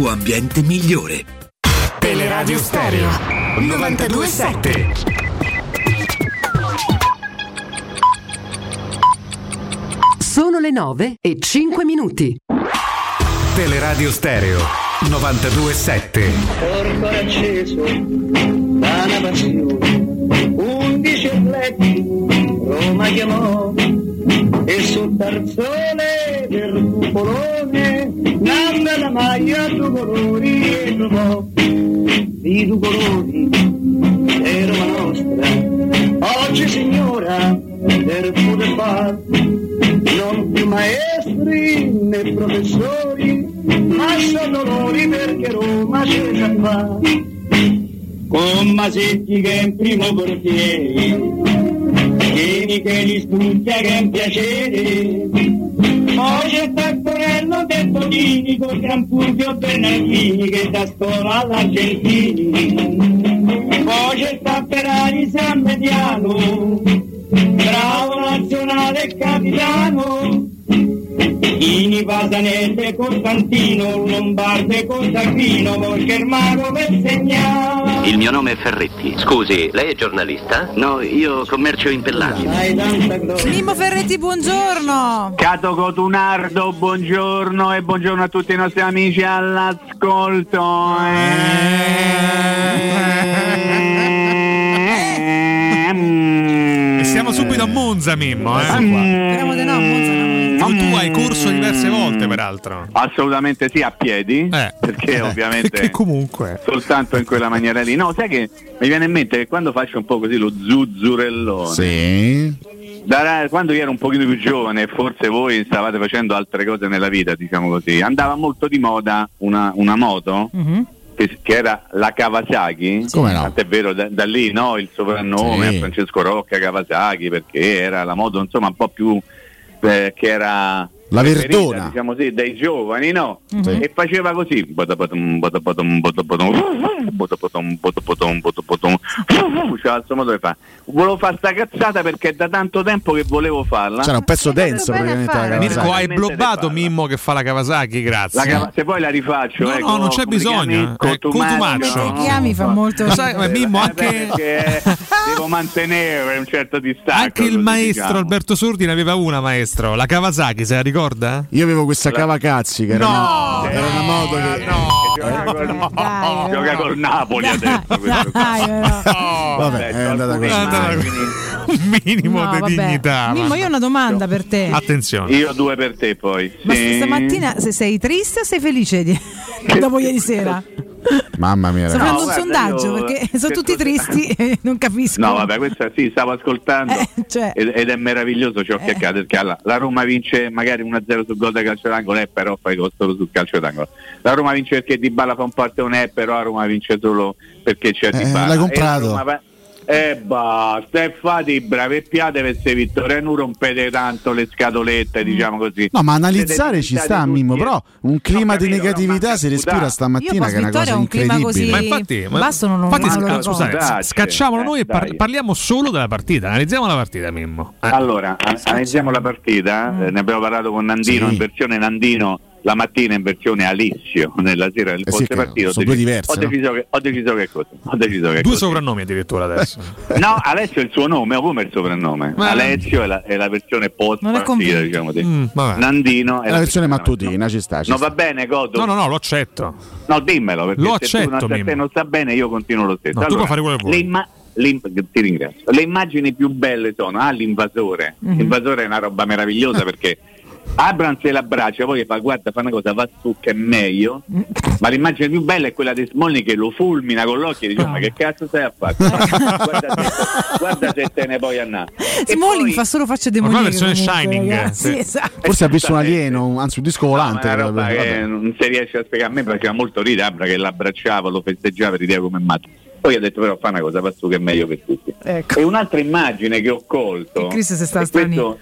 ambiente migliore. Teleradio Stereo 927. Sono le 9 e 5 minuti. Teleradio Stereo 927. Corpo acceso da una passione, undici atleti Roma chiamò e sul tarzone del cupolone nanda la maglia due colori e trovò di due colori Roma nostra. Oggi signora per poter far non più maestri né professori ma sono loro perché Roma c'è già fa con Masetti che è in primo portiere Vieni che li studia che è un piacere. Poi c'è Taccorello del Tonini con Gran Fulvio Bernardini che da scuola all'Argentini. Poi c'è Tapperari San Mediano bravo nazionale capitano Ini Pasanese Costantino Lombarde Costantino Germano per segnare Il mio nome è Ferretti. Scusi, lei è giornalista? No, io commercio in pellaggi. Mimmo Ferretti, buongiorno. Cato Cotunardo, buongiorno e buongiorno a tutti i nostri amici all'ascolto. E siamo subito a Monza, Mimmo. Eh? Speriamo di no, Monza no. Tu, tu hai corso diverse volte, peraltro. Assolutamente sì, a piedi, perché eh, ovviamente perché comunque soltanto in quella maniera lì. No, sai che mi viene in mente che quando faccio un po' così lo zuzzurellone, Sì. da- quando io ero un pochino più giovane, forse voi stavate facendo altre cose nella vita, diciamo così, andava molto di moda una, una moto che, che era la Kawasaki, Come no? tant'è vero da, da lì no, il soprannome Sì. a Francesco Rocca Kawasaki perché era la moto insomma un po' più eh, che era La verdona. diciamo così, dai giovani no? Sì. e faceva così c'era il suo modo di fare volevo fare sta cazzata perché è da tanto tempo che volevo farla C'era un pezzo denso Mirko, hai blobbato Mimmo che fa la Kawasaki, grazie. La cava- se poi la rifaccio No, ecco, no, non c'è bisogno. eh. Cotumaccio, no? Chiami fa molto. Sai, ma Mimmo, Eh, anche, devo mantenere un certo distacco anche il maestro diciamo. Alberto Sordi ne aveva una, maestro. La Kawasaki, se la ricorda? Io avevo questa Cavacazzi che era, una, era una moto che gioca col, gioca col Napoli adesso qua. Dai, però. Vabbè, è andata così. È andata così. Un minimo No, di vabbè. dignità. Mimmo, io ho una domanda per te. Attenzione. io due per te poi Ma Sì. stamattina se sei triste o sei felice di... dopo ieri sera? Mamma mia, Sto facendo un guarda, sondaggio io- perché sono tutti tristi e non capisco. No, vabbè, questa sì, stavo ascoltando cioè. ed, ed è meraviglioso ciò che accade perché alla- la Roma vince magari 1-0 sul gol da calcio d'angolo, eh, però fai gol solo sul calcio d'angolo. La Roma vince perché Di Balla fa un partone, eh, però la Roma vince solo perché c'è Di Eh, Balla. l'hai E la comprato. E basta, e fate i bravi e piate per se vittorie, non rompete tanto le scatolette, diciamo così. No, ma analizzare ci sta, Mimmo, però un clima di capito, non negatività si respira stamattina Io che è una cosa un clima così- Ma infatti, ma- Basso non lo- infatti ricordo. scusate, Dai, scacciamolo eh, noi e par- parliamo solo della partita. Analizziamo la partita, Mimmo. Eh. Allora, an- analizziamo la partita, eh, ne abbiamo parlato con Nandino Sì. in versione Nandino la mattina in versione Alessio nella sera del Eh sì, partito. Ho sono due deciso- diverse, Ho no? deciso, che, ho deciso che cosa? Ho deciso che Due così. soprannomi addirittura adesso. No, Alessio è il suo nome, o come il soprannome? Ma- Alessio è la, è la versione post Non è partita, diciamo. Mm. Nandino è È la versione mattutina, ci sta. Ci No, sta. va bene, Godo. No, no, no, lo accetto. No, dimmelo, perché Lo se tu non, accetto, se a te Mimmo. non sta bene io continuo lo stesso. No, tu puoi fare quello che vuoi. le ti ringrazio. Le immagini più belle sono ah, l'invasore. Mhm. L'invasore è una roba meravigliosa perché Abrams se l'abbraccia, poi fa guarda, fa una cosa, va su che è meglio. Ma l'immagine più bella è quella di Smolny che lo fulmina con l'occhio e dice ma che cazzo stai a fare? guarda, se, guarda se te ne puoi andare. Smalling fa solo facce Ormai demoniache. versione comunque, Shining, sì. esatto. Forse ha visto un alieno, anzi un disco volante. No, una non si riesce a spiegare. A me faceva molto ridere Abra che l'abbracciava, lo festeggiava, rideva come matto. Poi ho detto però fa una cosa, va su che è meglio per tutti. Ecco. E un'altra immagine che ho colto. Che Chris si sta e questo-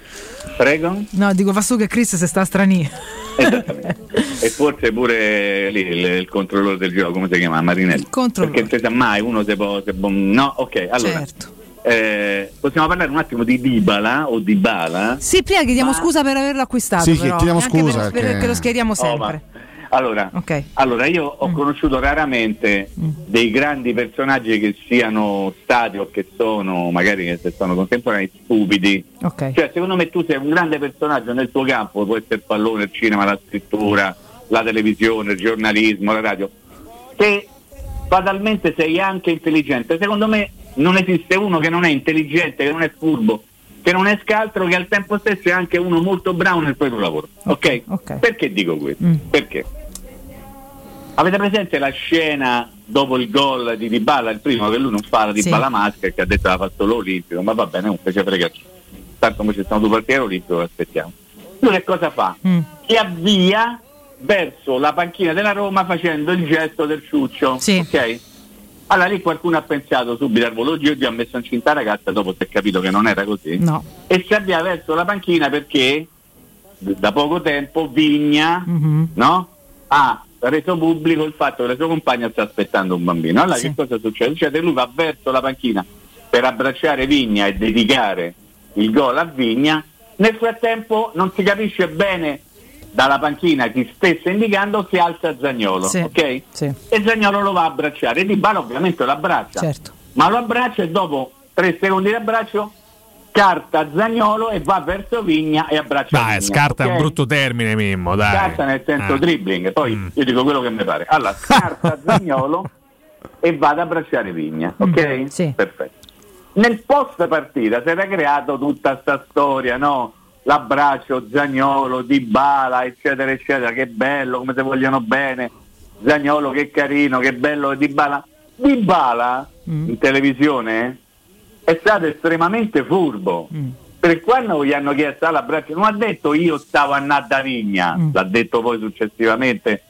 Prego? No, dico fa su che Chris si sta strani. Esattamente. e forse pure lì il, il controllore del gioco, come si chiama? Marinelli. controllore. Perché non si sa mai, uno se può... se può- no, ok, allora. Certo. eh, possiamo parlare un attimo di Dybala o Dybala? Sì, prima chiediamo scusa per averlo acquistato. Sì, però, chiediamo anche scusa Per, perché- perché lo schieriamo Oh, sempre. ma- Allora, Ok. allora, io ho conosciuto raramente dei grandi personaggi che siano stati o che sono, magari che se sono contemporanei, stupidi. Ok. Cioè, secondo me tu sei un grande personaggio nel tuo campo, può essere il pallone, il cinema, la scrittura, la televisione, il giornalismo, la radio, se fatalmente sei anche intelligente, secondo me non esiste uno che non è intelligente, che non è furbo, che non è scaltro, che al tempo stesso è anche uno molto bravo nel proprio lavoro. Ok? Perché dico questo? Perché? Avete presente la scena dopo il gol di Dybala, il primo che lui non fa la Sì. Maschera che ha detto aveva fatto l'Olimpico, ma va bene, comunque ci frega. Tanto come ci stanno due partite all'Olimpico, aspettiamo. Lui che cosa fa? Si avvia verso la panchina della Roma facendo il gesto del ciuccio. Ok? Allora lì qualcuno ha pensato subito al volo Gio ha messo incinta la ragazza, dopo si è capito che non era così. No. E si avvia verso la panchina perché da poco tempo Vigna no? ha reso pubblico il fatto che la sua compagna sta aspettando un bambino. Allora che cosa succede? Succede che lui va verso la panchina per abbracciare Vigna e dedicare il gol a Vigna. Nel frattempo non si capisce bene dalla panchina chi stesse indicando si alza Zagnolo, Sì, ok? sì. E Zagnolo lo va a abbracciare. Di Bala ovviamente lo abbraccia, Certo. ma lo abbraccia e dopo tre secondi di abbraccio carta Zagnolo e va verso Vigna e abbraccia Dai, Vigna. scarta è ok? un brutto termine, Mimmo, dai. Scarta nel senso Ah. dribbling, poi Mm. io dico quello che mi pare. Allora, scarta Zagnolo e va ad abbracciare Vigna, ok? Perfetto. Nel post partita si era creato tutta sta storia, no? L'abbraccio Zagnolo, Di Bala, eccetera, eccetera, che bello, come se vogliono bene. Zagnolo, che carino, che bello Di Bala. Di Bala in televisione è stato estremamente furbo. Per quando gli hanno chiesto "Ah, l'abbraccio, non ha detto io stavo a Nadda Vigna, l'ha detto poi successivamente,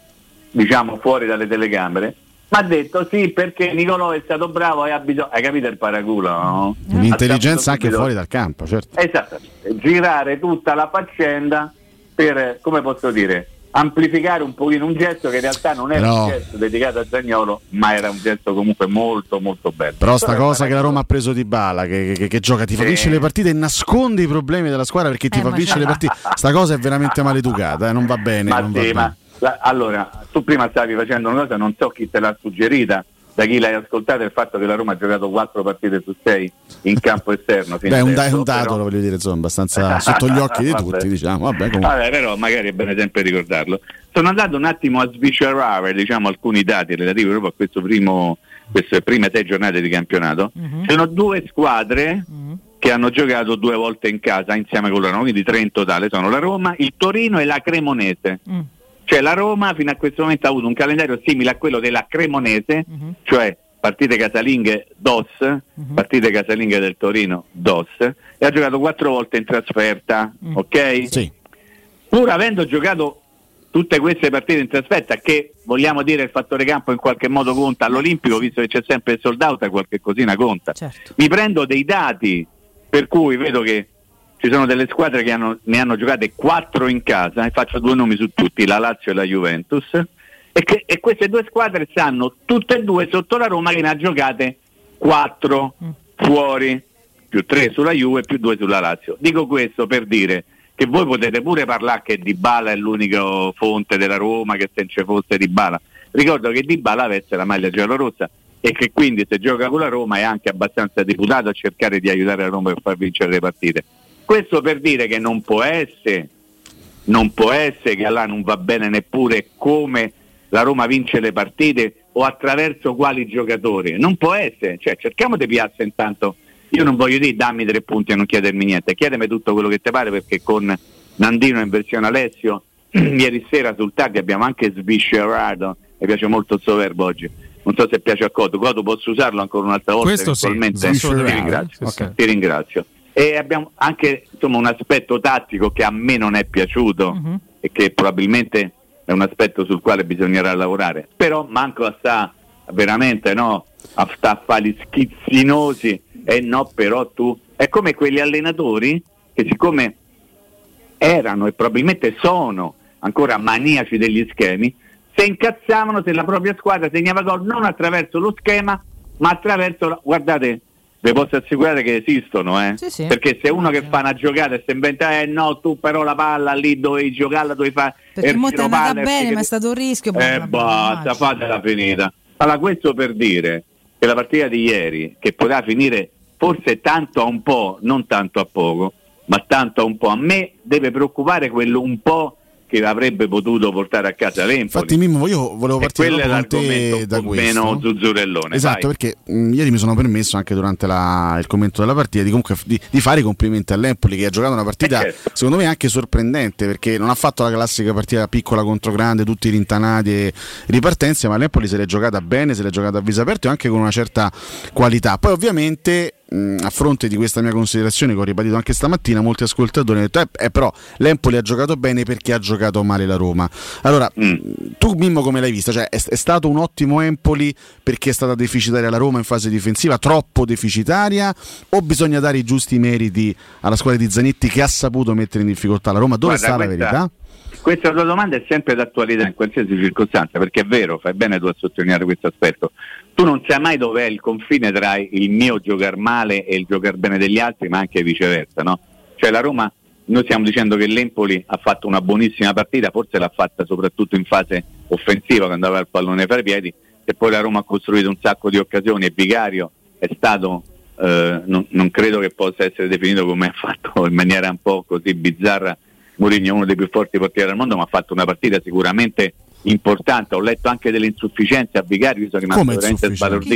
diciamo fuori dalle telecamere, ma ha detto sì perché Nicolò è stato bravo e ha bisogno, hai capito il paraculo? No? L'intelligenza Ha anche fuori dal campo, certo. Esattamente, girare tutta la faccenda per, come posso dire, amplificare un pochino un gesto che in realtà non era Però- un gesto dedicato a Zagnolo, ma era un gesto comunque molto molto bello. Però sta cosa che la Roma ha preso di bala, che, che- che gioca, ti fa Sì. vincere le partite e nasconde i problemi della squadra perché ti Eh, fa vincere le partite. Sta cosa è veramente maleducata, eh, non va bene. Ma non va sì, bene. ma la- allora, tu prima stavi facendo una cosa, non so chi te l'ha suggerita, da chi l'hai ascoltata, il fatto che la Roma ha giocato quattro partite su sei in campo esterno. fino Beh, è un, da- un dato, però- lo voglio dire, insomma, abbastanza sotto gli occhi di tutti, diciamo. Vabbè, comunque. Vabbè, però magari è bene sempre ricordarlo. Sono andato un attimo a sviscerare diciamo, alcuni dati relativi proprio a questo primo, queste prime sei giornate di campionato. Ci sono due squadre che hanno giocato due volte in casa insieme con la Roma, quindi tre in totale. Sono la Roma, il Torino e la Cremonese. Cioè la Roma fino a questo momento ha avuto un calendario simile a quello della Cremonese, cioè partite casalinghe DOS, partite casalinghe del Torino DOS, e ha giocato quattro volte in trasferta, ok? Sì. Pur avendo giocato tutte queste partite in trasferta, che vogliamo dire il fattore campo in qualche modo conta all'Olimpico, visto che c'è sempre il sold out, qualche cosina conta. Mi prendo dei dati per cui vedo che ci sono delle squadre che hanno- ne hanno giocate quattro in casa, e faccio due nomi su tutti, la Lazio e la Juventus, e, che- e queste due squadre stanno tutte e due sotto la Roma che ne ha giocate quattro fuori, più tre sulla Juve e più due sulla Lazio. Dico questo per dire che voi potete pure parlare che Di Bala è l'unica fonte della Roma, che se non ci fosse Di Bala. Ricordo che Di Bala veste la maglia giallorossa e che quindi se gioca con la Roma è anche abbastanza deputato a cercare di aiutare la Roma per far vincere le partite. Questo per dire che non può essere, non può essere che là non va bene neppure come la Roma vince le partite o attraverso quali giocatori. Non può essere, cioè cerchiamo di piazza intanto. Io non voglio dire dammi tre punti e non chiedermi niente, chiedemi tutto quello che ti pare perché con Nandino in versione Alessio ieri sera sul tag abbiamo anche sviscerato, mi piace molto il suo verbo oggi. Non so se piace a Coto, Coto posso usarlo ancora un'altra volta? Questo sì, ti ringrazio. Sì. Ti ringrazio. E abbiamo anche insomma, un aspetto tattico che a me non è piaciuto e che probabilmente è un aspetto sul quale bisognerà lavorare. Però manco a sta veramente no, a sta a fare gli schizzinosi e no, però tu. È come quegli allenatori che siccome erano e probabilmente sono ancora maniaci degli schemi, se incazzavano se la propria squadra segnava gol non attraverso lo schema, ma attraverso la... guardate, vi posso assicurare che esistono, eh? Sì, sì. Perché se uno che fa una giocata e si inventa, eh no, tu però la palla lì dovevi giocarla, dovevi fare Perché il mo ti è andata palla, bene, perché- ma è stato un rischio. eh basta, fatela finita. Allora, questo per dire che la partita di ieri, che poteva finire forse tanto a un po', non tanto a poco, ma tanto a un po', a me deve preoccupare quello un po' che avrebbe potuto portare a casa l'Empoli. Infatti, Mimmo, io volevo partire proprio con te da questo. meno zuzzurellone. Esatto, vai. perché mh, ieri mi sono permesso anche durante la- il commento della partita di, comunque, di, di fare i complimenti all'Empoli che ha giocato una partita Eh, certo. secondo me anche sorprendente perché non ha fatto la classica partita piccola contro grande, tutti rintanati e ripartenze, ma l'Empoli se l'è giocata bene, se l'è giocata a viso aperto e anche con una certa qualità. Poi ovviamente a fronte di questa mia considerazione che ho ribadito anche stamattina, molti ascoltatori hanno detto eh, eh, però l'Empoli ha giocato bene perché ha giocato male la Roma. Allora, Mm. tu Mimmo come l'hai vista? Cioè, è, è stato un ottimo Empoli perché è stata deficitaria la Roma in fase difensiva, troppo deficitaria o bisogna dare i giusti meriti alla squadra di Zanetti che ha saputo mettere in difficoltà la Roma? Dove Guarda, sta la verità? Questa tua domanda è sempre d'attualità in qualsiasi circostanza, perché è vero, fai bene tu a sottolineare questo aspetto. Tu non sai mai dov'è il confine tra il mio giocare male e il giocare bene degli altri, ma anche viceversa, no? Cioè la Roma, noi stiamo dicendo che l'Empoli ha fatto una buonissima partita, forse l'ha fatta soprattutto in fase offensiva quando aveva il pallone fra i piedi, e poi la Roma ha costruito un sacco di occasioni e Vicario è stato, eh, non, non credo che possa essere definito come ha fatto in maniera un po' così bizzarra Mourinho è uno dei più forti portieri del mondo, ma ha fatto una partita sicuramente importante. Ho letto anche delle insufficienze a Vicario, io sono rimasto Come veramente sbalordito.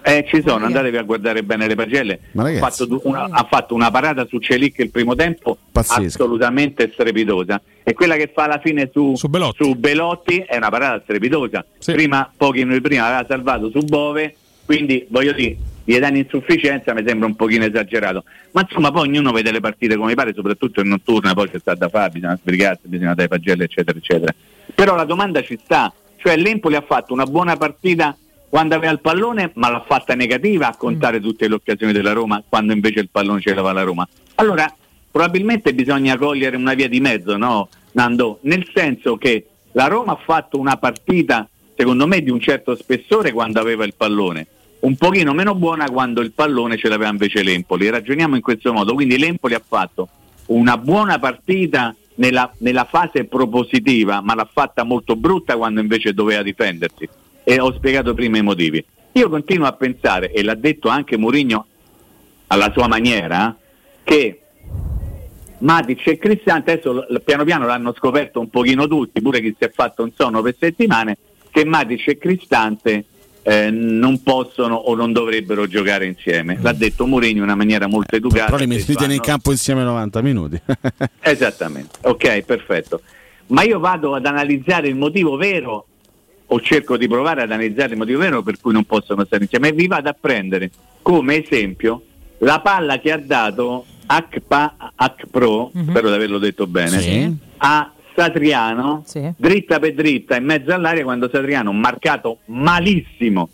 Eh, ci sono, andatevi a guardare bene le pagelle. Ma Ha fatto, una, ha fatto una parata su Celic il primo tempo Pazzesco. assolutamente strepitosa. E quella che fa alla fine su, su Belotti. è una parata strepitosa. Prima, pochi minuti prima, aveva salvato su Bove, quindi voglio dire, gli danni insufficienza mi sembra un pochino esagerato. Ma insomma, poi ognuno vede le partite come pare, soprattutto in notturna, poi c'è sta da fare, bisogna sbrigarsi, bisogna dare pagelle, eccetera, eccetera. Però la domanda ci sta, cioè l'Empoli ha fatto una buona partita quando aveva il pallone, ma l'ha fatta negativa a contare tutte le occasioni della Roma, quando invece il pallone ce l'aveva la Roma. Allora, probabilmente bisogna cogliere una via di mezzo, no, Nando? Nel senso che la Roma ha fatto una partita, secondo me, di un certo spessore quando aveva il pallone, un pochino meno buona quando il pallone ce l'aveva invece l'Empoli. Ragioniamo in questo modo, quindi l'Empoli ha fatto una buona partita nella, nella fase propositiva, ma l'ha fatta molto brutta quando invece doveva difendersi. E ho spiegato prima i motivi. Io continuo a pensare, e l'ha detto anche Mourinho alla sua maniera, che Matic e Cristante adesso piano piano l'hanno scoperto un pochino tutti, pure chi si è fatto un sonno per settimane, che Matic e Cristante eh, non possono o non dovrebbero giocare insieme. L'ha detto Mourinho in una maniera molto educata. Però li mettete in "Ah, no, campo insieme 90 minuti. Esattamente, ok, perfetto. Ma io vado ad analizzare il motivo vero, o cerco di provare ad analizzare il motivo vero per cui non possono stare insieme, e vi vado a prendere come esempio la palla che ha dato Akpa, Akpro, spero di averlo detto bene, Sì. a Satriano, dritta per dritta in mezzo all'aria quando Satriano, marcato malissimo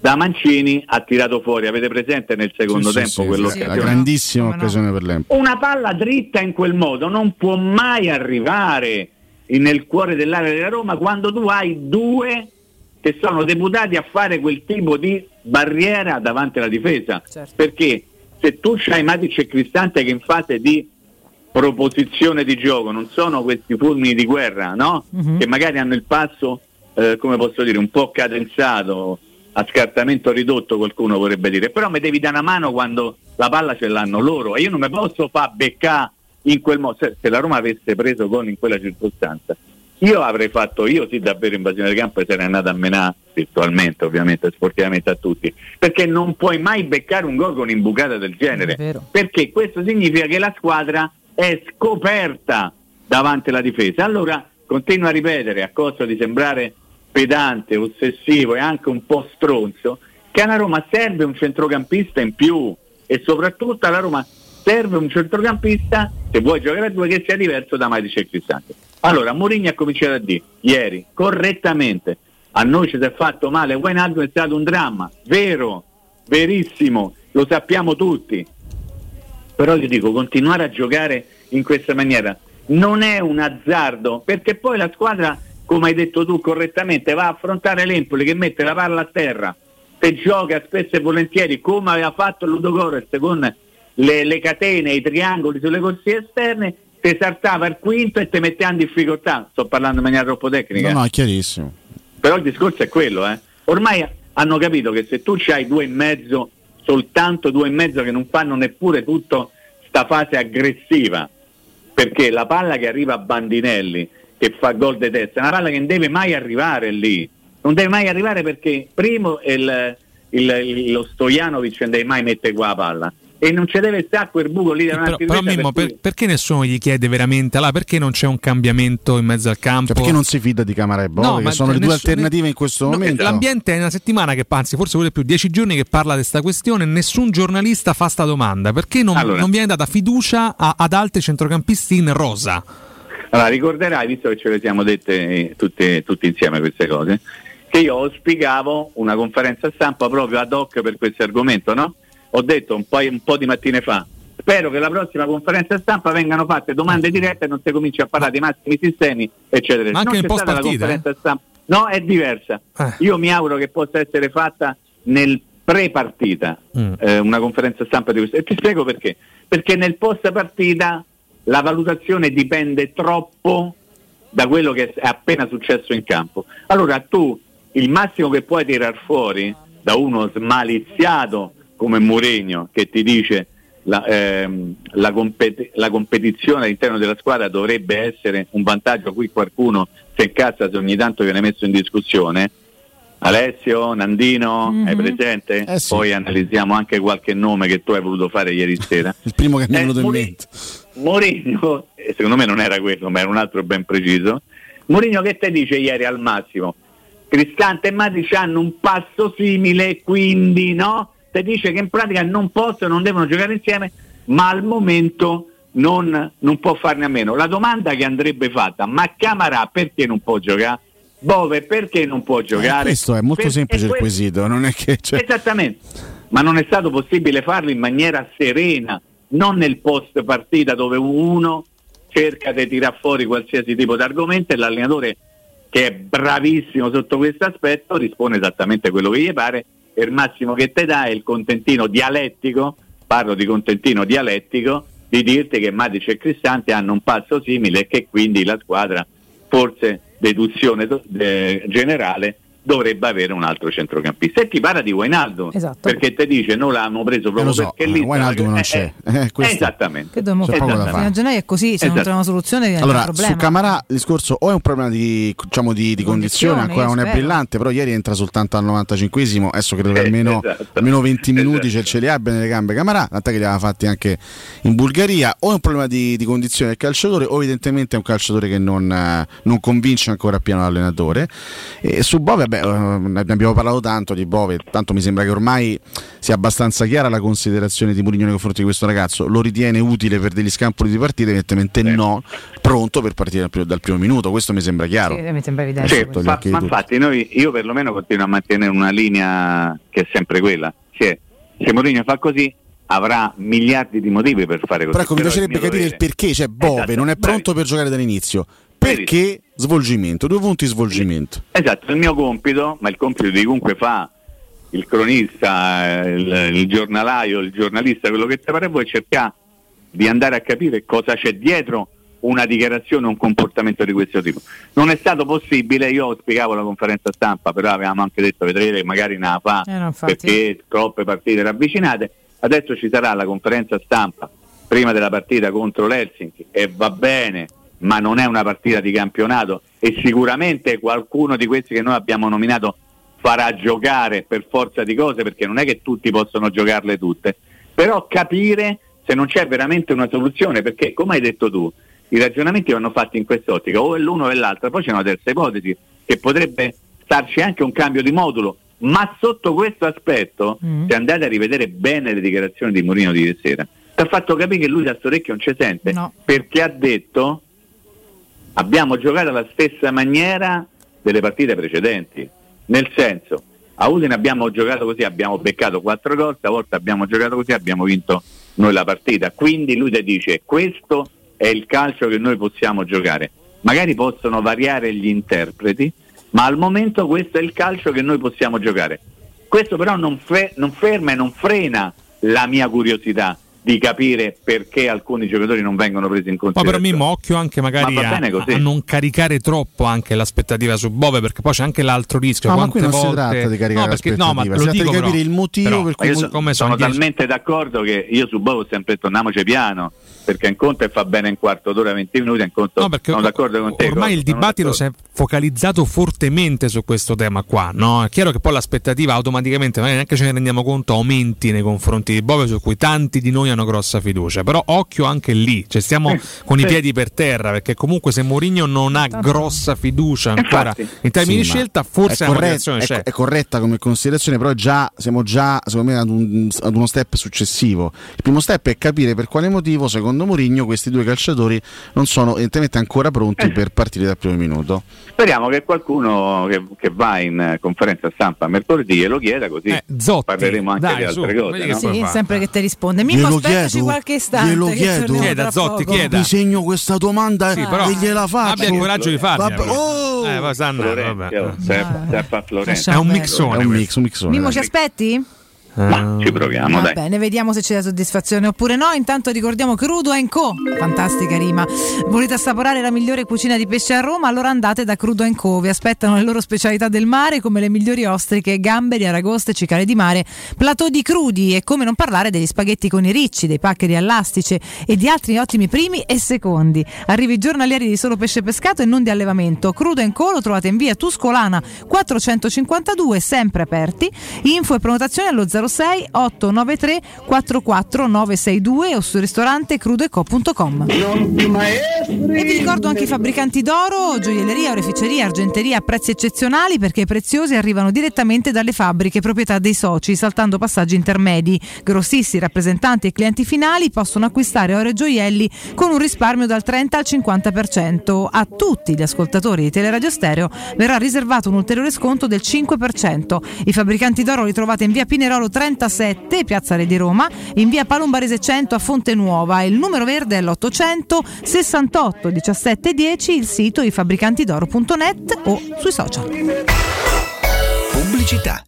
da Mancini, ha tirato fuori. Avete presente nel secondo Sì, sì, tempo sì, quello sì, la grandissima occasione per l'Empoli. una palla dritta in quel modo non può mai arrivare nel cuore dell'area della Roma quando tu hai due che sono deputati a fare quel tipo di barriera davanti alla difesa. Perché se tu c'hai Matic e Cristante che in fase di proposizione di gioco non sono questi fulmini di guerra, no? Mhm. Che magari hanno il passo, eh, come posso dire, un po' cadenzato, a scartamento ridotto qualcuno vorrebbe dire, però mi devi dare una mano quando la palla ce l'hanno loro e io non mi posso far beccare in quel modo, se, se la Roma avesse preso gol in quella circostanza, io avrei fatto, io sì davvero invasione del campo e sarei andato a menare virtualmente ovviamente, sportivamente a tutti, perché non puoi mai beccare un gol con imbucata del genere, perché questo significa che la squadra è scoperta davanti alla difesa. Allora continuo a ripetere, a costo di sembrare pedante, ossessivo e anche un po' stronzo, che alla Roma serve un centrocampista in più e soprattutto alla Roma serve un centrocampista, se vuoi giocare a due, che sia diverso da Matic e Cristante. Allora, Mourinho ha cominciato a dire ieri, correttamente, a noi ci si è fatto male, Wijnaldum è stato un dramma, vero, verissimo, lo sappiamo tutti, però io dico continuare a giocare in questa maniera non è un azzardo perché poi la squadra come hai detto tu correttamente va a affrontare l'Empoli che mette la palla a terra se gioca spesso e volentieri come aveva fatto Ludogorez con le, le catene i triangoli sulle corsie esterne ti saltava il quinto e ti metteva in difficoltà sto parlando in maniera troppo tecnica No, no, è chiarissimo. però il discorso è quello, eh. Ormai hanno capito che se tu c'hai due e mezzo, soltanto due e mezzo che non fanno neppure tutta sta fase aggressiva. Perché la palla che arriva a Bandinelli, che fa gol di testa, è una palla che non deve mai arrivare lì, non deve mai arrivare perché primo il, il- lo Stojanovic non deve mai mettere qua la palla e non ci deve stare quel buco lì da Però, però Mimmo, per- perché nessuno gli chiede veramente allora, perché non c'è un cambiamento in mezzo al campo? Cioè, perché non si fida di Camara e Bove, No, sono le due alternative in questo No, momento. L'ambiente è una settimana che, anzi, forse pure più, dieci giorni che parla di questa questione. Nessun giornalista fa sta domanda. Perché non, Allora. non viene data fiducia a- ad altri centrocampisti in rosa? Allora, ricorderai, visto che ce le siamo dette eh, tutte, tutti insieme queste cose, che io auspicavo una conferenza stampa proprio ad hoc per questo argomento, no? Ho detto un po', un po' di mattine fa. Spero che la prossima conferenza stampa vengano fatte domande dirette e non si cominci a parlare di massimi sistemi, eccetera. Ma anche non c'è stata la post-partita, conferenza stampa. No, è diversa. Eh. Io mi auguro che possa essere fatta nel pre-partita Mm. eh, una conferenza stampa di questo. E ti spiego perché. Perché nel post partita la valutazione dipende troppo da quello che è appena successo in campo. Allora tu il massimo che puoi tirar fuori da uno smaliziato come Mourinho che ti dice la, ehm, la compet- la competizione all'interno della squadra dovrebbe essere un vantaggio, qui qualcuno si incazza se ogni tanto viene messo in discussione. Alessio, Nandino, Mhm. hai presente? Eh sì. Poi analizziamo anche qualche nome che tu hai voluto fare ieri sera. Il primo che mi è Eh, venuto in mente. Mourinho, eh, secondo me non era quello, ma era un altro ben preciso. Mourinho che te dice ieri al massimo? Cristante e Matic hanno un passo simile, quindi no? Te dice che in pratica non possono, non devono giocare insieme, ma al momento non, non può farne a meno. La domanda che andrebbe fatta, ma Camarà perché non può giocare? Bove perché non può giocare? Eh, questo è molto Per- semplice e il que- quesito, non è che cioè, Esattamente, ma non è stato possibile farlo in maniera serena, non nel post partita dove uno cerca di tirar fuori qualsiasi tipo di argomento e l'allenatore che è bravissimo sotto questo aspetto risponde esattamente quello che gli pare e il massimo che te dà è il contentino dialettico, parlo di contentino dialettico, di dirti che Matic e Cristante hanno un passo simile e che quindi la squadra, forse deduzione de- generale, dovrebbe avere un altro centrocampista. E ti parla di Wijnaldum, Esatto. perché te dice non l'hanno preso eh, proprio so, perché lì... Wijnaldum non eh, c'è. eh, Eh, esattamente. Che dobbiamo fare? Fino a gennaio è così, se non Esatto. troviamo soluzione diventa Allora, un problema. su Camarà il discorso o è un problema di, diciamo, di, di condizione, Condizione, ancora non è spero. brillante, però ieri entra soltanto al 95esimo, adesso credo che Eh, almeno, esatto. almeno 20 minuti Esatto. ce, li abbia nelle gambe Camarà, tant'è che li aveva fatti anche in Bulgaria, o è un problema di, di condizione del calciatore o evidentemente è un calciatore che non, eh, non convince ancora appieno l'allenatore. E su Bove, vabbè, eh, ne abbiamo parlato tanto di Bove, tanto mi sembra che ormai sia abbastanza chiara la considerazione di Mourinho nei confronti di questo ragazzo, lo ritiene utile per degli scampoli di partita, evidentemente no, pronto per partire dal primo, dal primo minuto, questo mi sembra chiaro. Sì, mi sembra evidente. Sì, ma, ma infatti noi, io perlomeno continuo a mantenere una linea che è sempre quella. Cioè, se Mourinho fa così avrà miliardi di motivi per fare così. Però ecco, mi piacerebbe capire il perché, cioè Bove Esatto, non è bravi. pronto per giocare dall'inizio. Perché svolgimento? Due punti svolgimento. Esatto, il mio compito, ma il compito di chiunque fa il cronista, il, il giornalaio, il giornalista, quello che ti pare voi, è cercare di andare a capire cosa c'è dietro una dichiarazione, un comportamento di questo tipo. Non è stato possibile, io spiegavo la conferenza stampa, però avevamo anche detto vedrete magari ne la fa Eh, perché troppe partite ravvicinate. Adesso ci sarà la conferenza stampa prima della partita contro l'Helsinki e va bene, ma non è una partita di campionato. E sicuramente qualcuno di questi che noi abbiamo nominato farà giocare per forza di cose perché non è che tutti possono giocarle tutte, però capire se non c'è veramente una soluzione perché come hai detto tu i ragionamenti vanno fatti in quest'ottica. O è l'uno o è l'altro, poi c'è una terza ipotesi che potrebbe starci anche un cambio di modulo, ma sotto questo aspetto se andate a rivedere bene le dichiarazioni di Mourinho di ieri sera ti ha fatto capire che lui da orecchio non ci sente perché ha detto abbiamo giocato alla stessa maniera delle partite precedenti. Nel senso, a Udine abbiamo giocato così, abbiamo beccato quattro gol, stavolta abbiamo giocato così, abbiamo vinto noi la partita. Quindi lui ti dice questo è il calcio che noi possiamo giocare. Magari possono variare gli interpreti, ma al momento questo è il calcio che noi possiamo giocare. Questo però non, fe- non ferma e non frena la mia curiosità di capire perché alcuni giocatori non vengono presi in Ma considerazione. però Mimmo, occhio anche magari Ma a, a non caricare troppo anche l'aspettativa su Bove, perché poi c'è anche l'altro rischio. No, ma qui non si volte... tratta di caricare no, perché, no, ma lo si tratta di dico capire però, il motivo però, per cui Ma so- come sono sono dieci- talmente d'accordo che io su Bovo ho sempre detto andiamoci piano perché in conto e fa bene in quarto d'ora 20 minuti in conto No, perché sono d'accordo con te ormai il dibattito si è focalizzato fortemente su questo tema qua. No? È chiaro che poi l'aspettativa automaticamente, magari neanche ce ne rendiamo conto, aumenti nei confronti di Bove, su cui tanti di noi hanno grossa fiducia. Però occhio anche lì, cioè stiamo Eh, con i sì. piedi per terra, perché comunque se Mourinho non ha grossa fiducia ancora Infatti. in termini Sì, di scelta, forse è, corretta- è- c'è. è corretta come considerazione, però già siamo già secondo me ad, un- ad uno step successivo. Il primo step è capire per quale motivo, secondo Mourinho, questi due calciatori non sono evidentemente ancora pronti Eh. per partire dal primo minuto. speriamo che qualcuno che, che va in eh, conferenza stampa mercoledì glielo chieda così Eh, Zotti, parleremo anche dai, di altre su, cose no? Sì, sempre che ti risponde. Mimmo, Glielo chiedo, qualche istante. glielo chiedo. Chieda, Zotti, poco. chieda. Disegno questa domanda Sì, però e gliela faccio. abbia il coraggio di farla. Vabbè, oh! Eh, sanno, Florenzio, vabbè. È un mixone. È un mix, un mixone. Mimmo, ci aspetti? Ma ci proviamo Va dai bene, vediamo se c'è la soddisfazione oppure no. Intanto ricordiamo Crudo Co. Fantastica rima. Volete assaporare la migliore cucina di pesce a Roma? Allora andate da Crudo Co. Vi aspettano le loro specialità del mare come le migliori ostriche, gamberi, aragoste, cicale di mare, platò di crudi e come non parlare degli spaghetti con i ricci, dei paccheri all'astice e di altri ottimi primi e secondi. Arrivi giornalieri di solo pesce pescato e non di allevamento. Crudo Co. lo trovate in via Tuscolana 452, sempre aperti. Info e prenotazione allo 06 893 44 962 o sul ristorante crudoeco.com. E vi ricordo anche i fabbricanti d'oro, gioielleria, oreficeria, argenteria a prezzi eccezionali perché i preziosi arrivano direttamente dalle fabbriche proprietà dei soci, saltando passaggi intermedi. Grossisti, rappresentanti e clienti finali possono acquistare oro e gioielli con un risparmio dal 30 al 50%. A tutti gli ascoltatori di Teleradio Stereo verrà riservato un ulteriore sconto del 5%. I fabbricanti d'oro li trovate in via Pinerolo 37, Piazza Re di Roma, in via Palombarese 100 a Fonte Nuova. Il numero verde è l'800 68 17 10, il sito ifabbricantidoro.net o sui social. Pubblicità.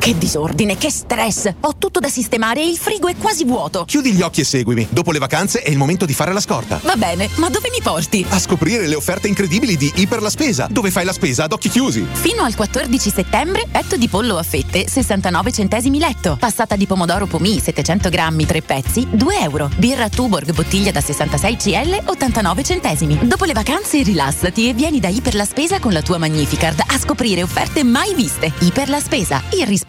Che disordine, che stress! Ho tutto da sistemare e il frigo è quasi vuoto. Chiudi gli occhi e seguimi. Dopo le vacanze è il momento di fare la scorta. Va bene, ma dove mi porti? A scoprire le offerte incredibili di Iper la Spesa, dove fai la spesa ad occhi chiusi. Fino al 14 settembre, petto di pollo a fette, 69 centesimi letto. Passata di pomodoro pomì, 700 grammi, 3 pezzi, 2 euro. Birra Tuborg, bottiglia da 66 CL, 89 centesimi. Dopo le vacanze rilassati e vieni da Iper la Spesa con la tua Magnificard a scoprire offerte mai viste. Iper la Spesa, il risparmio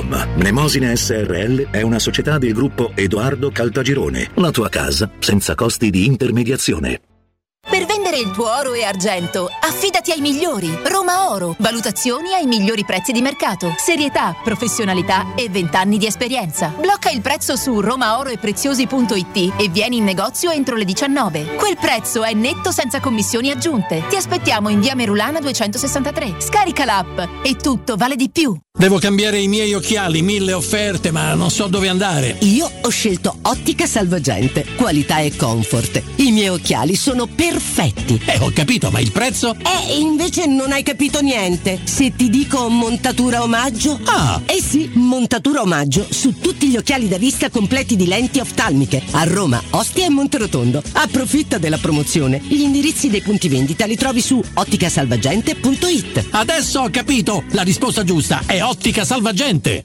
www.keicalt.com. Mnemosine SRL è una società del gruppo Edoardo Caltagirone. La tua casa senza costi di intermediazione. Per vendere il tuo oro e argento, affidati ai migliori. Roma Oro. Valutazioni ai migliori prezzi di mercato. Serietà, professionalità e 20 anni di esperienza. Blocca il prezzo su romaoroepreziosi.it e vieni in negozio entro le 19. Quel prezzo è netto senza commissioni aggiunte. Ti aspettiamo in via Merulana 263. Scarica l'app e tutto vale di più. Devo cambiare i miei occhiali, mille offerte, ma non so dove andare. Io ho scelto Ottica Salvagente, qualità e comfort. I miei occhiali sono perfetti. Eh, ho capito, ma il prezzo? E invece non hai capito niente. Se ti dico montatura omaggio? Ah! Eh sì, montatura omaggio su tutti gli occhiali da vista completi di lenti oftalmiche a Roma, Ostia e Monterotondo. Approfitta della promozione. Gli indirizzi dei punti vendita li trovi su otticasalvagente.it. Adesso ho capito! La risposta giusta è Ottica Salvagente.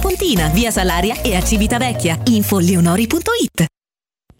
Pontina, via Salaria e a Civitavecchia. Info leonori.it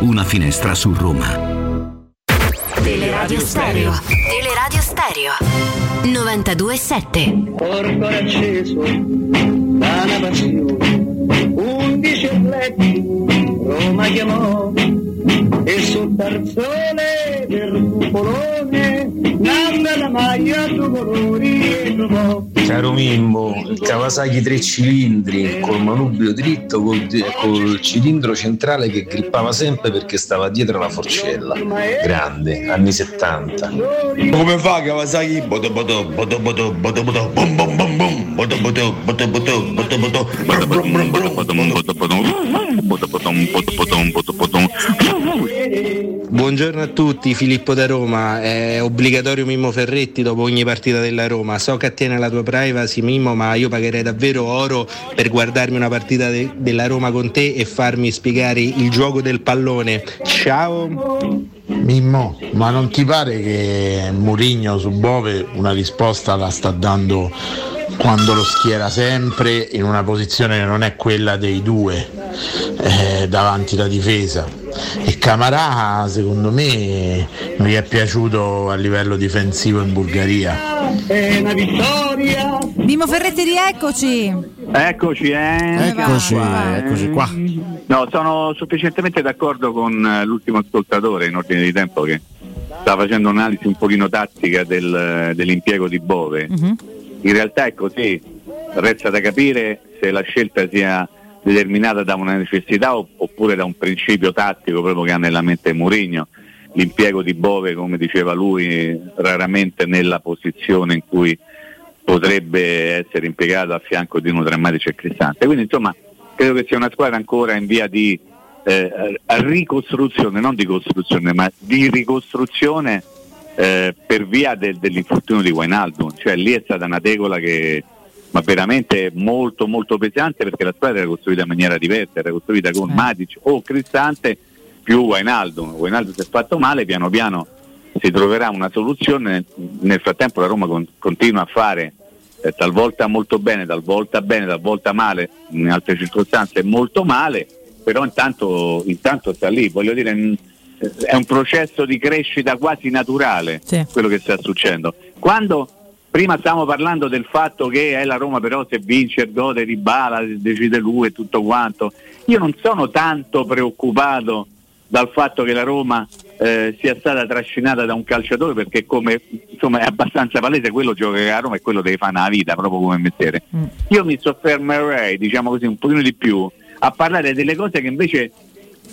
una finestra su Roma. Teleradio Stereo. Teleradio Stereo. 92.7 Porto acceso da una passione, undici letti Roma chiamò e sul tarzone del cupolone nanda la maglia due colori e trovò Caro Mimmo, il Kawasaki tre cilindri col manubrio dritto col, col cilindro centrale che grippava sempre perché stava dietro la forcella. Grande, anni 70. Come fa Kawasaki? Bodo bodo bodo bodo bodo bodo bom bom bom bom bodo bodo bodo bodo bodo bodo bodo brum brum brum bodo bodo bodo bodo bodo bodo bodo Buongiorno a tutti, Filippo da Roma. È obbligatorio Mimmo Ferretti dopo ogni partita della Roma. So che attiene la tua privacy, Mimmo, ma io pagherei davvero oro per guardarmi una partita de- della Roma con te e farmi spiegare il gioco del pallone. Ciao! Mimmo, ma non ti pare che Murigno su Bove una risposta la sta dando quando lo schiera sempre in una posizione che non è quella dei due eh, davanti alla difesa? E Camarà secondo me non gli è piaciuto a livello difensivo in Bulgaria. è una vittoria Mimo Ferretti, rieccoci. Eccoci, eh. Eccoci, eccoci qua. No, sono sufficientemente d'accordo con eh, l'ultimo ascoltatore in ordine di tempo che sta facendo un'analisi un pochino tattica del- dell'impiego di Bove. In realtà è così, resta da capire se la scelta sia determinata da una necessità oppure da un principio tattico proprio che ha nella mente Mourinho. L'impiego di Bove, come diceva lui, raramente nella posizione in cui potrebbe essere impiegato a fianco di uno drammatico e Cristante. Quindi insomma credo che sia una squadra ancora in via di eh, ricostruzione, non di costruzione, ma di ricostruzione eh, per via del- dell'infortunio di Wijnaldum. Cioè lì è stata una tegola che ma veramente molto molto pesante perché la squadra era costruita in maniera diversa, era costruita con Matic o Cristante più Wainaldo. Wainaldo si è fatto male, piano piano si troverà una soluzione, nel frattempo la Roma con- continua a fare eh, talvolta molto bene, talvolta bene, talvolta male, in altre circostanze molto male, però intanto, intanto sta lì, voglio dire, è un processo di crescita quasi naturale quello che sta succedendo. Quando prima stavamo parlando del fatto che è la Roma però se vince il gode di Bala, decide lui e tutto quanto, io non sono tanto preoccupato dal fatto che la Roma eh, sia stata trascinata da un calciatore perché come insomma è abbastanza palese quello gioca a Roma e quello deve fare una vita proprio come mestiere. Io mi soffermerei, diciamo così, un pochino di più a parlare delle cose che invece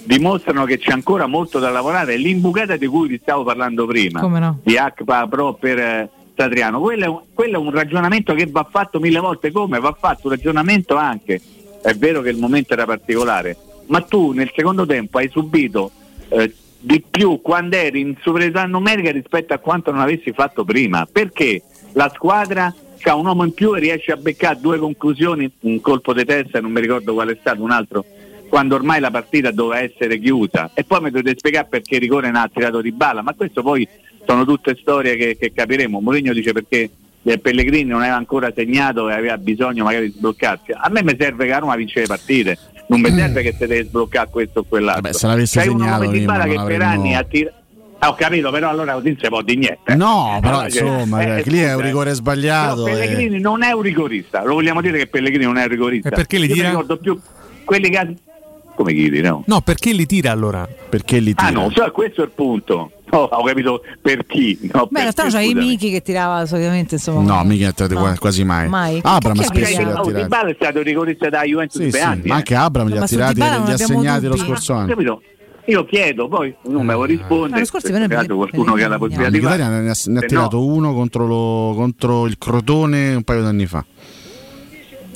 dimostrano che c'è ancora molto da lavorare. L'imbucata di cui vi stavo parlando prima, no? di Acpa Pro per eh, Satriano, quello è, un, quello è un ragionamento che va fatto mille volte come va fatto un ragionamento anche. È vero che il momento era particolare, ma tu nel secondo tempo hai subito eh, di più quando eri in superiorità numerica rispetto a quanto non avessi fatto prima. Perché la squadra ha un uomo in più e riesce a beccare due conclusioni, un colpo di testa, non mi ricordo qual è stato, un altro, quando ormai la partita doveva essere chiusa. E poi mi dovete spiegare perché Rigore ne ha tirato di balla, ma questo poi sono tutte storie che, che capiremo. Mourinho dice perché eh, Pellegrini non aveva ancora segnato e aveva bisogno magari di sbloccarsi. A me mi serve che la Roma vince le partite, non mi serve che si deve sbloccare questo o quell'altro. Vabbè, se l'avesse uno segnato Dybala non che per anni ha tirato... Ah, ho capito, però allora così non si può di niente. No, però Allora, cioè, insomma, eh, lì è un scusa, rigore sbagliato. e- Pellegrini non è un rigorista, lo vogliamo dire che Pellegrini non è un rigorista. E perché li Io tira? ricordo più quelli che come chi li no? No, perché li tira allora? Perché li Ah no, so, questo è il punto. No, ho capito per chi. No, Beh, in realtà c'hai. Miki che tirava solitamente, insomma. No, mica tirate qua- quasi mai. Mai. Abram è spesso li tira? ha tirati. Dybala è stato rigorista da Juventus Sì, per sì, anni. ma eh. anche Abram li ha tirati e non li ha abbiamo segnati lo scorso anno. Capito? Io chiedo, poi uno me lo risponde. L'anno scorso l'altro qualcuno che ha la possibilità di fare. ne ha, ha no- tirato uno contro, lo- contro il Crotone un paio d'anni fa.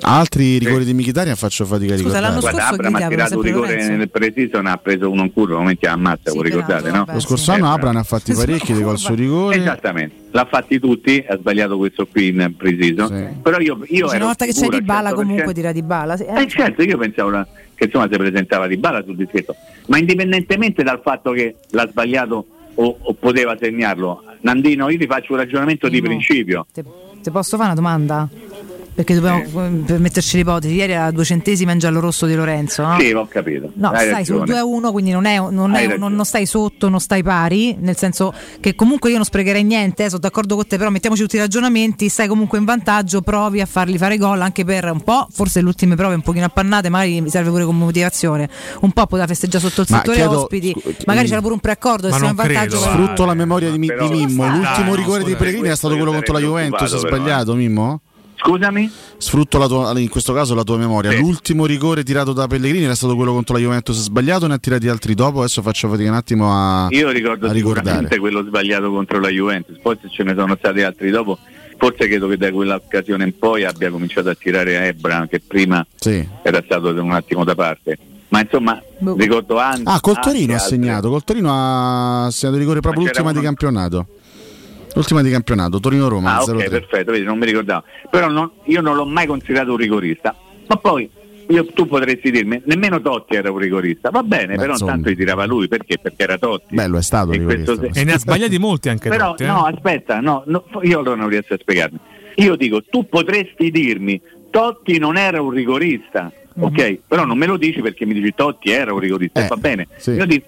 Altri rigori di Mkhitaryan faccio fatica a ricordare. Guarda, Abram ha tirato un rigore nel preciso, ne ha preso uno in curva, momenti ammazza, voi ricordate, no? Lo scorso anno Abram ne ha fatti parecchi di gol su rigore. Esattamente, l'ha fatti tutti, ha sbagliato questo qui in preciso. Però io, io una volta che c'è di al bala 100%. comunque tira di bala. Sì, eh. Eh certo, io pensavo che insomma si presentava di bala sul dischetto, ma indipendentemente dal fatto che l'ha sbagliato o, o poteva segnarlo, Nandino, io ti faccio un ragionamento di principio. Ti posso fare una domanda? Perché dobbiamo eh, per metterci l'ipotesi. Ieri era due centesimi in giallo rosso di Lorenzo. No, Sì, ho capito. No, Hai stai sul ragione. 2-1, quindi non, è, non, è- ragione. non- non stai sotto, non stai pari, nel senso che comunque io non sprecherei niente, eh, sono d'accordo con te, però mettiamoci tutti i ragionamenti, stai comunque in vantaggio, provi a farli fare gol anche per un po', forse le ultime prove un pochino appannate, magari mi serve pure come motivazione, un po' poteva festeggiare sotto il Ma settore chiedo- ospiti, scu- magari mm. c'era pure un preaccordo, siamo in non vantaggio. credo, Sfrutto la memoria di, Mi- di Mimmo. L'ultimo rigore di scusa, Pellegrini è stato quello contro la Juventus. È sbagliato, Mimmo? Scusami? Sfrutto la tua- in questo caso la tua memoria. L'ultimo rigore tirato da Pellegrini era stato quello contro la Juventus sbagliato, ne ha tirati altri dopo. Adesso faccio fatica un attimo a, Io ricordo a sicuramente quello sbagliato contro la Juventus, poi se ce ne sono stati altri dopo, forse credo che da quell'occasione in poi abbia cominciato a tirare Ebra, che prima Sì. era stato un attimo da parte. Ma insomma, ricordo anche... Ah, col Torino ha segnato. Col Torino ha segnato rigore proprio l'ultima di uno- campionato. L'ultima di campionato, Torino-Roma. Ah, 0-3. ok, perfetto, vedi, non mi ricordavo. Però non- io non l'ho mai considerato un rigorista. Ma poi io- tu potresti dirmi, nemmeno Totti era un rigorista. Va bene, Beh, però insomma. intanto li tirava lui, perché? Perché era Totti. Bello è stato rigorista. questo se- E ne ha sbagliati molti anche Però Totti, eh? no, aspetta, no, no, io allora non riesco a spiegarmi. Io dico, tu potresti dirmi, Totti non era un rigorista, ok? Però non me lo dici perché mi dici Totti era un rigorista, Eh, va bene. sì. Io ti,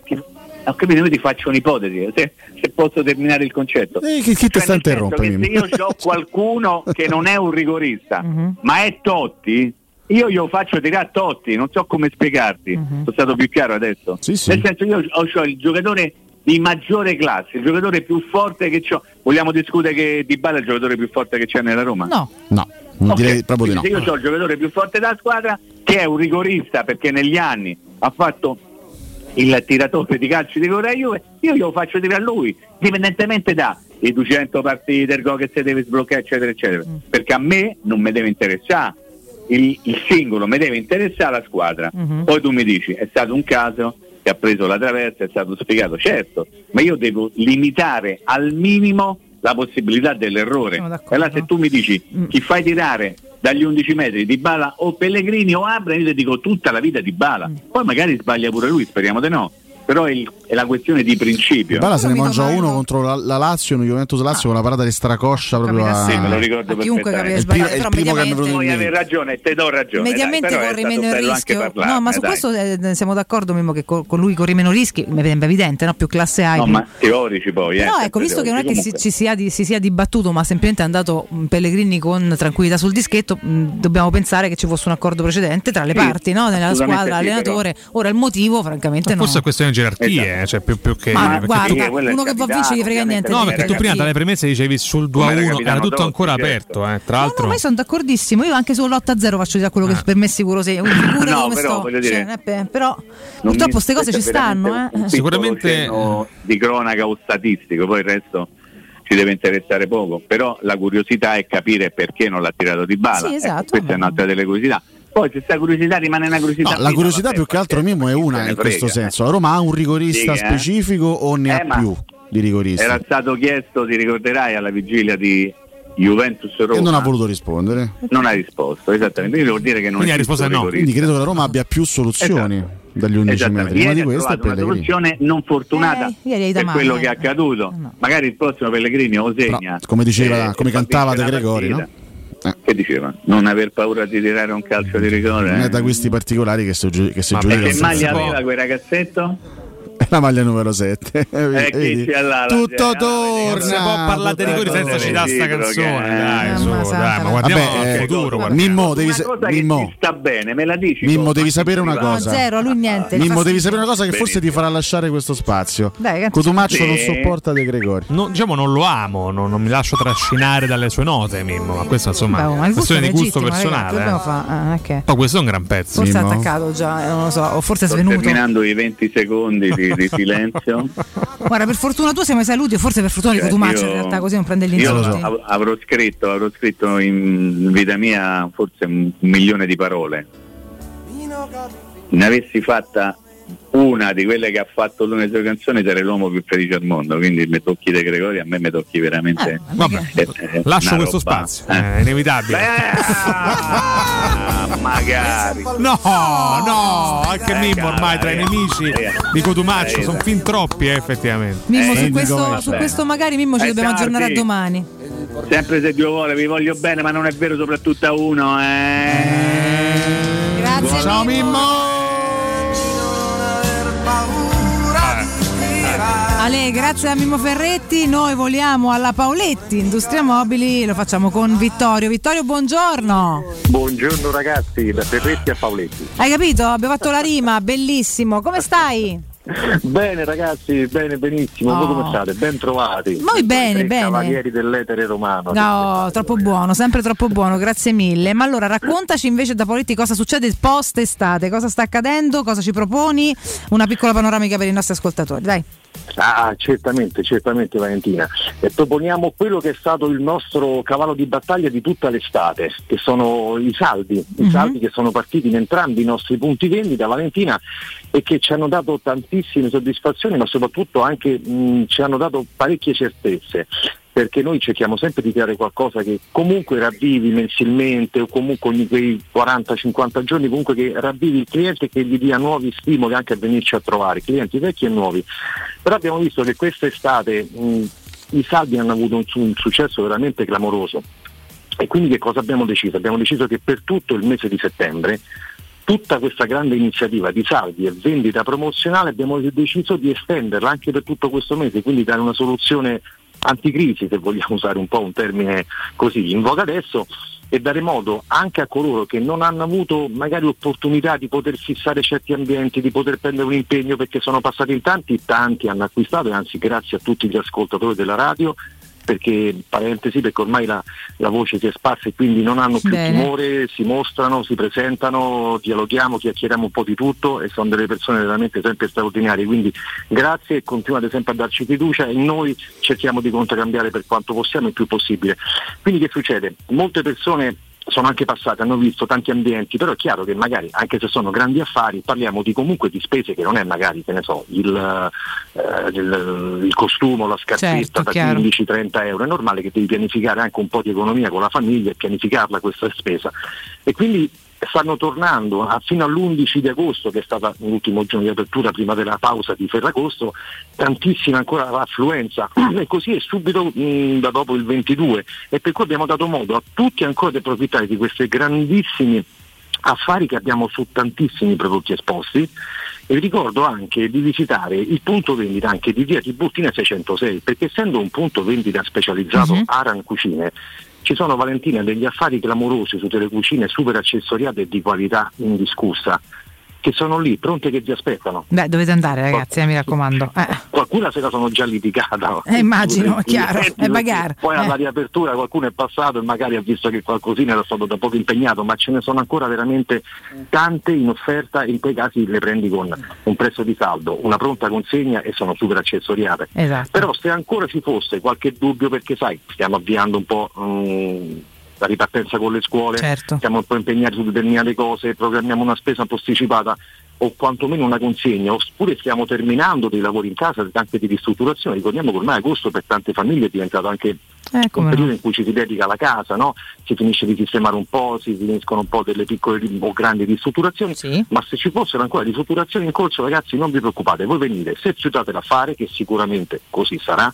ho capito, io ti faccio un'ipotesi, se, se posso terminare il concetto. Eh, chi, chi ti Cioè, sta interrompendo? che se io ho qualcuno che non è un rigorista, ma è Totti, io glielo faccio tirare a Totti, non so come spiegarti. Sono stato più chiaro adesso? Sì, sì. Nel senso io ho, ho il giocatore di maggiore classe, il giocatore più forte che ho. Vogliamo discutere che Di Bala è il giocatore più forte che c'è nella Roma? No. No, non Ok, direi proprio di no. io ho il giocatore più forte della squadra, che è un rigorista perché negli anni ha fatto il tiratore di calci di Corea Juve, io glielo faccio tirare a lui, indipendentemente da i 200 partite, il gol che si deve sbloccare, eccetera, eccetera. Perché a me non mi deve interessare il, il singolo, mi deve interessare la squadra. Poi tu mi dici, è stato un caso che ha preso la traversa, è stato spiegato, certo, ma io devo limitare al minimo la possibilità dell'errore. E allora se tu mi dici chi fai tirare dagli 11 metri di Bala o Pellegrini o Abra, io ti dico tutta la vita di Bala. Poi magari sbaglia pure lui, speriamo di no. Però è, il- è la questione di principio. Bala se ne mangia uno contro la, la Lazio, una Juventus Lazio con la parata di stracoscia proprio a... Sì, me lo ricordo chiunque capisce È il primo- però il primo che mediamente- avere ragione, te do ragione. Mediamente dai, corri meno il rischio. parlarne, No, ma su dai. questo eh, siamo d'accordo, Mimmo, che co- con lui corri meno rischi, mi sembra evidente, no? più classe A. No, ma teorici poi. eh, Però ecco, sempre visto che non è che si, Comunque- ci sia, di- si sia dibattuto, ma semplicemente è andato mh, Pellegrini con tranquillità sul dischetto, mh, dobbiamo pensare che ci fosse un accordo precedente tra le Sì, parti, no? nella squadra, allenatore. Ora il motivo, francamente, no. forse è questione di gerarchie, eh, cioè più, più che. Ma guarda, tu- uno che va a vincere gli frega niente. No, perché tu prima dalle premesse dicevi sul 2 a Come era 1, era tutto ancora certo. aperto, eh. Tra No, l'altro. ma io sono d'accordissimo. Io anche sull'8 a 0 faccio già quello che per me è sicuro sei. Quindi figurati No, come però, sto. voglio dire, Cioè, è pe- però purtroppo queste cose ci stanno. Eh. un Sicuramente di cronaca o statistico, poi il resto ci deve interessare poco. Però la curiosità è capire perché non l'ha tirato di bala. Sì, esatto, questa è un'altra delle curiosità. Poi se sta curiosità rimane una curiosità. No, la curiosità vabbè, più che altro Mimmo è una in questo senso. La Roma ha un rigorista Sì, eh. specifico o ne Eh, ha ma- più di rigoristi? Era stato chiesto, ti ricorderai, alla vigilia di Juventus Roma. E non ha voluto rispondere. Non ha risposto, esattamente. Quindi vuol dire che non Quindi ha risposto no. Quindi credo che la Roma abbia più soluzioni dagli 11 Esattamente. metri. Una Ieri di queste è una soluzione non fortunata Eh, per dato quello male, che è eh. accaduto. Magari il prossimo Pellegrini lo segna. Come diceva, eh, come cantava De Gregori, no? Partita. Che diceva? Non aver paura di tirare un calcio di rigore. Non eh? è da questi particolari che si, giu- che si giudica. che il maglia aveva quel ragazzetto? La maglia numero 7. Eh, Tutto torna. Può parlare di rigori senza citare sta canzone. Dai, su, dai, ma guardiamo Vabbè, al eh, futuro. guarda. Mimmo, devi, Una sa- Mimmo, sta bene, me la dici? Mimmo, devi sapere una No, cosa. zero, a lui niente. Mimmo, devi sapere una cosa che forse ti farà lasciare questo spazio. Dai, Cotumaccio non sopporta De Gregori. No, diciamo non lo amo, non, non mi lascio trascinare dalle sue note, Mimmo, ma questo insomma Beh, ma è gusto questione di gusto personale. ragazzi, eh. ah. Ma questo è un gran pezzo. Forse è attaccato già, eh, non lo so, o forse è Sto svenuto. terminando i 20 secondi di, di silenzio. Guarda, per fortuna tu siamo ai saluti, forse per fortuna di Cioè, Cotumaccio io- in realtà, così non prende gli Io av- avrò scritto, avrò scritto in vita mia forse un milione di parole. Ne avessi fatta una di quelle che ha fatto lui nelle sue canzoni, sarei l'uomo più felice al mondo. Quindi mi tocchi De Gregori, a me mi tocchi veramente. Vabbè, eh, eh, lascio questo roba, spazio, eh. è inevitabile. Ah, magari. No, no, anche Eh, Mimmo ormai tra i nemici eh, di Cotumaccio eh, sono fin troppi, eh, effettivamente. Mimmo, Eh, su, questo, su questo magari Mimmo ci Eh, dobbiamo ciao, aggiornare a domani. Sempre se Dio vuole, vi voglio bene, ma non è vero soprattutto a uno. Eh. Grazie Ciao Mimmo. Ale, grazie a Mimmo Ferretti. Noi voliamo alla Paoletti, Industria Mobili, lo facciamo con Vittorio. Vittorio, buongiorno. Buongiorno ragazzi, da Ferretti a Paoletti. Hai capito? Abbiamo fatto la rima, bellissimo. Come stai? Bene ragazzi, bene, benissimo. Voi Oh. come state? Ben trovati. Noi bene, bene. Cavalieri dell'etere romano. No, troppo buono, sempre troppo buono, grazie mille. Ma allora raccontaci invece da Paoletti cosa succede post estate, cosa sta accadendo, cosa ci proponi, una piccola panoramica per i nostri ascoltatori, dai. Ah, certamente, certamente Valentina. E proponiamo quello che è stato il nostro cavallo di battaglia di tutta l'estate, che sono i saldi, i Mhm. saldi che sono partiti in entrambi i nostri punti vendita, Valentina, e che ci hanno dato tantissime soddisfazioni, ma soprattutto anche mh, ci hanno dato parecchie certezze. Perché noi cerchiamo sempre di creare qualcosa che comunque ravvivi mensilmente o comunque ogni quei 40-50 giorni, comunque che ravvivi il cliente e che gli dia nuovi stimoli anche a venirci a trovare, clienti vecchi e nuovi. Però abbiamo visto che quest'estate mh, i saldi hanno avuto un, un successo veramente clamoroso. E quindi che cosa abbiamo deciso? Abbiamo deciso che per tutto il mese di settembre tutta questa grande iniziativa di saldi e vendita promozionale abbiamo deciso di estenderla anche per tutto questo mese, quindi dare una soluzione anticrisi, se vogliamo usare un po' un termine così in voga adesso, e dare modo anche a coloro che non hanno avuto magari opportunità di poter fissare certi ambienti, di poter prendere un impegno perché sono passati in tanti, tanti hanno acquistato e anzi grazie a tutti gli ascoltatori della radio perché parentesi perché ormai la, la voce si è sparsa e quindi non hanno più Bene. timore, si mostrano, si presentano, dialoghiamo, chiacchieriamo un po' di tutto e sono delle persone veramente sempre straordinarie, quindi grazie e continuate sempre a darci fiducia e noi cerchiamo di contraccambiare per quanto possiamo il più possibile. Quindi che succede? Molte persone sono anche passate, hanno visto tanti ambienti, però è chiaro che magari anche se sono grandi affari parliamo di comunque di spese che non è magari, che ne so, il, eh, il, il costume o la scarpetta Certo, da chiaro. 15-30 euro, è normale che devi pianificare anche un po' di economia con la famiglia e pianificarla questa spesa. E quindi stanno tornando a- fino all'11 di agosto, che è stato l'ultimo giorno di apertura prima della pausa di Ferragosto, tantissima ancora affluenza. E così è subito mh, da dopo il 22 e per cui abbiamo dato modo a tutti ancora di approfittare di questi grandissimi affari che abbiamo su tantissimi prodotti esposti. E vi ricordo anche di visitare il punto vendita anche di via Tiburtina 606 perché essendo un punto vendita specializzato Aran Cucine ci sono Valentina degli affari clamorosi su delle cucine super accessoriate e di qualità indiscussa che sono lì pronte che vi aspettano Beh, dovete andare, ragazzi, eh, mi raccomando. Eh, qualcuna se la sono già litigata eh, immagino, è chiaro, sì, è perché bagarre. Poi alla Eh. riapertura qualcuno è passato e magari ha visto che qualcosina era stato da poco impegnato, ma ce ne sono ancora veramente tante in offerta e in quei casi le prendi con un prezzo di saldo, una pronta consegna e sono super accessoriate. Esatto. Però se ancora ci fosse qualche dubbio, perché sai, stiamo avviando un po' mm, la ripartenza con le scuole, Certo. siamo un po' impegnati su determinate cose, programmiamo una spesa posticipata o quantomeno una consegna, oppure stiamo terminando dei lavori in casa, anche di ristrutturazione. Ricordiamo che ormai agosto per tante famiglie è diventato anche Eh, un periodo in cui ci si dedica alla casa, no? si finisce di sistemare un po', si finiscono un po' delle piccole o grandi ristrutturazioni, ma se ci fossero ancora ristrutturazioni in corso ragazzi non vi preoccupate, voi venite, se ci date da fare, che sicuramente così sarà,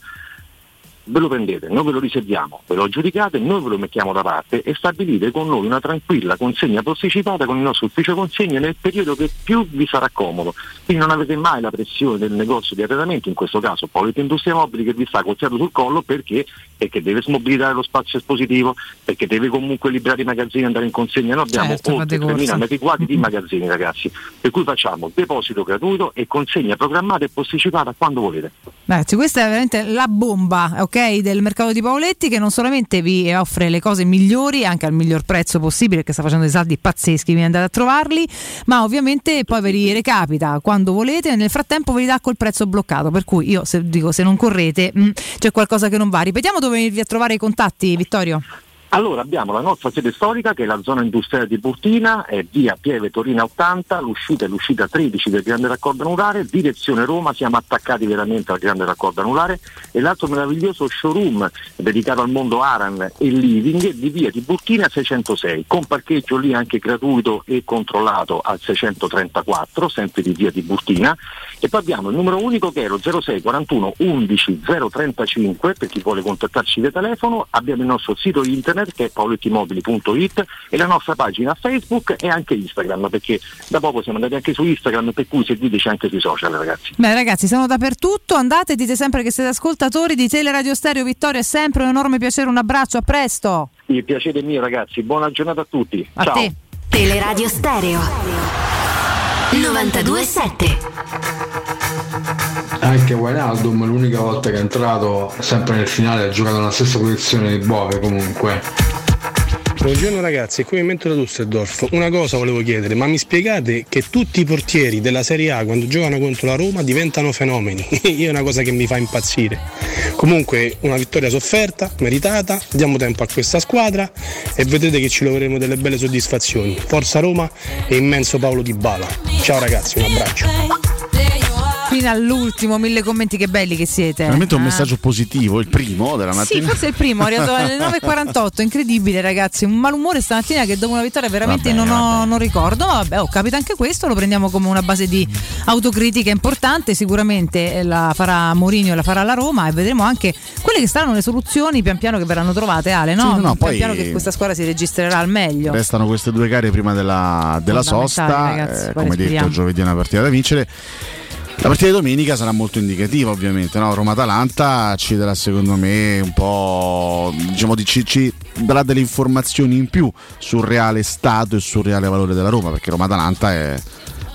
ve lo prendete, noi ve lo riserviamo, ve lo aggiudicate, noi ve lo mettiamo da parte e stabilite con noi una tranquilla consegna posticipata con il nostro ufficio consegne nel periodo che più vi sarà comodo. Quindi non avete mai la pressione del negozio di arredamenti, in questo caso Polito Industria Mobili che vi sta col fiato sul collo perché? perché deve smobilitare lo spazio espositivo, perché deve comunque liberare i magazzini e andare in consegna. Noi abbiamo Certo, oltre fate corsa. 3.000 metri quadri di magazzini ragazzi, per cui facciamo deposito gratuito e consegna programmata e posticipata quando volete. Ragazzi, questa è veramente la bomba ok, del mercato di Paoletti che non solamente vi offre le cose migliori anche al miglior prezzo possibile, che sta facendo dei saldi pazzeschi, vi andate a trovarli, ma ovviamente poi ve li recapita quando volete e nel frattempo ve li dà col prezzo bloccato. Per cui io se dico se non correte mm, c'è qualcosa che non va. Ripetiamo dove venirvi a trovare i contatti, Vittorio. Allora abbiamo la nostra sede storica che è la zona industriale di Burtina, è via Pieve Torina 80, l'uscita è l'uscita 13 del grande raccordo anulare, direzione Roma, siamo attaccati veramente al grande raccordo anulare e l'altro meraviglioso showroom dedicato al mondo Aran e Living di via di Burtina 606, con parcheggio lì anche gratuito e controllato al 634, sempre di via di Burtina, e poi abbiamo il numero unico che è lo 06 41 11 035 per chi vuole contattarci via telefono, abbiamo il nostro sito internet che è paolettimobili.it e la nostra pagina Facebook e anche Instagram perché da poco siamo andati anche su Instagram per cui seguiteci anche sui social ragazzi. Beh ragazzi, sono dappertutto, andate, dite sempre che siete ascoltatori di Teleradio Stereo Vittorio, è sempre un enorme piacere, un abbraccio, a presto. Il piacere è mio ragazzi, buona giornata a tutti. A Ciao. te. Teleradio Stereo 927 Anche Wijnaldum l'unica volta che è entrato sempre nel finale ha giocato nella stessa posizione di Bove comunque. Buongiorno ragazzi, qui mi metto da Düsseldorf. Una cosa volevo chiedere, ma mi spiegate che tutti i portieri della Serie A quando giocano contro la Roma diventano fenomeni? Io è una cosa che mi fa impazzire. Comunque una vittoria sofferta, meritata, diamo tempo a questa squadra e vedrete che ci loveremo delle belle soddisfazioni. Forza Roma e immenso Paolo Di Bala. Ciao ragazzi, un abbraccio. Fino all'ultimo, mille commenti che belli che siete. Veramente un Ah. messaggio positivo, il primo della Sì, mattina. forse è il primo, è arrivato alle 9.48, incredibile ragazzi, un malumore stamattina che dopo una vittoria veramente Vabbè, non, ho- non ricordo, vabbè, oh, capita anche questo, lo prendiamo come una base di autocritica importante, sicuramente la farà Mourinho e la farà la Roma e vedremo anche quelle che saranno le soluzioni pian piano che verranno trovate, Ale, no? Sì, no, no, pian poi- piano che questa squadra si registrerà al meglio. Restano queste due gare prima della, della sosta, ragazzi, eh, come detto giovedì è una partita da vincere. La partita di domenica sarà molto indicativa ovviamente, no? Roma-Atalanta ci darà secondo me un po', diciamo, di, ci, ci darà delle informazioni in più sul reale stato e sul reale valore della Roma, perché Roma-Atalanta è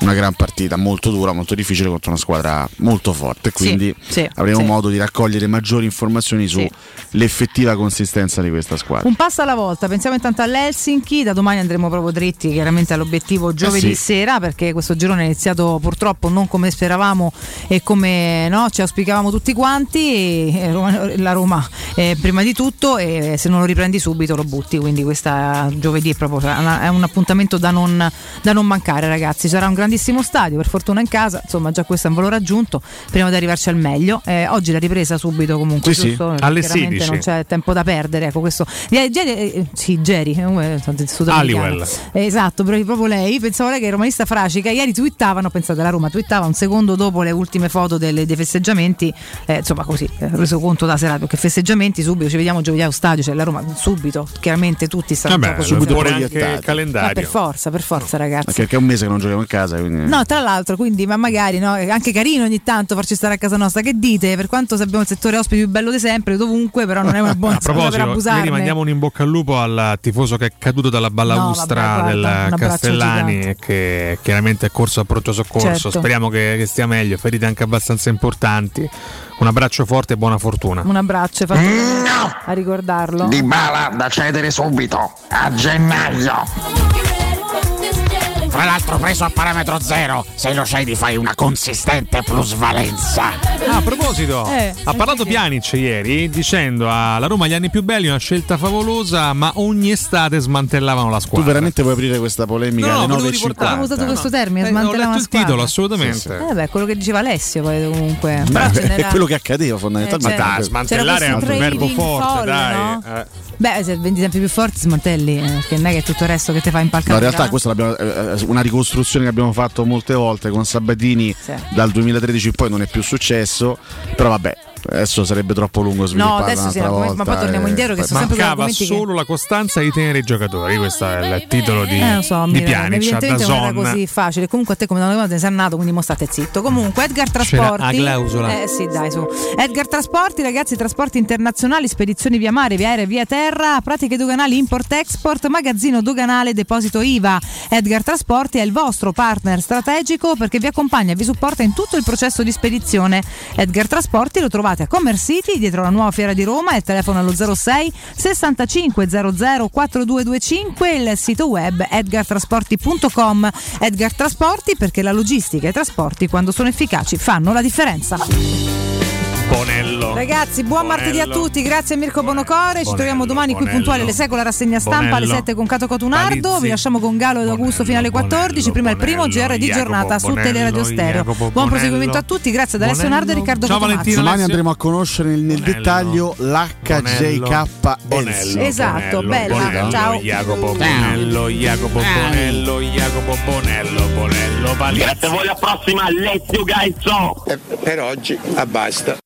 una gran partita, molto dura, molto difficile contro una squadra molto forte. Quindi Sì, sì, avremo sì. modo di raccogliere maggiori informazioni sull'effettiva consistenza di questa squadra. Un passo alla volta, pensiamo intanto all'Helsinki, da domani andremo proprio dritti chiaramente all'obiettivo giovedì sì. sera perché questo girone è iniziato purtroppo non come speravamo e come no, ci auspicavamo tutti quanti, e Roma- la Roma eh, prima di tutto e se non lo riprendi subito lo butti, quindi questa giovedì è proprio è un appuntamento da non, da non mancare ragazzi, sarà un grandissimo stadio, per fortuna in casa, insomma già questo è un valore aggiunto, prima di arrivarci al meglio, Eh, oggi la ripresa subito comunque, Sì, sì, giusto? alle Chiaramente 16. non c'è tempo da perdere, ecco questo. Eh, Geri, eh, sì, Geri, eh. Halliwell. Eh, esatto, però proprio lei, pensavo lei che il romanista Fracica, ieri twittavano, pensate la Roma, twittava un secondo dopo le ultime foto delle- dei festeggiamenti, eh, insomma così, eh, reso conto da serata, perché festeggiamenti subito, ci vediamo giovedì allo stadio, cioè la Roma subito, chiaramente tutti stanno Vabbè, subito Ma il calendario. per forza, per forza ragazzi. Perché è un mese che non giochiamo in casa. Quindi... No, tra l'altro, quindi, ma magari no, è anche carino ogni tanto farci stare a casa nostra. Che dite? Per quanto abbiamo il settore ospiti più bello di sempre, dovunque, però non è una buona A scusa per abusarne. ieri mandiamo un in bocca al lupo al tifoso che è caduto dalla balaustra No, del Castellani e che chiaramente è corso a pronto soccorso. Certo. Speriamo che, che stia meglio, ferite anche abbastanza importanti. Un abbraccio forte e buona fortuna. Un abbraccio, fatto a ricordarlo. Di bala da cedere subito, a gennaio. Fra l'altro preso a parametro zero, se lo cedi fai una consistente plusvalenza. Ah, a proposito, Eh, ha parlato Pjanic ieri dicendo alla Roma gli anni più belli, una scelta favolosa, ma ogni estate smantellavano la Tu squadra. veramente vuoi aprire questa polemica No, no, alle volevo 9.50? riportare. Abbiamo usato questo termine, Eh, smantellare ho letto una il squadra. titolo, assolutamente. Eh beh, quello che diceva Alessio poi comunque. Beh, è quello che accadeva fondamentalmente. Eh, certo. Smantellare è un C'era questo verbo forte, folle, dai. no? Eh. Beh, se vendi sempre più forti smantelli, eh, perché non è che è tutto il resto che ti fa impalcare. No, in realtà questa l'abbiamo- eh, eh, una ricostruzione che abbiamo fatto molte volte con Sabatini Sì. dal 2013 in poi non è più successo, però vabbè, adesso sarebbe troppo lungo svilupparla adesso sì, un'altra ma volta. poi torniamo eh, indietro, che sono Mancava argomenti che- solo la costanza di tenere i giocatori. Questo è il titolo di, Eh, so, di Pjanic a evidentemente non era così facile. Comunque a te come da una ne sei andato, quindi mo state zitto. Comunque Edgar Trasporti. la clausola. Eh sì, dai, su. Edgar Trasporti, ragazzi, trasporti internazionali, spedizioni via mare, via aerea, via terra, pratiche doganali, import-export, magazzino doganale, deposito IVA. Edgar Trasporti è il vostro partner strategico perché vi accompagna e vi supporta in tutto il processo di spedizione. Edgar Trasporti lo trovate a Commerce City, dietro la nuova fiera di Roma, il telefono allo 06 65 00 4225 e il sito web edgartrasporti.com. Edgar Trasporti perché la logistica e i trasporti quando sono efficaci fanno la differenza. Bonello. Ragazzi, buon martedì a Bonello. tutti, grazie a Mirko Bonocore. Ci troviamo domani qui Bonello. puntuali alle 6 con la rassegna stampa, alle Bonello. 7 con Cato Cotunardo. Palizzi. Vi lasciamo con Galo ed Augusto fino alle 14. Prima il primo GR di Jacopo giornata su Bonello, Teleradio Stereo. Jacopo Buon Bonello. proseguimento a tutti, grazie ad Alessio Bonello. Nardo e Riccardo Ciao, Cotomazzi. Valentina. Domani Alessio. andremo a conoscere nel, nel Bonello. dettaglio l'HJK Bonello, Esatto, Bonello, bella. Bonello, Ciao. Jacopo Bonello, Jacopo Bonello, Jacopo Bonello, Bonello Palizzi. Grazie a voi, alla prossima, Alessio Gaizzo. per oggi, basta.